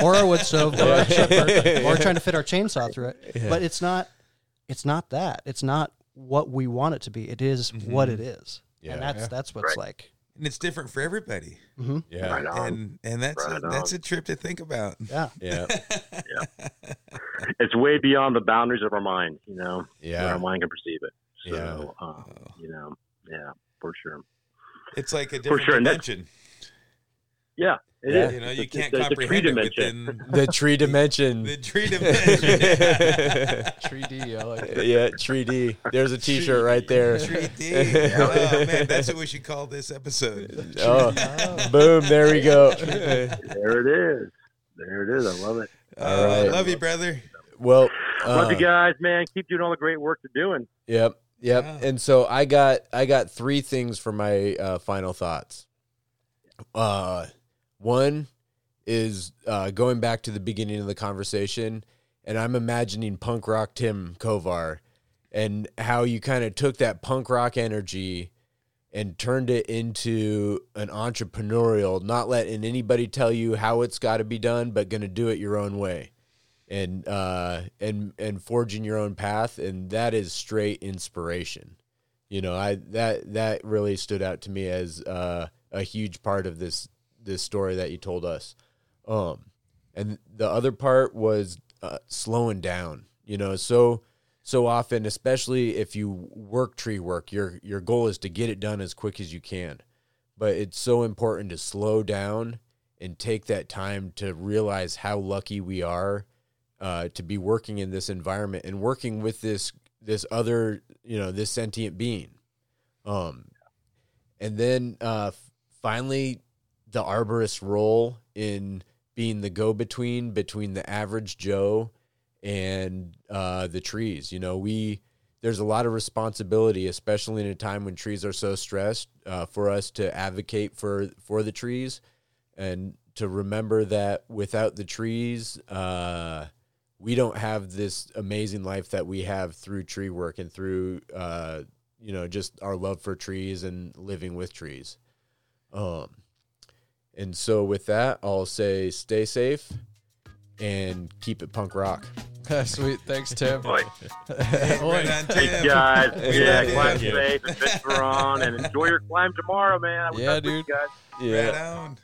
or our wood stove, or our chipper, *laughs* or trying to fit our chainsaw through it. But it's not. It's not that. It's not what we want it to be. It is what it is, Yeah. and that's Yeah. that's what's Right. like. and it's different for everybody. yeah, Right. And and that's Right a, that's a trip to think about. Yeah, *laughs* yeah, It's way beyond the boundaries of our mind, you know, where yeah. our mind can perceive it. So, Yeah. uh, you know, yeah, for sure. It's like a different sure, dimension. Yeah, it Yeah. is. You know, you It's- can't it's, it's a tree comprehend it dimension. within *laughs* The tree dimension. the tree dimension. *laughs* Tree D. I like it. yeah, tree D. There's a T-shirt right there. *laughs* Tree D. Oh man, that's what we should call this episode. Oh, boom! There we go. there it is. There it is. I love it. Uh, All right. Love you, brother. well, love you uh, guys, man. Keep doing all the great work you're doing. Yep, yep. And so I got I got three things for my uh, final thoughts. Uh, one is uh, going back to the beginning of the conversation, and I'm imagining punk rock Tim Kovar, and how you kind of took that punk rock energy and turned it into an entrepreneurial, not letting anybody tell you how it's got to be done, but going to do it your own way and uh and and forging your own path and that is straight inspiration. You know i that that really stood out to me as uh a huge part of this this story that you told us. Um and the other part was uh, slowing down you know so so often especially if you work tree work your your goal is to get it done as quick as you can. But it's so important to slow down and take that time to realize how lucky we are uh, to be working in this environment and working with this this other you know this sentient being. Um and then uh finally the arborist role in being the go-between between the average joe and uh the trees. You know we there's a lot of responsibility especially in a time when trees are so stressed uh, for us to advocate for for the trees and to remember that without the trees uh we don't have this amazing life that we have through tree work and through uh you know just our love for trees and living with trees um and so with that i'll say stay safe and keep it punk rock *laughs* Sweet. Thanks, Tim. Boy, Right on, guys, yeah, Yeah, climb safe and on and enjoy your climb tomorrow, man. I Yeah, love you dude. guys. yeah Right on.